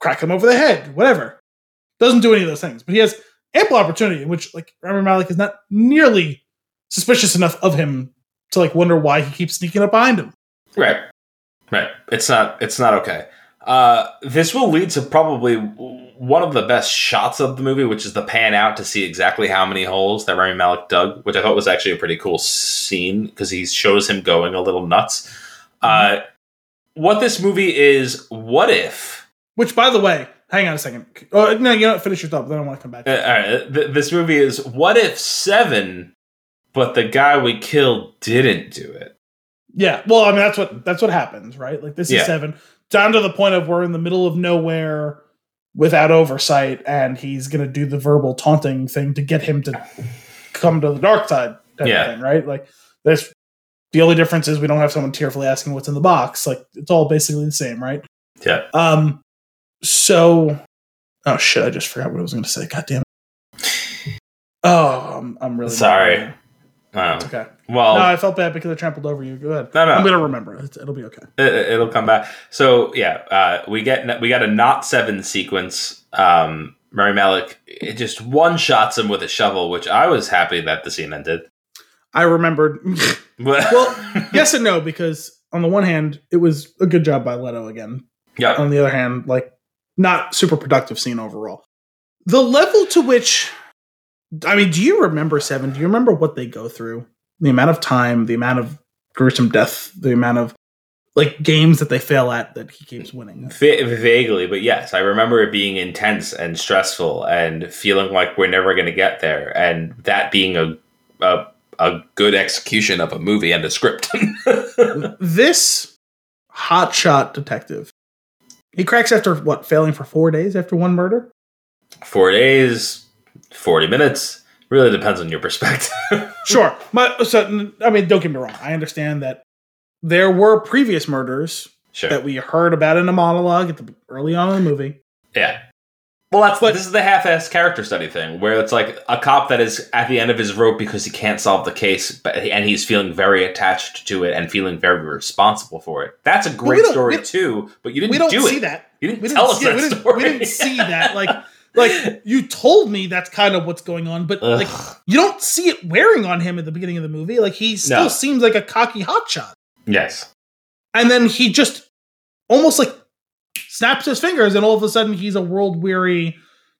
crack him over the head. Whatever. Doesn't do any of those things, but he has ample opportunity in which, like, Rami Malek is not nearly suspicious enough of him to like wonder why he keeps sneaking up behind him. Right. Right. It's not it's not okay. Uh, this will lead to probably one of the best shots of the movie, which is the pan out to see exactly how many holes that Rami Malik dug, which I thought was actually a pretty cool scene because he shows him going a little nuts. Uh, what this movie is, what if? Which, by the way, hang on a second. Oh no, you don't finish your thought. Then I want to come back. Uh, all right, th- this movie is what if seven, but the guy we killed didn't do it. Yeah, well, I mean that's what that's what happens, right? Like this Yeah. is seven, down to the point of we're in the middle of nowhere without oversight, and he's gonna do the verbal taunting thing to get him to come to the dark side, type Yeah. thing, right? Like there's the only difference is we don't have someone tearfully asking what's in the box. Like it's all basically the same, right? Yeah. Um. So, oh shit! I just forgot what I was gonna say. God damn it. Oh, I'm, I'm really Sorry. Um, It's okay. well, no, I felt bad because I trampled over you. Go ahead. no, no. I'm gonna remember it. It'll be okay. It, it'll come back. So yeah, uh, we get we got a not seven sequence um, Mary Malik it just one shots him with a shovel, which I was happy that the scene ended. I remembered. well, yes and no, because on the one hand, it was a good job by Leto again. yeah, On the other hand, like not super productive scene overall. The level to which, I mean, do you remember Seven? Do you remember what they go through? The amount of time, the amount of gruesome death, the amount of like games that they fail at that he keeps winning. Va- vaguely, but yes, I remember it being intense and stressful, and feeling like we're never going to get there, and that being a a, a good execution of a movie and a script. this hotshot detective, he cracks after what? Failing for four days after one murder. Four days, forty minutes. Really depends on your perspective. Sure. My, so, I mean, don't get me wrong. I understand that there were previous murders sure. that we heard about in a monologue at the early on in the movie. Yeah. Well, that's But- this is the half-assed character study thing, where it's like a cop that is at the end of his rope because he can't solve the case, but and he's feeling very attached to it and feeling very responsible for it. That's a great story too, but you didn't We don't do see it. that. You didn't We tell didn't, us see, that we, didn't, we didn't see that. Like, like you told me that's kind of what's going on, but like you don't see it wearing on him at the beginning of the movie. Like he still No. seems like a cocky hotshot, yes. and then he just almost like snaps his fingers, and all of a sudden he's a world weary,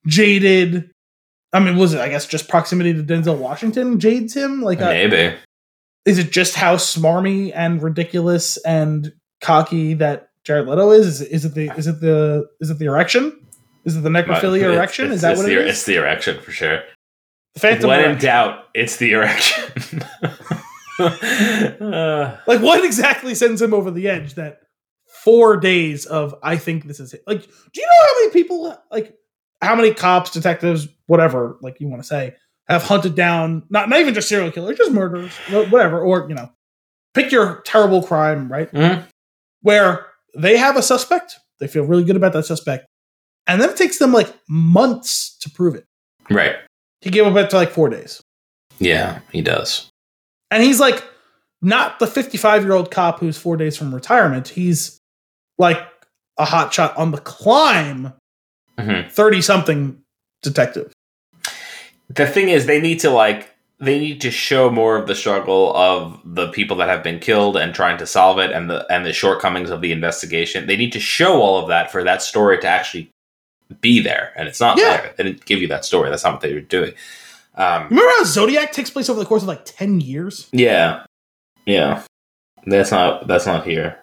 jaded. I mean, was it? I guess just proximity to Denzel Washington jades him. Like, uh, Maybe. is it just how smarmy and ridiculous and cocky that Jared Leto is? Is it, is it the is it the is it the erection? Is it the necrophilia erection? it's- is that what the, it is? It's the erection for sure. The Phantom when in doubt, it's the erection. Uh, Like what exactly sends him over the edge? That four days of I think this is it. Like, do you know how many people like how many cops, detectives, whatever, like you want to say, have hunted down not not even just serial killers, just murderers, whatever, or you know, pick your terrible crime, right? mhm. where they have a suspect, they feel really good about that suspect, and then it takes them like months to prove it. Right. He gave up it to like four days, Yeah, he does. and he's like not the fifty-five-year-old cop who's four days from retirement. He's like a hot shot on the climb, Mhm. thirty-something detective. the thing is they need to like they need to show more of the struggle of the people that have been killed and trying to solve it and the and the shortcomings of the investigation they need to show all of that for that story to actually be there and it's not Yeah. there. They didn't give you that story. That's not what they were doing. Um, Remember how Zodiac takes place over the course of like ten years? Yeah. Yeah. That's not that's not here.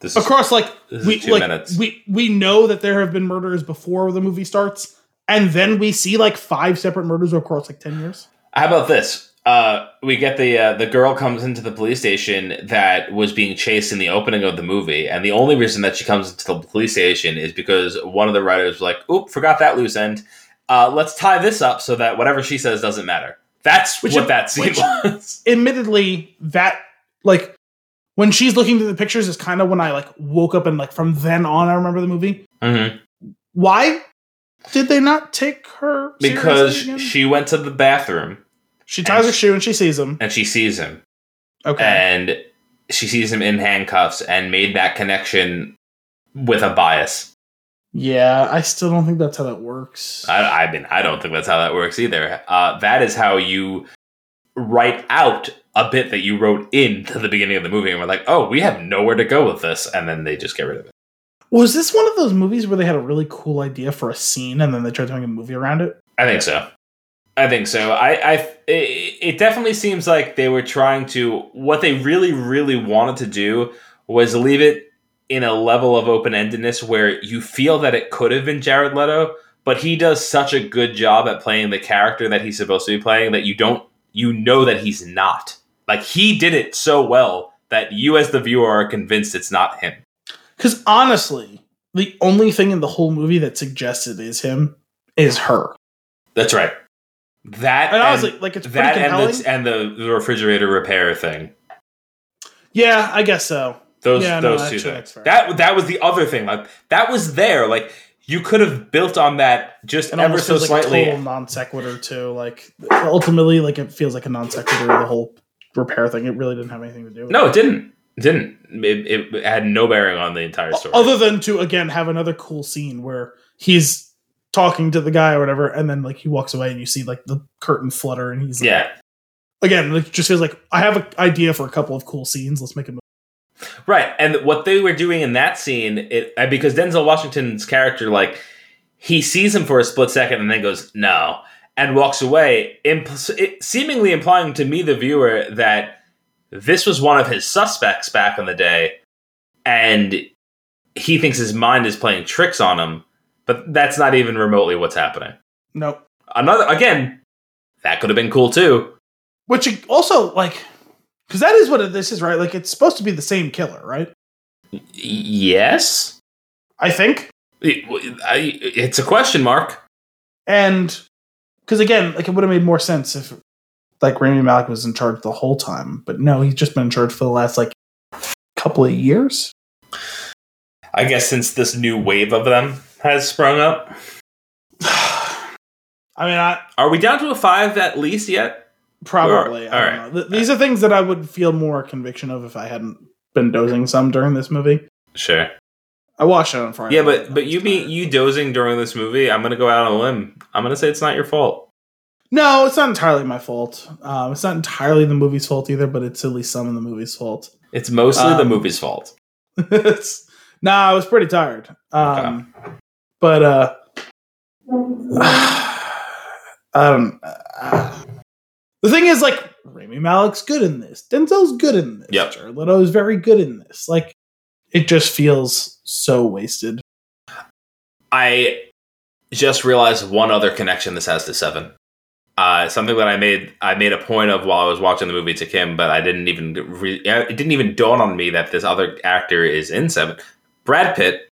This is across like is we two like minutes. we we know that there have been murders before the movie starts, and then we see like five separate murders across like ten years. How about this? Uh, we get the uh, the girl comes into the police station that was being chased in the opening of the movie, and the only reason that she comes into the police station is because one of the writers was like, "Oop, forgot that loose end. Uh, let's tie this up so that whatever she says doesn't matter." That's Which- what that scene which- was. admittedly that like when she's looking through the pictures is kind of when I like woke up and like from then on I remember the movie. hmm Why did they not take her Because she went to the bathroom she ties her shoe and she sees him. and she sees him, Okay, and she sees him in handcuffs and made that connection with a bias. yeah, I still don't think that's how that works. I, I mean, I don't think that's how that works either. Uh, that is how you write out a bit that you wrote into the beginning of the movie, and we're like, oh, we have nowhere to go with this, and then they just get rid of it. Was this one of those movies where they had a really cool idea for a scene and then they tried to make a movie around it? I think so. I think so. I, I, it, it definitely seems like they were trying to. What they really, really wanted to do was leave it in a level of open endedness where you feel that it could have been Jared Leto, but he does such a good job at playing the character that he's supposed to be playing that you don't, you know that he's not. Like he did it so well that you, as the viewer, are convinced it's not him. Because honestly, the only thing in the whole movie that suggests it is him is her. That's right. That And honestly, like it's that and the, and the refrigerator repair thing. yeah, I guess so. Those Yeah, no, those two things. That that was the other thing. Like that was there. Like you could have built on that just It ever so feels like slightly. a total non sequitur too. Like ultimately, like it feels like a non sequitur. The whole repair thing. It really didn't have anything to do. with no, it. it didn't. It didn't. It, it had no bearing on the entire story. Other than to again have another cool scene where he's talking to the guy or whatever, and then like he walks away and you see like the curtain flutter and he's like, Yeah. again, it just feels like I have an idea for a couple of cool scenes. Let's make a movie. Right, and what they were doing in that scene, it because Denzel Washington's character, like, he sees him for a split second and then goes no, and walks away, impl- it, seemingly implying to me, the viewer, that this was one of his suspects back in the day, and he thinks his mind is playing tricks on him, but that's not even remotely what's happening. Nope. Another again, that could have been cool too. Which also like because that is what this is, right? Like it's supposed to be the same killer, right? Yes, I think. It- I- it's a question mark. And because again, like it would have made more sense if like Rami Malek was in charge the whole time, but no, he's just been in charge for the last like couple of years. I guess since this new wave of them has sprung up. I mean, I Are we down to a five at least yet? probably. All I right. don't know. Th- these are things that I would feel more conviction of if I hadn't been dozing some during this movie. Sure. I watched it on Friday. Yeah, but but you mean you dozing during this movie? I'm gonna go out on a limb. I'm gonna say it's not your fault. No, it's not entirely my fault. Um, it's not entirely the movie's fault either, but it's at least some of the movie's fault. It's mostly the Um, movie's fault. it's, nah, I was pretty tired. Um, But uh, I don't. Uh, the thing is, like, Rami Malek's good in this. Denzel's good in this. Yep. Jared Leto is very good in this. Like, it just feels so wasted. I just realized one other connection this has to Seven. Uh, something that I made I made a point of while I was watching the movie to Kim, but I didn't even re- it didn't even dawn on me that this other actor is in Seven. Brad Pitt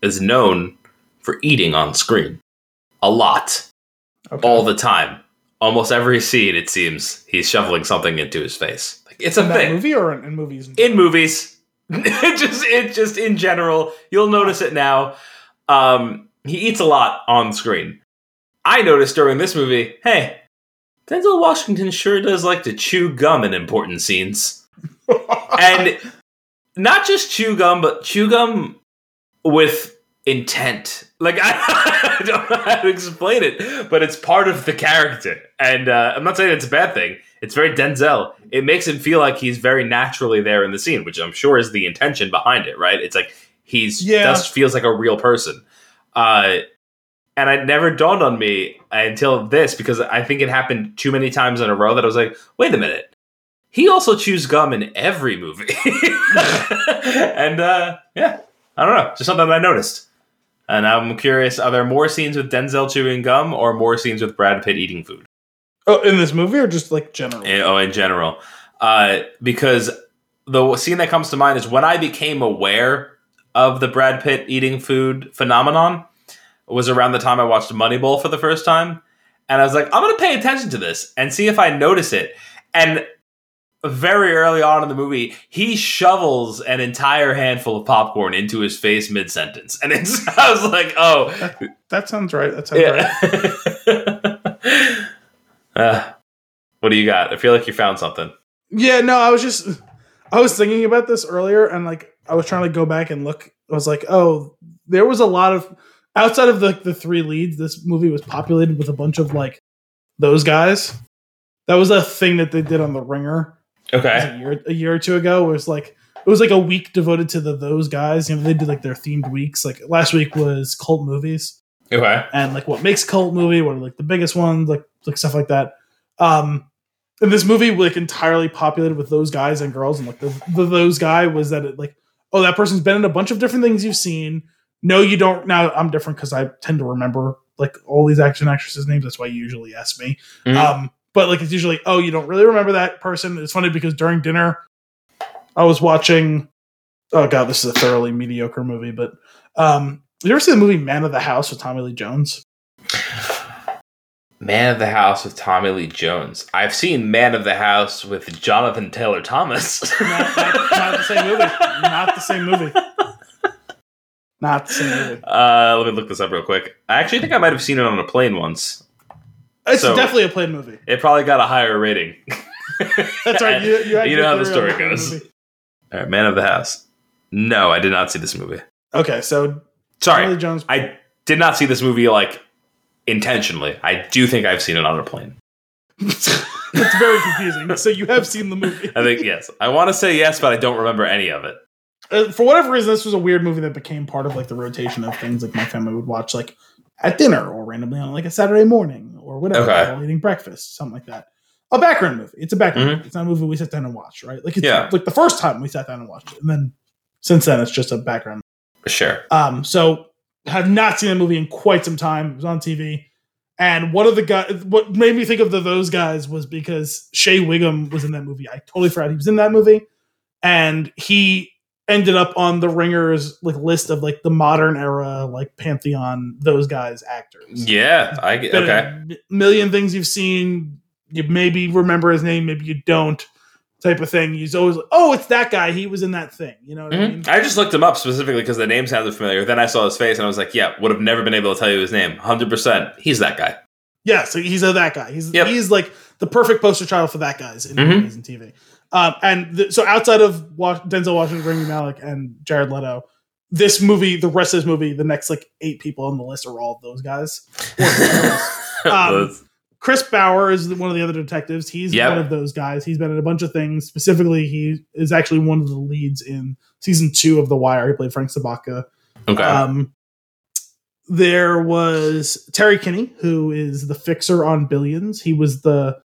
is known for eating on screen a lot, Okay. all the time. Almost every scene, it seems he's shoveling something into his face. Like it's a in that thing movie or in, in movies? in movies. it just it just in general, you'll notice it now. Um, he eats a lot on screen. I noticed during this movie, hey, Denzel Washington sure does like to chew gum in important scenes. And not just chew gum, but chew gum with intent. Like I, don't know how to explain it, but it's part of the character. And uh, I'm not saying it's a bad thing. It's very Denzel. It makes him feel like he's very naturally there in the scene, which I'm sure is the intention behind it. Right? It's like he's Yeah. just feels like a real person. Uh, and it never dawned on me until this because I think it happened too many times in a row that I was like, wait a minute. He also chews gum in every movie. and uh, yeah, I don't know. Just something I noticed. And I'm curious are there more scenes with Denzel chewing gum or more scenes with Brad Pitt eating food? oh, in this movie or just like general? In- oh, in general. Uh, because the scene that comes to mind is when I became aware of the Brad Pitt eating food phenomenon was around the time I watched Moneyball for the first time. And I was like, I'm going to pay attention to this and see if I notice it. And very early on in the movie, he shovels an entire handful of popcorn into his face mid sentence. And it's, I was like, oh, That sounds right. That sounds right. uh, what do you got? I feel like you found something. Yeah, no, I was just I was thinking about this earlier and like I was trying to go back and look. I was like, oh, there was a lot of outside of the the three leads, this movie was populated with a bunch of like those guys. That was a thing that they did on the ringer Okay. a year a year or two ago. It was like it was like a week devoted to the those guys. You know, they did like their themed weeks. Like last week was cult movies Okay. and like what makes cult movie, what are like the biggest ones, like like stuff like that. Um, and this movie like entirely populated with those guys and girls, and like the, the those guy was that it like oh that person's been in a bunch of different things you've seen. No, you don't. Now I'm different because I tend to remember like all these action actresses' names. That's why you usually ask me. Mhm. Um, but like it's usually oh you don't really remember that person. It's funny because during dinner I was watching. Oh god, this is a thoroughly mediocre movie. But um, you ever see the movie Man of the House with Tommy Lee Jones? Man of the House with Tommy Lee Jones. I've seen Man of the House with Jonathan Taylor Thomas. not, not, not the same movie. Not the same movie. Not the same movie. Uh, let me look this up real quick. I actually think I might have seen it on a plane once. It's So- definitely a planned movie. It probably got a higher rating. That's right. You, you, had You know how the story goes. movie. All right, Man of the House. No, I did not see this movie. Okay, so Sorry, Lee Jones. I did not see this movie like intentionally. I do think I've seen it on a plane. it's very confusing. So you have seen the movie. I think yes. I want to say yes, but I don't remember any of it. Uh, for whatever reason, this was a weird movie that became part of like the rotation of things like my family would watch like at dinner or randomly on like a Saturday morning or whatever Okay. while eating breakfast, something like that. A background movie. It's a background Mhm. movie. It's not a movie we sit down and watch, right? Like it's Yeah. like the first time we sat down and watched it, and then since then it's just a background. For sure. Um, so have not seen a movie in quite some time. It was on TV. And one of the guys, what made me think of the those guys was because Shea Whigham was in that movie. I totally forgot he was in that movie, and he ended up on the Ringers like list of like the modern era like pantheon those guys actors. Yeah. I get okay. million things you've seen. You maybe remember his name, maybe you don't. Type of thing. He's always like, oh, it's that guy. He was in that thing. You know what I mean? I just looked him up specifically because the name sounded familiar. Then I saw his face and I was like, yeah, would have never been able to tell you his name. 100%. He's that guy. Yeah, so he's a that guy. He's Yep. he's like the perfect poster child for that guys in Mhm. movies and TV. Um, and th- so outside of Wa- Denzel Washington, Rami Malek, and Jared Leto, this movie, the rest of this movie, the next like eight people on the list are all those guys. Um, Chris Bauer is one of the other detectives. He's Yep. one of those guys. He's been in a bunch of things. Specifically, he is actually one of the leads in season two of The Wire. He played Frank Sobotka. okay. Um, there was Terry Kinney, who is the fixer on Billions. He was the,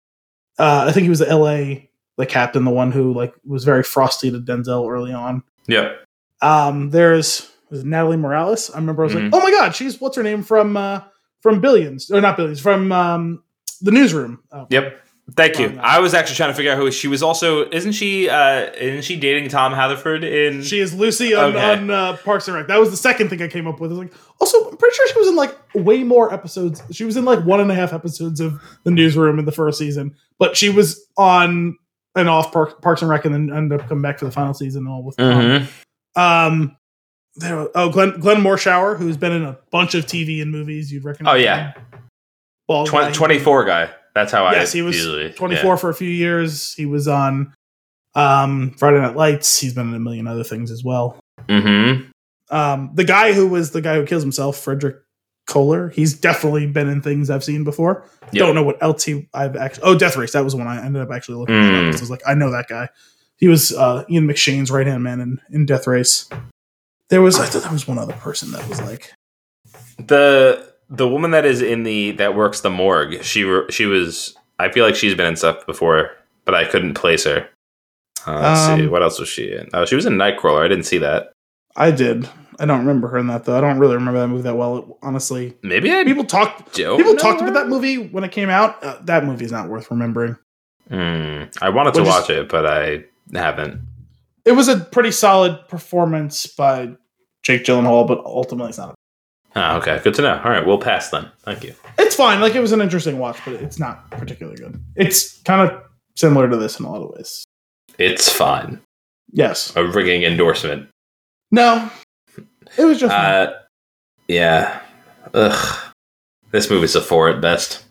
uh, I think he was the L.A. the captain, the one who like was very frosty to Denzel early on. yep. Um, there's Natalie Morales. I remember I was Mhm. like, oh my god, she's what's her name from uh, from Billions or not Billions from um, the Newsroom. Oh, Yep. Thank you. I was actually trying to figure out who she was. Also, isn't she? uh Isn't she dating Tom Haverford in? She is Lucy on, Okay. on uh, Parks and Rec. That was the second thing I came up with. I was like, also, I'm pretty sure she was in like way more episodes. She was in like one and a half episodes of the newsroom in the first season, but she was on and off Park, Parks and Rec, and then end up coming back for the final season and all with. Tom. Mhm. Um, there. Oh, Glenn Glenn Morshower, who's been in a bunch of TV and movies. You'd recognize. Oh, yeah. Bald guy. 24 guy. That's how I Yes, I he was usually 24 for a few years. He was on um, Friday Night Lights. He's been in a million other things as well. Mm-hmm. Um, the guy who was the guy who kills himself, Frederick Koehler, he's definitely been in things I've seen before. Yep. Don't know what else he I've actually. Oh, Death Race. That was the one I ended up actually looking Mm. at. I was like, I know that guy. He was uh, Ian McShane's right hand man in, in Death Race. There was I thought there was one other person that was like The the woman that is in the that works the morgue. She she was. I feel like she's been in stuff before, but I couldn't place her. Uh, let's see. Um, What else was she in? Oh, she was in Nightcrawler. I didn't see that. I did. I don't remember her in that though. I don't really remember that movie that well. Honestly, Maybe I people talked. People talked about that movie when it came out. Uh, that movie is not worth remembering. Hmm. I wanted to Which is- watch it, but I haven't. It was a pretty solid performance by Jake Gyllenhaal, but ultimately it's not. Oh, okay. Good to know. All right, we'll pass then. Thank you. It's fine. Like it was an interesting watch, but it's not particularly good. It's kind of similar to this in a lot of ways. It's fine. Yes. A ringing endorsement. No. It was just. Uh, yeah. Ugh. This movie's a four at best.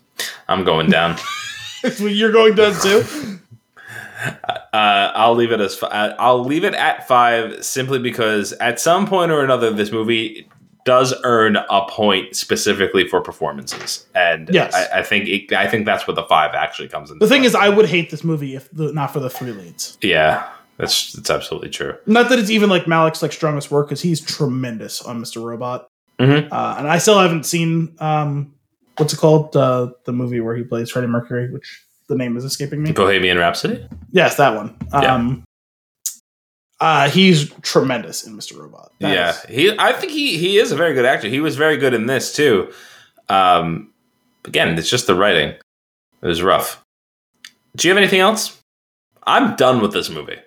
I'm going down. You're going down too. Uh, I'll leave it as fi- uh, I'll leave it at five simply because at some point or another, this movie does earn a point specifically for performances, and Yes. I, I think it, I think that's what the five actually comes in. The thing is, I would hate this movie if the, not for the three leads. yeah, that's that's absolutely true. Not that it's even like Malek's like strongest work because he's tremendous on Mr. Robot. Mhm. Uh, and I still haven't seen um, what's it called? Uh, the movie where he plays Freddie Mercury, which the name is escaping me. Bohemian Rhapsody. Yes, that one. Yeah. Um, uh, he's tremendous in Mr. Robot. That yeah, is- he. I think he he is a very good actor. He was very good in this too. Um, again, it's just the writing. It was rough. Do you have anything else? I'm done with this movie.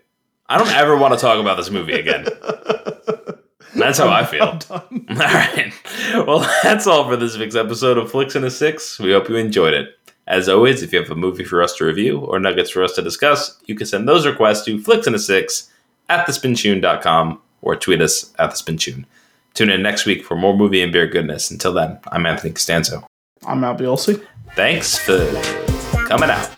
I don't ever want to talk about this movie again. That's how I feel. All right. Well, that's all for this week's episode of Flicks in a Six. We hope you enjoyed it. As always, if you have a movie for us to review or nuggets for us to discuss, you can send those requests to Flicks and a Six at thespintune.com or tweet us at thespintune. Tune in next week for more movie and beer goodness. Until then, I'm Anthony Costanzo. I'm Al Biolsi. Thanks for coming out.